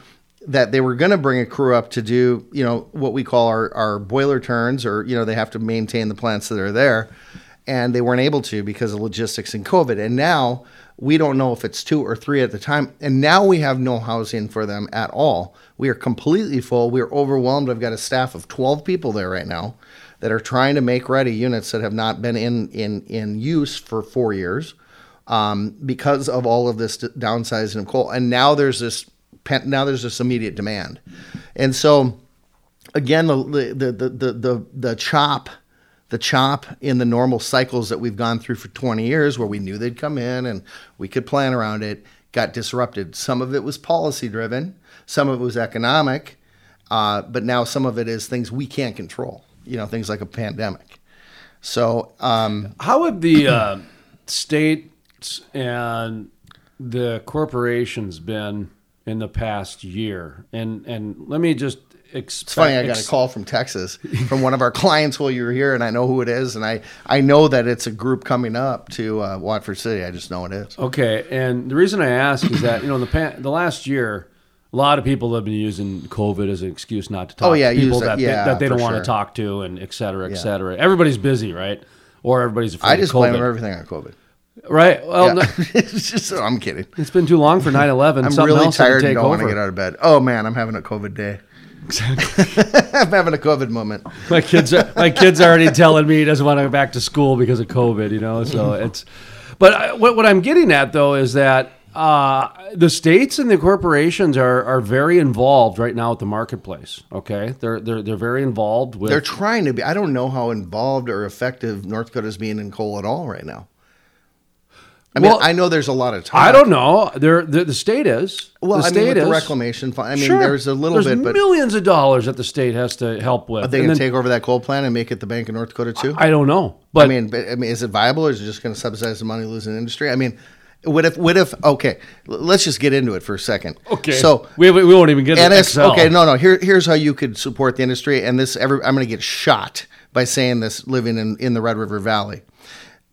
that they were going to bring a crew up to do, you know, what we call our, our boiler turns, or you know, they have to maintain the plants that are there, and they weren't able to because of logistics and COVID. And now we don't know if it's two or three at the time, and now we have no housing for them at all. We are completely full. We are overwhelmed. I've got a staff of twelve people there right now that are trying to make ready units that have not been in in in use for four years um, because of all of this downsizing of coal. And now there's this now there's this immediate demand, and so again the the the the the, the chop. The chop in the normal cycles that we've gone through for 20 years, where we knew they'd come in and we could plan around it, got disrupted. Some of it was policy driven, some of it was economic, uh, but now some of it is things we can't control. You know, things like a pandemic. So, um, How have the uh, states and the corporations been in the past year? And and let me just expect. It's funny. I got a call from Texas from one of our clients while you were here, and I know who it is, and I I know that it's a group coming up to uh, Watford City. I just know it is. Okay, and the reason I ask is that you know in the pa- the last year, a lot of people have been using COVID as an excuse not to talk. Oh, yeah, to people use that Yeah, they, that they don't want to talk to, and et cetera, et Yeah. cetera. Everybody's busy, right? Or everybody's afraid I just blame everything on COVID. Right. Well, Yeah. no, it's just I'm kidding. it's been too long for 9-11. I'm Something really else had to tired and don't want to get out of bed. Oh man, I'm having a COVID day. I'm having a COVID moment. my kids are my kids are already telling me he doesn't want to go back to school because of COVID. You know, so it's. But I, what what I'm getting at though is that uh, the states and the corporations are are very involved right now with the marketplace. Okay, they're they're they're very involved with. They're trying to be. I don't know how involved or effective North Dakota's being in coal at all right now. I mean, Well, I know there's a lot of talk. I don't know. They're, the the state is. Well, the I state mean, with is. the reclamation fund, I mean, Sure. there's a little There's bit, but millions of dollars that the state has to help with. are they going to take over that coal plant and make it the Bank of North Dakota too? I don't know, but I mean, but, I mean, is it viable, or is it just going to subsidize the money losing industry? I mean, what if? What if? Okay, let's just get into it for a second. Okay. so we, we won't even get and to it's Xcel. okay. No, no. Here, here's how you could support the industry, and this. Every, I'm going to get shot by saying this living in, in the Red River Valley.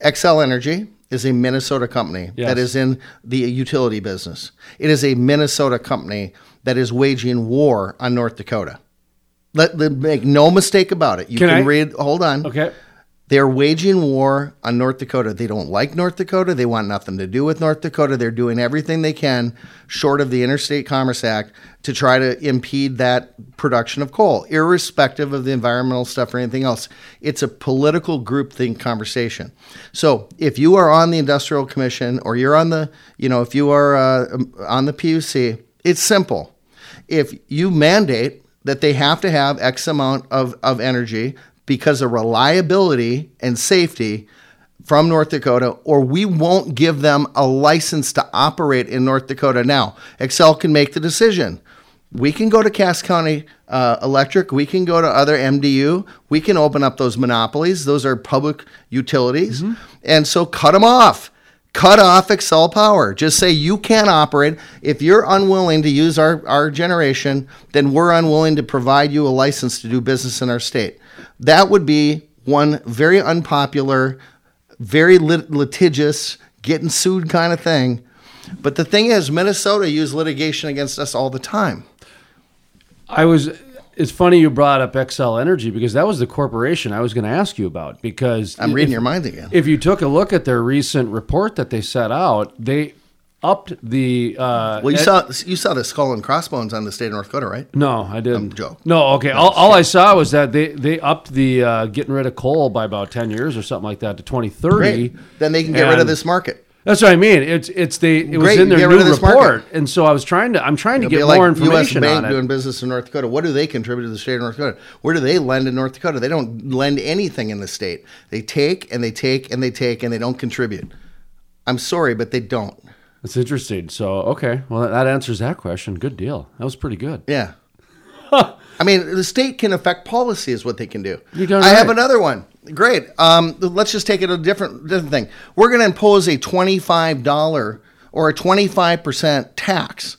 Xcel Energy is a Minnesota company Yes. that is in the utility business. It is a Minnesota company that is waging war on North Dakota. Let, let- make no mistake about it. You Can can, read. Hold on. Okay. They're waging war on North Dakota. They don't like North Dakota. They want nothing to do with North Dakota. They're doing everything they can, short of the Interstate Commerce Act, to try to impede that production of coal, irrespective of the environmental stuff or anything else. It's a political groupthink conversation. So if you are on the Industrial Commission or you're on the, you know, if you are uh, on the PUC, it's simple if you mandate that they have to have X amount of, of energy because of reliability and safety from North Dakota, or we won't give them a license to operate in North Dakota. Now, Xcel can make the decision. We can go to Cass County uh, Electric. We can go to other MDU. We can open up those monopolies. Those are public utilities. And so cut them off cut off Xcel power. Just say you can't operate. If you're unwilling to use our, our generation, then we're unwilling to provide you a license to do business in our state. That would be one very unpopular, very lit- litigious, getting sued kind of thing. But the thing is, Minnesota use litigation against us all the time. I was. It's funny you brought up Xcel Energy because that was the corporation I was going to ask you about. Because I'm reading if- your mind again. If you took a look at their recent report that they set out, they upped the. Uh, Well, you ed- saw you saw the skull and crossbones on the state of North Dakota, right? No, I didn't. Joe. No, okay. All, all I saw was that they they upped the uh, getting rid of coal by about ten years or something like that to twenty thirty. Great. Then they can get rid of this market. That's what I mean. It's it's the it was Great, in their get new of this report, market. and so I was trying to I'm trying to It'll get be like more U.S. information Bank on it. doing business in North Dakota. What do they contribute to the state of North Dakota? Where do they lend in North Dakota? They don't lend anything in the state. They take and they take and they take and they don't contribute. I'm sorry, but they don't. That's interesting. So okay, well that answers that question. Good deal. That was pretty good. Yeah. I mean, the state can affect policy is what they can do. You're I have another one. Great. Um, let's just take it a different different thing. We're going to impose a twenty five dollar or a twenty five percent tax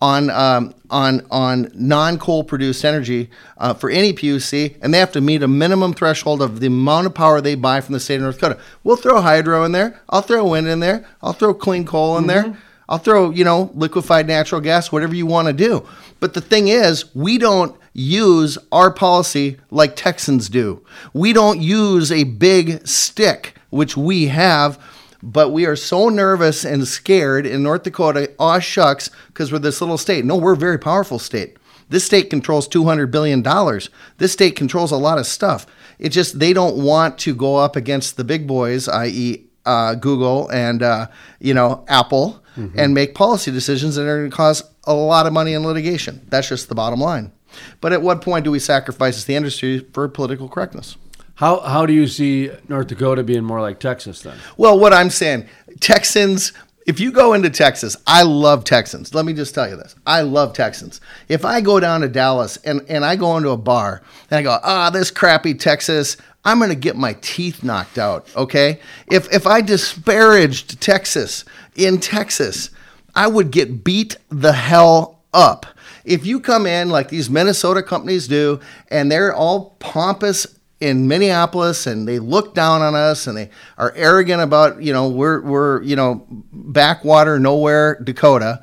on um, on on non coal produced energy uh, for any PUC, and they have to meet a minimum threshold of the amount of power they buy from the state of North Dakota. We'll throw hydro in there. I'll throw wind in there. I'll throw clean coal in there. I'll throw you know liquefied natural gas, whatever you want to do. But the thing is, we don't use our policy like Texans do. We don't use a big stick, which we have but we are so nervous and scared in North Dakota. Aw shucks, because we're this little state. No, we're a very powerful state. This state controls two hundred billion dollars. This state controls a lot of stuff. It just they don't want to go up against the big boys, i.e., uh, Google and uh, you know Apple, and make policy decisions that are going to cause a lot of money in litigation. That's just the bottom line. But at what point do we sacrifice the industry for political correctness? How how do you see North Dakota being more like Texas then? Well, what I'm saying, Texans, if you go into Texas, I love Texans. Let me just tell you this. I love Texans. If I go down to Dallas and, and I go into a bar and I go, ah, this crappy Texas, I'm going to get my teeth knocked out, okay? If, if I disparaged Texas in Texas, I would get beat the hell up. If you come in like these Minnesota companies do and they're all pompous in Minneapolis and they look down on us and they are arrogant about, you know, we're we're, you know, backwater nowhere Dakota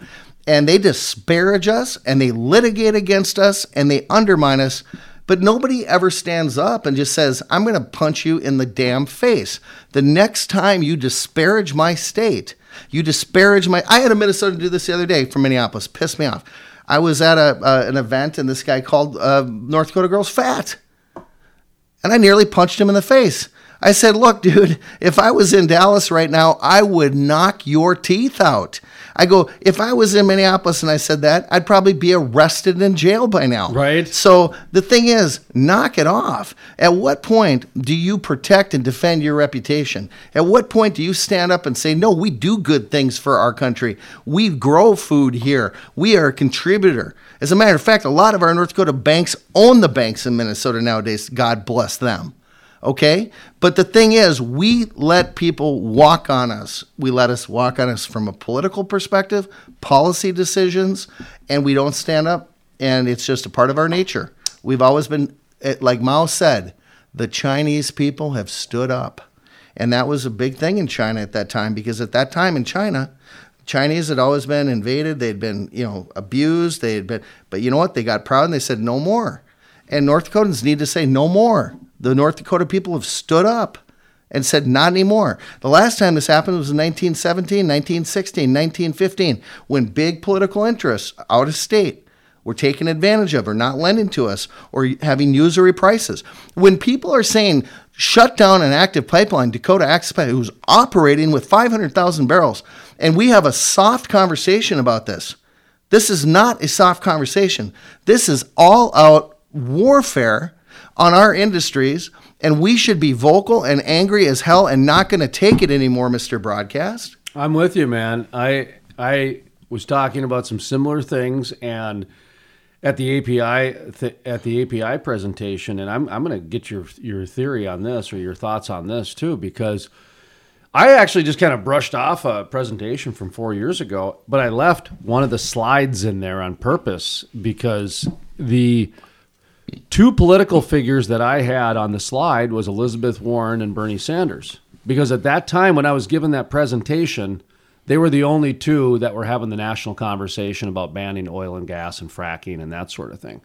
and they disparage us and they litigate against us and they undermine us, but nobody ever stands up and just says, "I'm going to punch you in the damn face." The next time you disparage my state, you disparage my I had a Minnesota do this the other day from Minneapolis, pissed me off. I was at a uh, an event and this guy called uh, North Dakota girls fat and I nearly punched him in the face. I said, Look, dude, if I was in Dallas right now, I would knock your teeth out. I go, if I was in Minneapolis and I said that, I'd probably be arrested and in jail by now. Right. So the thing is, knock it off. At what point do you protect and defend your reputation? At what point do you stand up and say, no, we do good things for our country? We grow food here. We are a contributor. As a matter of fact, a lot of our North Dakota banks own the banks in Minnesota nowadays. God bless them. Okay? But the thing is, we let people walk on us. We let us walk on us from a political perspective, policy decisions, and we don't stand up. And it's just a part of our nature. We've always been, eh, like Mao said, the Chinese people have stood up. And that was a big thing in China at that time because at that time in China, Chinese had always been invaded. They'd been, you know, abused. They had been, but you know what? They got proud and they said no more. And North Dakotans need to say no more. The North Dakota people have stood up and said not anymore. The last time this happened was in 1917, 1916, 1915, when big political interests out of state were taken advantage of or not lending to us or having usury prices. When people are saying shut down an active pipeline, Dakota Access Pipeline, who's operating with 500,000 barrels, and we have a soft conversation about this. This is not a soft conversation. This is all out warfare on our industries, and we should be vocal and angry as hell and not going to take it anymore, Mr. Broadcast. I'm with you, man. I I was talking about some similar things and at the API th- at the API presentation, and I'm I'm going to get your your theory on this or your thoughts on this too because I actually just kind of brushed off a presentation from four years ago, but I left one of the slides in there on purpose because the two political figures that I had on the slide was Elizabeth Warren and Bernie Sanders. Because at that time when I was given that presentation, they were the only two that were having the national conversation about banning oil and gas and fracking and that sort of thing.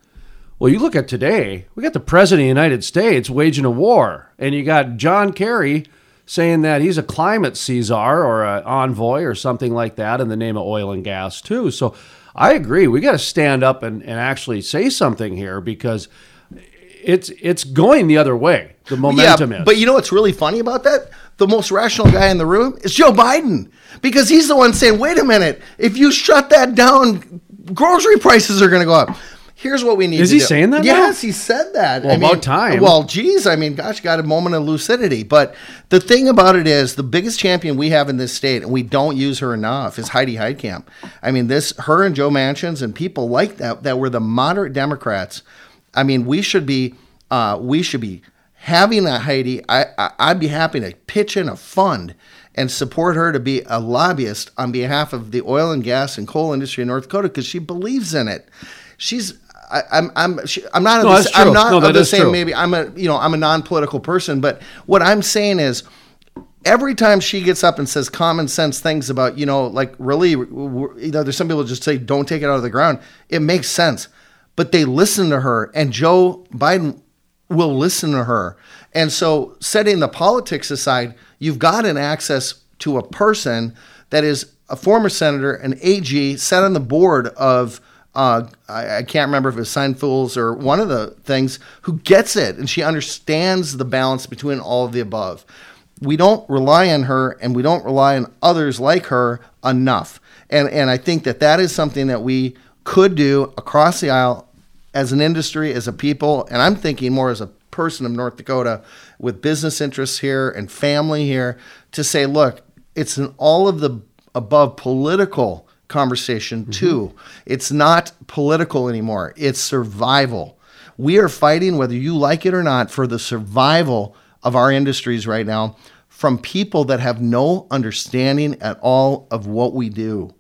Well, you look at today, we got the president of the United States waging a war, and you got John Kerry saying that he's a climate Caesar or an envoy or something like that in the name of oil and gas too. So I agree. We got to stand up and, and actually say something here because it's it's going the other way. The momentum yeah, is. But you know what's really funny about that? The most rational guy in the room is Joe Biden because he's the one saying, "Wait a minute, if you shut that down, grocery prices are going to go up." Here's what we need. Is he do. saying that now? Yes, he said that. Well, about time. Well, geez, I mean, gosh, got a moment of lucidity. But the thing about it is, the biggest champion we have in this state, and we don't use her enough, is Heidi Heitkamp. I mean, this, her and Joe Manchins and people like that that were the moderate Democrats. I mean, we should be, uh, we should be having that Heidi. I, I I'd be happy to pitch in a fund and support her to be a lobbyist on behalf of the oil and gas and coal industry in North Dakota because she believes in it. She's I, I'm I'm she, I'm not No, the, I'm not No, of the same true. maybe I'm a you know I'm a non-political person, but what I'm saying is every time she gets up and says common sense things about you know like really you know there's some people just say don't take it out of the ground. It makes sense, but they listen to her, and Joe Biden will listen to her. And so, setting the politics aside, you've got an access to a person that is a former senator, an AG, sat on the board of. Uh, I, I can't remember if it was Seinfeld's or one of the things who gets it and she understands the balance between all of the above. We don't rely on her and we don't rely on others like her enough. And, and I think that that is something that we could do across the aisle as an industry, as a people, and I'm thinking more as a person of North Dakota with business interests here and family here to say, look, it's an all of the above political conversation mm-hmm. too. It's not political anymore. It's survival. We are fighting, whether you like it or not, for the survival of our industries right now from people that have no understanding at all of what we do.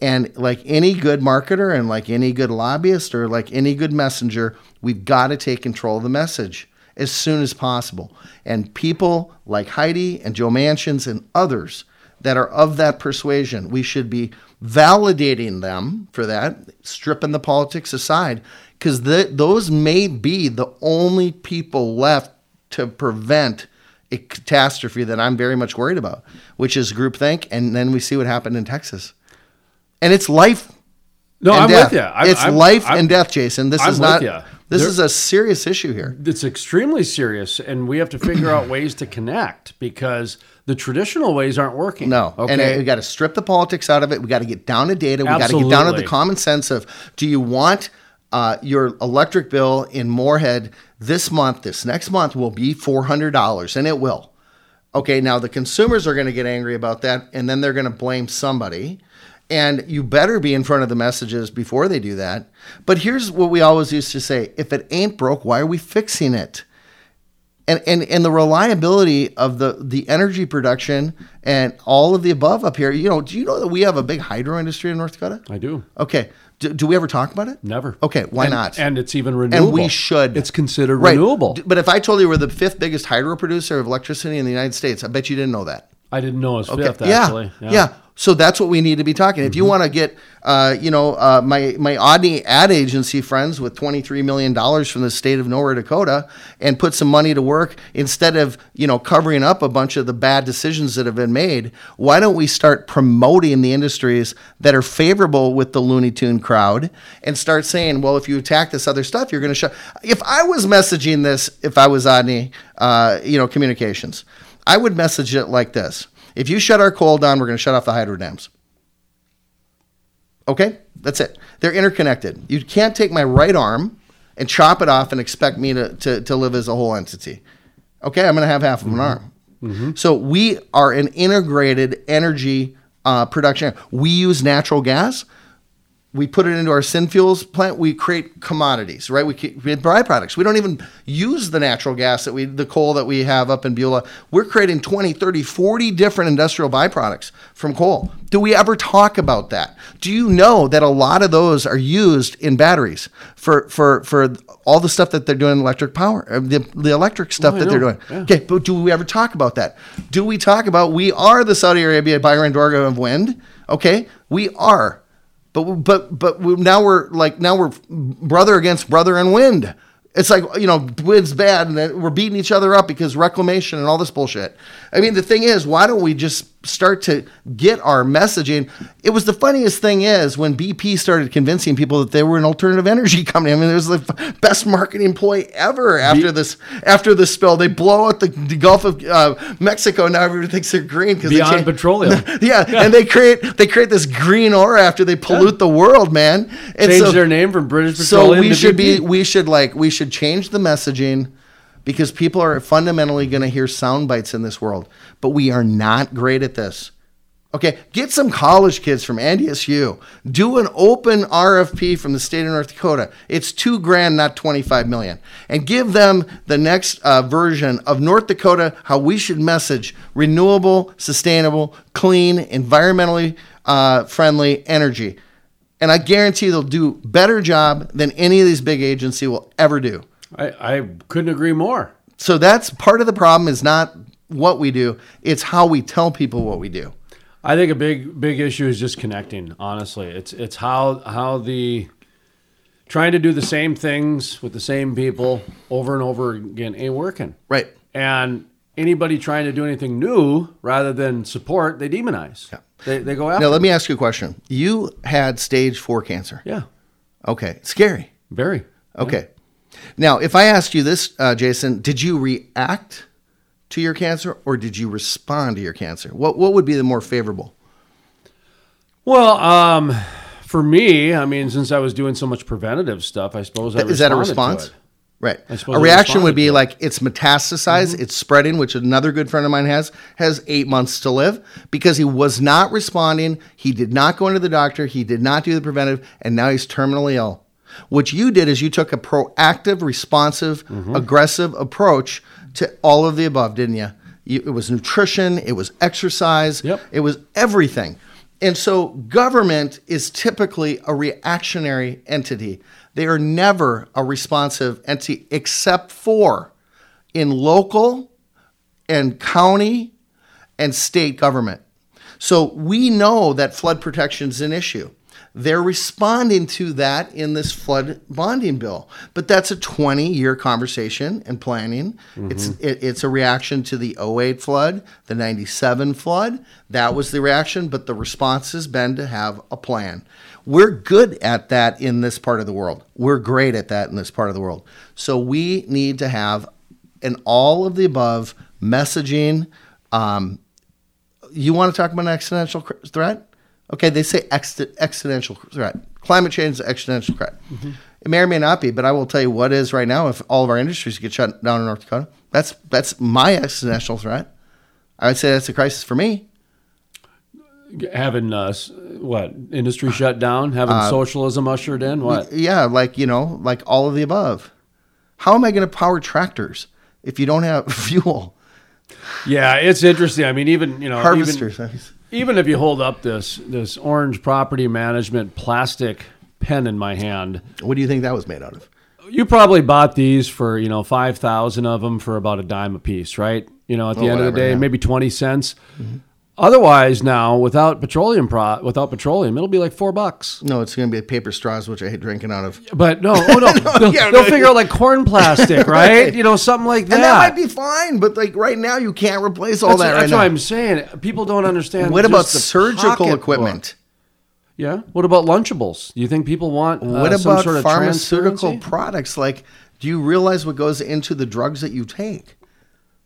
And like any good marketer and like any good lobbyist or like any good messenger, we've got to take control of the message as soon as possible. And people like Heidi and Joe Manchins and others that are of that persuasion, we should be validating them for that, stripping the politics aside, because those may be the only people left to prevent a catastrophe that I'm very much worried about, which is groupthink. And then we see what happened in Texas. And it's life. No, and I'm death. with you. I'm- it's I'm- life I'm- and death, Jason. This I'm is with not. ya. This There- is a serious issue here. It's extremely serious, and we have to figure out ways to connect because the traditional ways aren't working. No. okay. And we got to strip the politics out of it. We got to get down to data. We got to get down to the common sense of do you want uh, your electric bill in Moorhead this month, this next month will be $400, and it will. Okay, now the consumers are going to get angry about that, and then they're going to blame somebody. And you better be in front of the messages before they do that. But here's what we always used to say if it ain't broke, why are we fixing it? and and and the reliability of the the energy production and all of the above up here. You know, do you know that we have a big hydro industry in North Dakota? I do. Okay. Do, do we ever talk about it? Never. Okay, why And- not? And it's even renewable. And we should. It's considered Right. renewable. But if I told you we're the fifth biggest hydro producer of electricity in the United States, I bet you didn't know that. I didn't know it was fifth, yeah, actually. Yeah. So that's what we need to be talking. If Mm-hmm. you want to get, uh, you know, uh, my my ad agency friends with twenty three million dollars from the state of Nowhere, Dakota, and put some money to work instead of you know covering up a bunch of the bad decisions that have been made, why don't we start promoting the industries that are favorable with the Looney Tune crowd and start saying, well, if you attack this other stuff, you're going to shut. If I was messaging this, if I was Odney, uh, you know, communications, I would message it like this. If you shut our coal down, we're going to shut off the hydro dams. Okay? That's it. They're interconnected. You can't take my right arm and chop it off and expect me to, to, to live as a whole entity. Okay? I'm going to have half of an arm. So we are an integrated energy uh, production. We use natural gas. We put it into our synfuels plant. We create commodities, right? We create byproducts. We don't even use the natural gas that we, the coal that we have up in Beulah. We're creating 20, 30, 40 different industrial byproducts from coal. Do we ever talk about that? Do you know that a lot of those are used in batteries for, for, for all the stuff that they're doing in electric power, uh, the, the electric stuff Oh, that they're doing? Yeah. Okay, but do we ever talk about that? Do we talk about we are the Saudi Arabia Byron Dorgan of wind? Okay, we are, but but but now we're like now we're brother against brother and wind. It's like you know wind's bad and we're beating each other up because reclamation and all this bullshit. I mean the thing is, why don't we just start to get our messaging? It was the funniest thing is when BP started convincing people that they were an alternative energy company. I mean, it was the best marketing employee ever after this after this spill. They blow out the, the Gulf of uh, Mexico. Now everybody thinks they're green because Beyond petroleum. yeah, and they create they create this green aura after they pollute the world, man. And Change so- their name from British so we to should be we should like we should change the messaging because people are fundamentally going to hear sound bites in this world, but we are not great at this. Okay, get some college kids from NDSU. Do an open RFP from the state of North Dakota. It's two grand, not 25 million. And give them the next uh, version of North Dakota, how we should message renewable, sustainable, clean, environmentally uh, friendly energy. And I guarantee they'll do better job than any of these big agency will ever do. I, I couldn't agree more. So that's part of the problem is not what we do, it's how we tell people what we do. I think a big big issue is just connecting. Honestly, it's it's how how the trying to do the same things with the same people over and over again ain't working. Right. And anybody trying to do anything new rather than support, they demonize. They, they go after. Now, let me ask you a question. You had stage four cancer. Yeah. Okay. Scary. Very. Okay. Now, if I asked you this, uh, Jason, did you react to your cancer or did you respond to your cancer? What What would be the more favorable? Well, um, for me, I mean, since I was doing so much preventative stuff, I suppose I Is that a response? Right. I suppose A reaction would be like it's metastasized, it's spreading, which another good friend of mine has, has eight months to live because he was not responding. He did not go into the doctor. He did not do the preventative. and now he's terminally ill. What you did is you took a proactive, responsive, Mm-hmm. aggressive approach to all of the above, didn't you? you it was nutrition, it was exercise, it was everything. And so government is typically a reactionary entity. They are never a responsive entity except for in local and county and state government. So we know that flood protection is an issue. They're responding to that in this flood bonding bill, but that's a 20 year conversation and planning. It's it, it's a reaction to the 08 flood, the 97 flood. That was the reaction, but the response has been to have a plan. We're good at that in this part of the world. We're great at that in this part of the world. So we need to have an all of the above messaging. Um, you want to talk about an existential threat? Okay, they say ex- existential threat. Climate change is an existential threat. It may or may not be, but I will tell you what is right now. If all of our industries get shut down in North Dakota, that's that's my existential threat. I would say that's a crisis for me. having uh, what industry shut down, having Uh, socialism ushered in. What? Yeah, like you know, like all of the above. How am I going to power tractors if you don't have fuel? Yeah, it's interesting. I mean, even you know, Harvesters. Even, even if you hold up this this orange property management plastic pen in my hand. What do you think that was made out of? You probably bought these for you know five thousand of them for about a dime a piece, right? You know, at the Oh, end of the day, yeah. maybe twenty cents. Mm-hmm. Otherwise, now without petroleum pro without petroleum, it'll be like four bucks. No, it's going to be paper straws, which I hate drinking out of. But no, oh no, they'll, yeah, they'll no. figure out like corn plastic, right? You know, something like that. And that might be fine, but like right now, you can't replace all that's that right that's now. what I'm saying. People don't understand. What about the surgical equipment? Yeah. What about Lunchables? Do you think people want uh, What some about sort of pharmaceutical products? Like, do you realize what goes into the drugs that you take?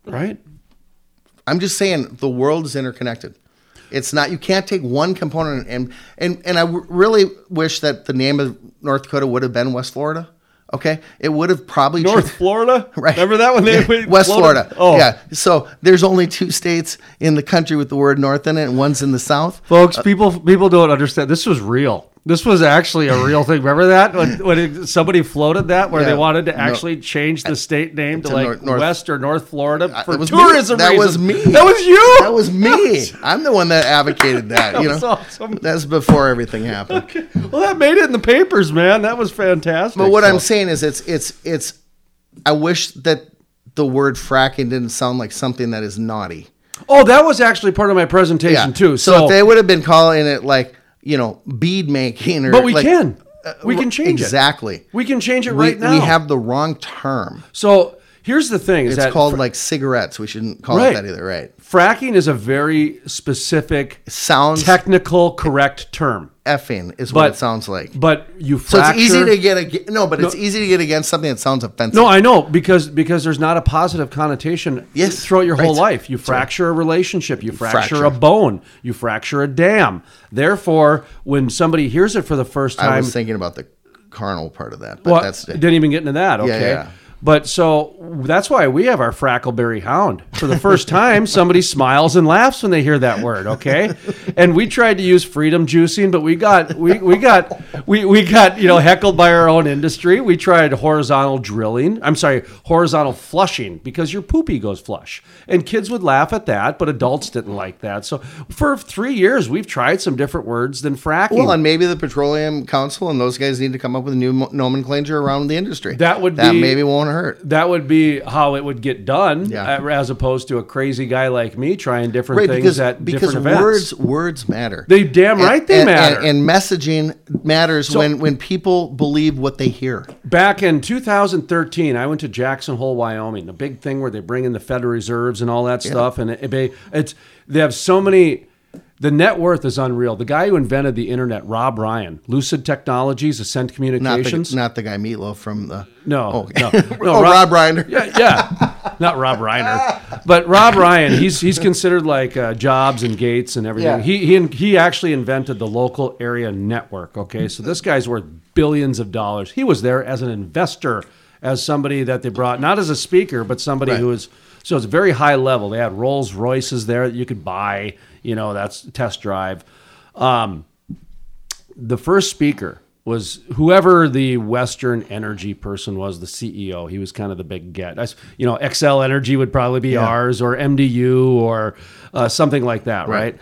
Right. I'm just saying the world is interconnected. It's not you can't take one component and and and I w- really wish that the name of North Dakota would have been West Florida. Okay, it would have probably North Florida, Right. Remember that one? They- we West floated- Florida. Oh, yeah. So there's only two states in the country with the word North in it, and one's in the South. Folks, uh, people people don't understand. This was real. This was actually a real thing. Remember that when, when it, somebody floated that where Yeah. they wanted to No. actually change the state name to, To like North- North- West or North Florida for tourism me. That was me. That was you. That was me. I'm the one that advocated that. That you know, awesome. that's before everything happened. Well, that made it in the papers, man. That was fantastic. But what So- I'm saying is, it's it's it's. I wish that the word fracking didn't sound like something that is naughty. oh, that was actually part of my presentation too. So, So, if they would have been calling it like you know bead making or but we like- can, uh, we can change it. exactly. We can change it We, right now. we have the wrong term. So here's the thing: is It's that called fr- like cigarettes. We shouldn't call Right. it that either, right? fracking is a very specific, sounds technical, correct term. Effing is what it sounds like. But you So it's easy to get ag no, but it's easy to get against something that sounds offensive. No, I know because because there's not a positive connotation Yes, throughout your whole life. You fracture a relationship, you fracture, Fracture. a bone, you fracture a dam. Therefore, when somebody hears it for the first time, I was thinking about the carnal part of that, but well, that's didn't even get into that. Okay. yeah. But so that's why we have our Frackleberry Hound. For the first time, somebody smiles and laughs when they hear that word. Okay, and we tried to use freedom juicing, but we got we, we got we, we got you know heckled by our own industry. We tried horizontal drilling. I'm sorry, horizontal flushing because your poopy goes flush, and kids would laugh at that, but adults didn't like that. So for three years, we've tried some different words than fracking. Well, and maybe the Petroleum Council and those guys need to come up with a new nomenclature around the industry. That would that be- maybe won't hurt. That would be how it would get done, Yeah. uh, as opposed to a crazy guy like me trying different Right, things because at because different events. words words matter. They damn right they and, matter. And, and messaging matters So- when when people believe what they hear. Back in 2013, I went to Jackson Hole, Wyoming, The big thing where they bring in the Federal Reserves and all that stuff, and it, it- it's they have so many. The net worth is unreal. The guy who invented the internet, Rob Ryan, Lucent Technologies, Ascend Not Communications. the, not the guy Meatloaf from the No, Oh, no, okay. no. Oh, Rob Reiner. Yeah, yeah, not Rob Reiner, but Rob Ryan. He's he's considered like uh, Jobs and Gates and everything. Yeah. He he he actually invented the local area network. Okay, so this guy's worth billions of dollars. He was there as an investor, as somebody that they brought, not as a speaker, but somebody Right. who was. So it's very high level. They had Rolls Royces there that you could buy. You know, that's test drive. Um, the first speaker was whoever the Western Energy person was, the CEO. He was kind of the big get. That's, you know, Xcel Energy would probably be Yeah. ours, or MDU, or uh, something like that, right? Right.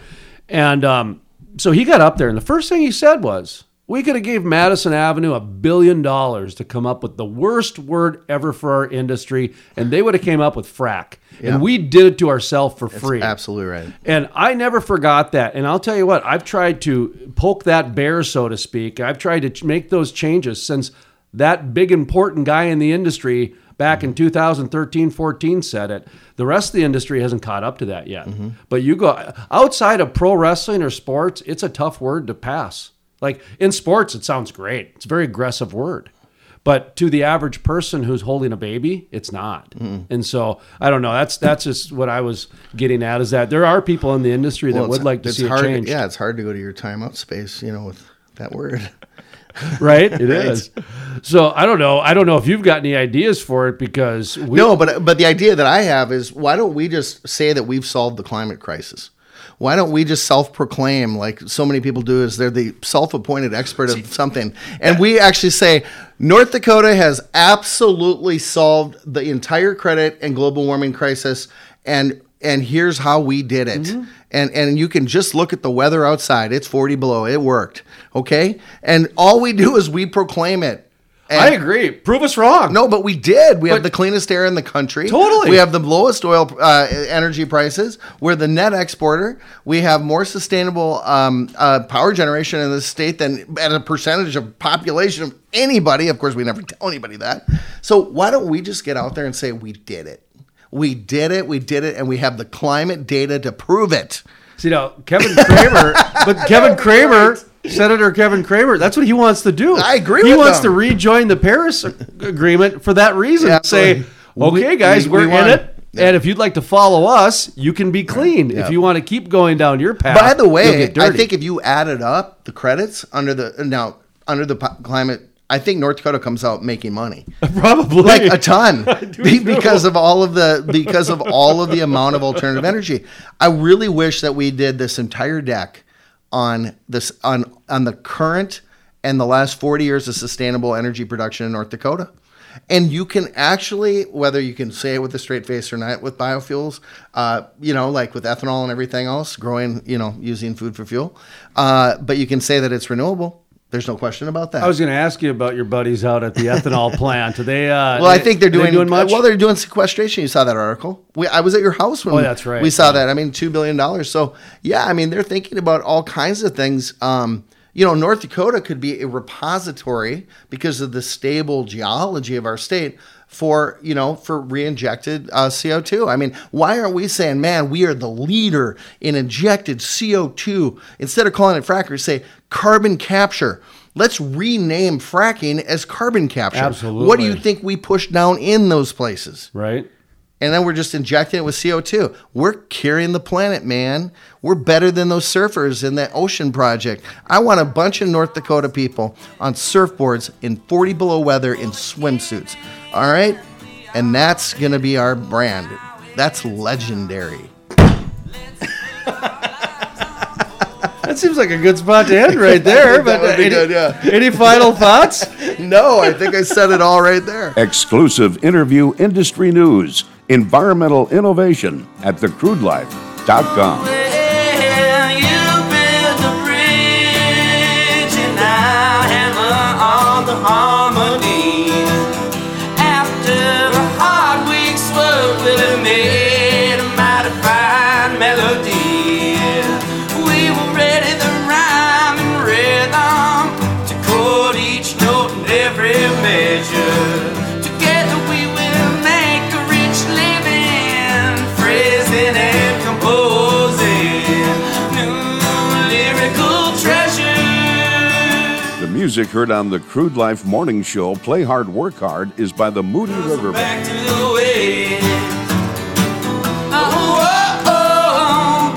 And um, so he got up there, and the first thing he said was, "We could have gave Madison Avenue a billion dollars to come up with the worst word ever for our industry, and they would have came up with frack, Yeah. and we did it to ourselves for That's free." absolutely right. And I never forgot that. And I'll tell you what, I've tried to poke that bear, so to speak. I've tried to make those changes since that big important guy in the industry back in 2013 14 said it. The rest of the industry hasn't caught up to that yet. Mm-hmm. But you go outside of pro wrestling or sports, it's a tough word to pass. Like in sports, it sounds great, it's a very aggressive word. But to the average person who's holding a baby, it's not. And so I don't know. That's that's just what I was getting at. Is that there are people in the industry that Well, would like to see hard, it changed. Yeah, it's hard to go to your timeout space, you know, with that word. right? It Right. is. So I don't know. I don't know if you've got any ideas for it because we, no, but but the idea that I have is why don't we just say that we've solved the climate crisis? Why don't we just self-proclaim like so many people do is they're the self-appointed expert of something and we actually say North Dakota has absolutely solved the entire credit and global warming crisis and and here's how we did it. Mm-hmm. And and you can just look at the weather outside. It's 40 below. It worked. Okay? And all we do is we proclaim it. And- I agree. Prove us wrong. no, but we did. We have the cleanest air in the country. Totally. We have the lowest oil uh, energy prices. We're the net exporter. We have more sustainable um, uh, power generation in this state than at a percentage of population of anybody. Of course, we never tell anybody that. So why don't we just get out there and say we did it? We did it. We did it, and we have the climate data to prove it. See now, Kevin Cramer, but Kevin Cramer, Senator Kevin Cramer, that's what he wants to do. I agree He wants him. to rejoin the Paris Agreement for that reason. Yeah, Say, we- okay, guys, we- we, we are in won. it. And if you'd like to follow us, you can be clean. Yeah. If you want to keep going down your path, By the way, I think if you added up the credits under the now under the climate, I think North Dakota comes out making money. probably like a ton do Be- too. because of all of the because of all of the amount of alternative energy. I really wish that we did this entire deck on this on on the current and the last 40 years of sustainable energy production in North Dakota. And you can actually, whether you can say it with a straight face or not, with biofuels, uh, you know, like with ethanol and everything else, growing, you know, using food for fuel, uh, but you can say that it's renewable. There's no question about that. I was going to ask you about your buddies out at the ethanol plant. Are they? Uh, Well, I think they're are they doing, much. well. They're doing sequestration. You saw that article. We, I was at your house when Oh, that's right. we saw that. I mean, two billion dollars. So yeah, I mean, they're thinking about all kinds of things. Um, you know, North Dakota could be a repository because of the stable geology of our state for you know for re-injected uh, CO2. I mean, why aren't we saying, man, we are the leader in injected CO2 instead of calling it fracking? Say carbon capture. Let's rename fracking as carbon capture. Absolutely. What do you think we push down in those places? right? And then we're just injecting it with CO2. We're carrying the planet, man. We're better than those surfers in that ocean project. I want a bunch of North Dakota people on surfboards in 40 below weather in swimsuits. All right? And that's going to be our brand. That's legendary. That seems like a good spot to end right there. That but uh, would be any, good, yeah. any final thoughts? No, I think I said it all right there. Exclusive interview industry news, environmental innovation at thecrudelife.com. music heard on the Crude Life Morning Show, Play Hard, Work Hard, is by the Moody River Band. Back to the way. Oh, oh, oh,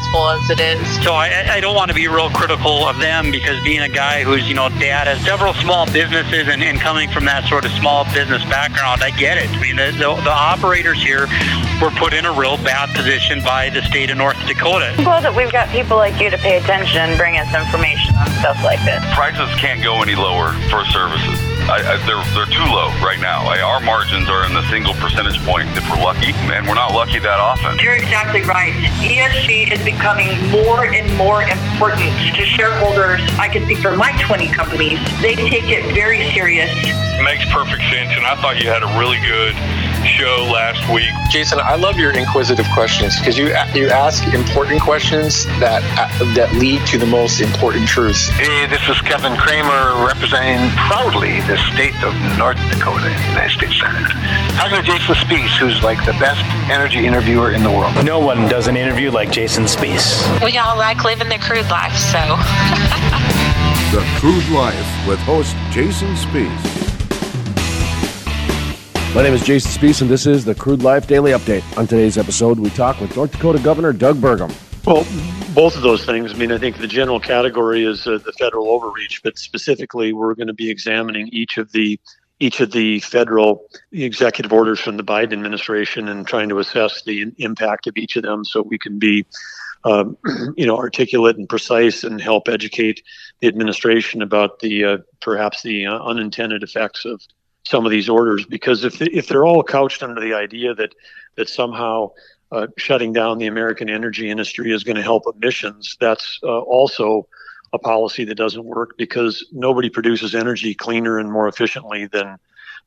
as it is. So I, I don't want to be real critical of them because being a guy who's, you know, dad has several small businesses and, and coming from that sort of small business background, I get it. I mean, the, the, the operators here were put in a real bad position by the state of North Dakota. I'm glad that we've got people like you to pay attention and bring us information on stuff like this. prices can't go any lower for services. I, I, they're they're too low right now. I, our margins are in the single percentage point if we're lucky, and we're not lucky that often. You're exactly right. ESG is becoming more and more important to shareholders. I can speak for my 20 companies. They take it very serious. Makes perfect sense, and I thought you had a really good show last week. Jason, I love your inquisitive questions because you you ask important questions that uh, that lead to the most important truths. Hey, this is Kevin Cramer representing proudly the state of North Dakota, in the United States Senate. Talking to Jason Spiess, who's like the best energy interviewer in the world. No one does an interview like Jason Spiess. We all like living the crude life, so. The Crude Life with host Jason Spiess. My name is Jason Spiess, and this is the Crude Life Daily Update. On today's episode, we talk with North Dakota Governor Doug Burgum. Well, both of those things. I mean, I think the general category is uh, the federal overreach, but specifically, we're going to be examining each of the each of the federal executive orders from the Biden administration and trying to assess the impact of each of them, so we can be, um, you know, articulate and precise and help educate the administration about the uh, perhaps the uh, unintended effects of some of these orders. Because if if they're all couched under the idea that that somehow uh, shutting down the American energy industry is going to help emissions, that's uh, also a policy that doesn't work because nobody produces energy cleaner and more efficiently than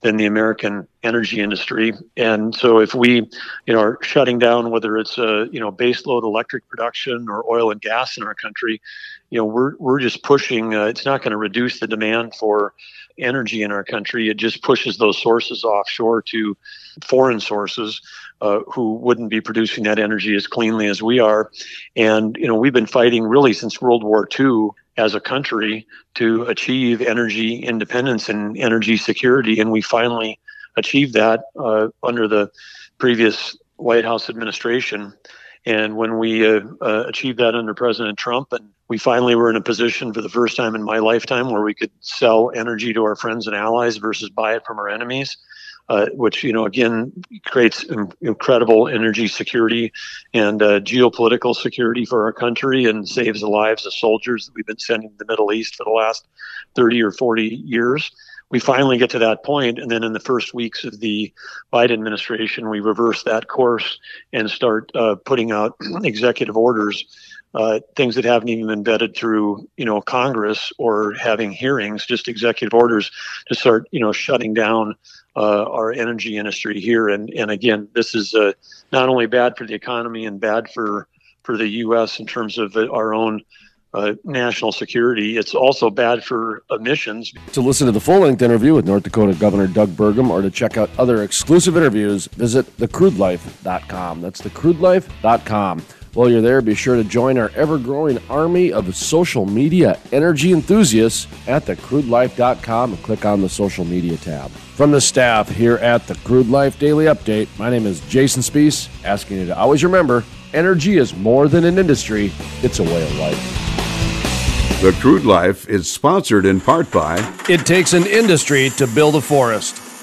than the American energy industry. And so if we, you know, are shutting down whether it's a you know baseload electric production or oil and gas in our country, you know, we're we're just pushing. Uh, it's not going to reduce the demand for energy in our country. It just pushes those sources offshore to foreign sources. Uh, who wouldn't be producing that energy as cleanly as we are. And, you know, we've been fighting really since World War II as a country to achieve energy independence and energy security. And we finally achieved that uh, under the previous White House administration. And when we uh, uh, achieved that under President Trump, and we finally were in a position for the first time in my lifetime where we could sell energy to our friends and allies versus buy it from our enemies uh, which you know again creates incredible energy security and uh, geopolitical security for our country and saves the lives of soldiers that we've been sending to the Middle East for the last 30 or 40 years. We finally get to that point, and then in the first weeks of the Biden administration, we reverse that course and start uh, putting out executive orders uh, things that haven't even been vetted through, you know, Congress or having hearings, just executive orders to start, you know, shutting down uh, our energy industry here. And and again, this is uh, not only bad for the economy and bad for for the U.S. in terms of our own. Uh, national security. It's also bad for emissions. To listen to the full length interview with North Dakota Governor Doug Burgum or to check out other exclusive interviews, visit thecrudelife.com. That's thecrudelife.com. While you're there, be sure to join our ever growing army of social media energy enthusiasts at thecrudelife.com and click on the social media tab. From the staff here at the Crude Life Daily Update, my name is Jason Spiess, asking you to always remember energy is more than an industry, it's a way of life. The Crude Life is sponsored in part by It takes an industry to build a forest.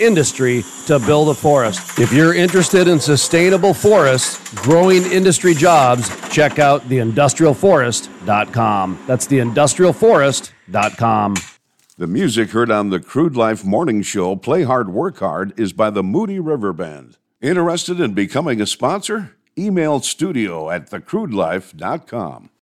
industry to build a forest. If you're interested in sustainable forests, growing industry jobs, check out theindustrialforest.com. That's theindustrialforest.com. The music heard on the Crude Life Morning Show, Play Hard, Work Hard, is by the Moody River Band. Interested in becoming a sponsor? Email studio at thecrudelife.com.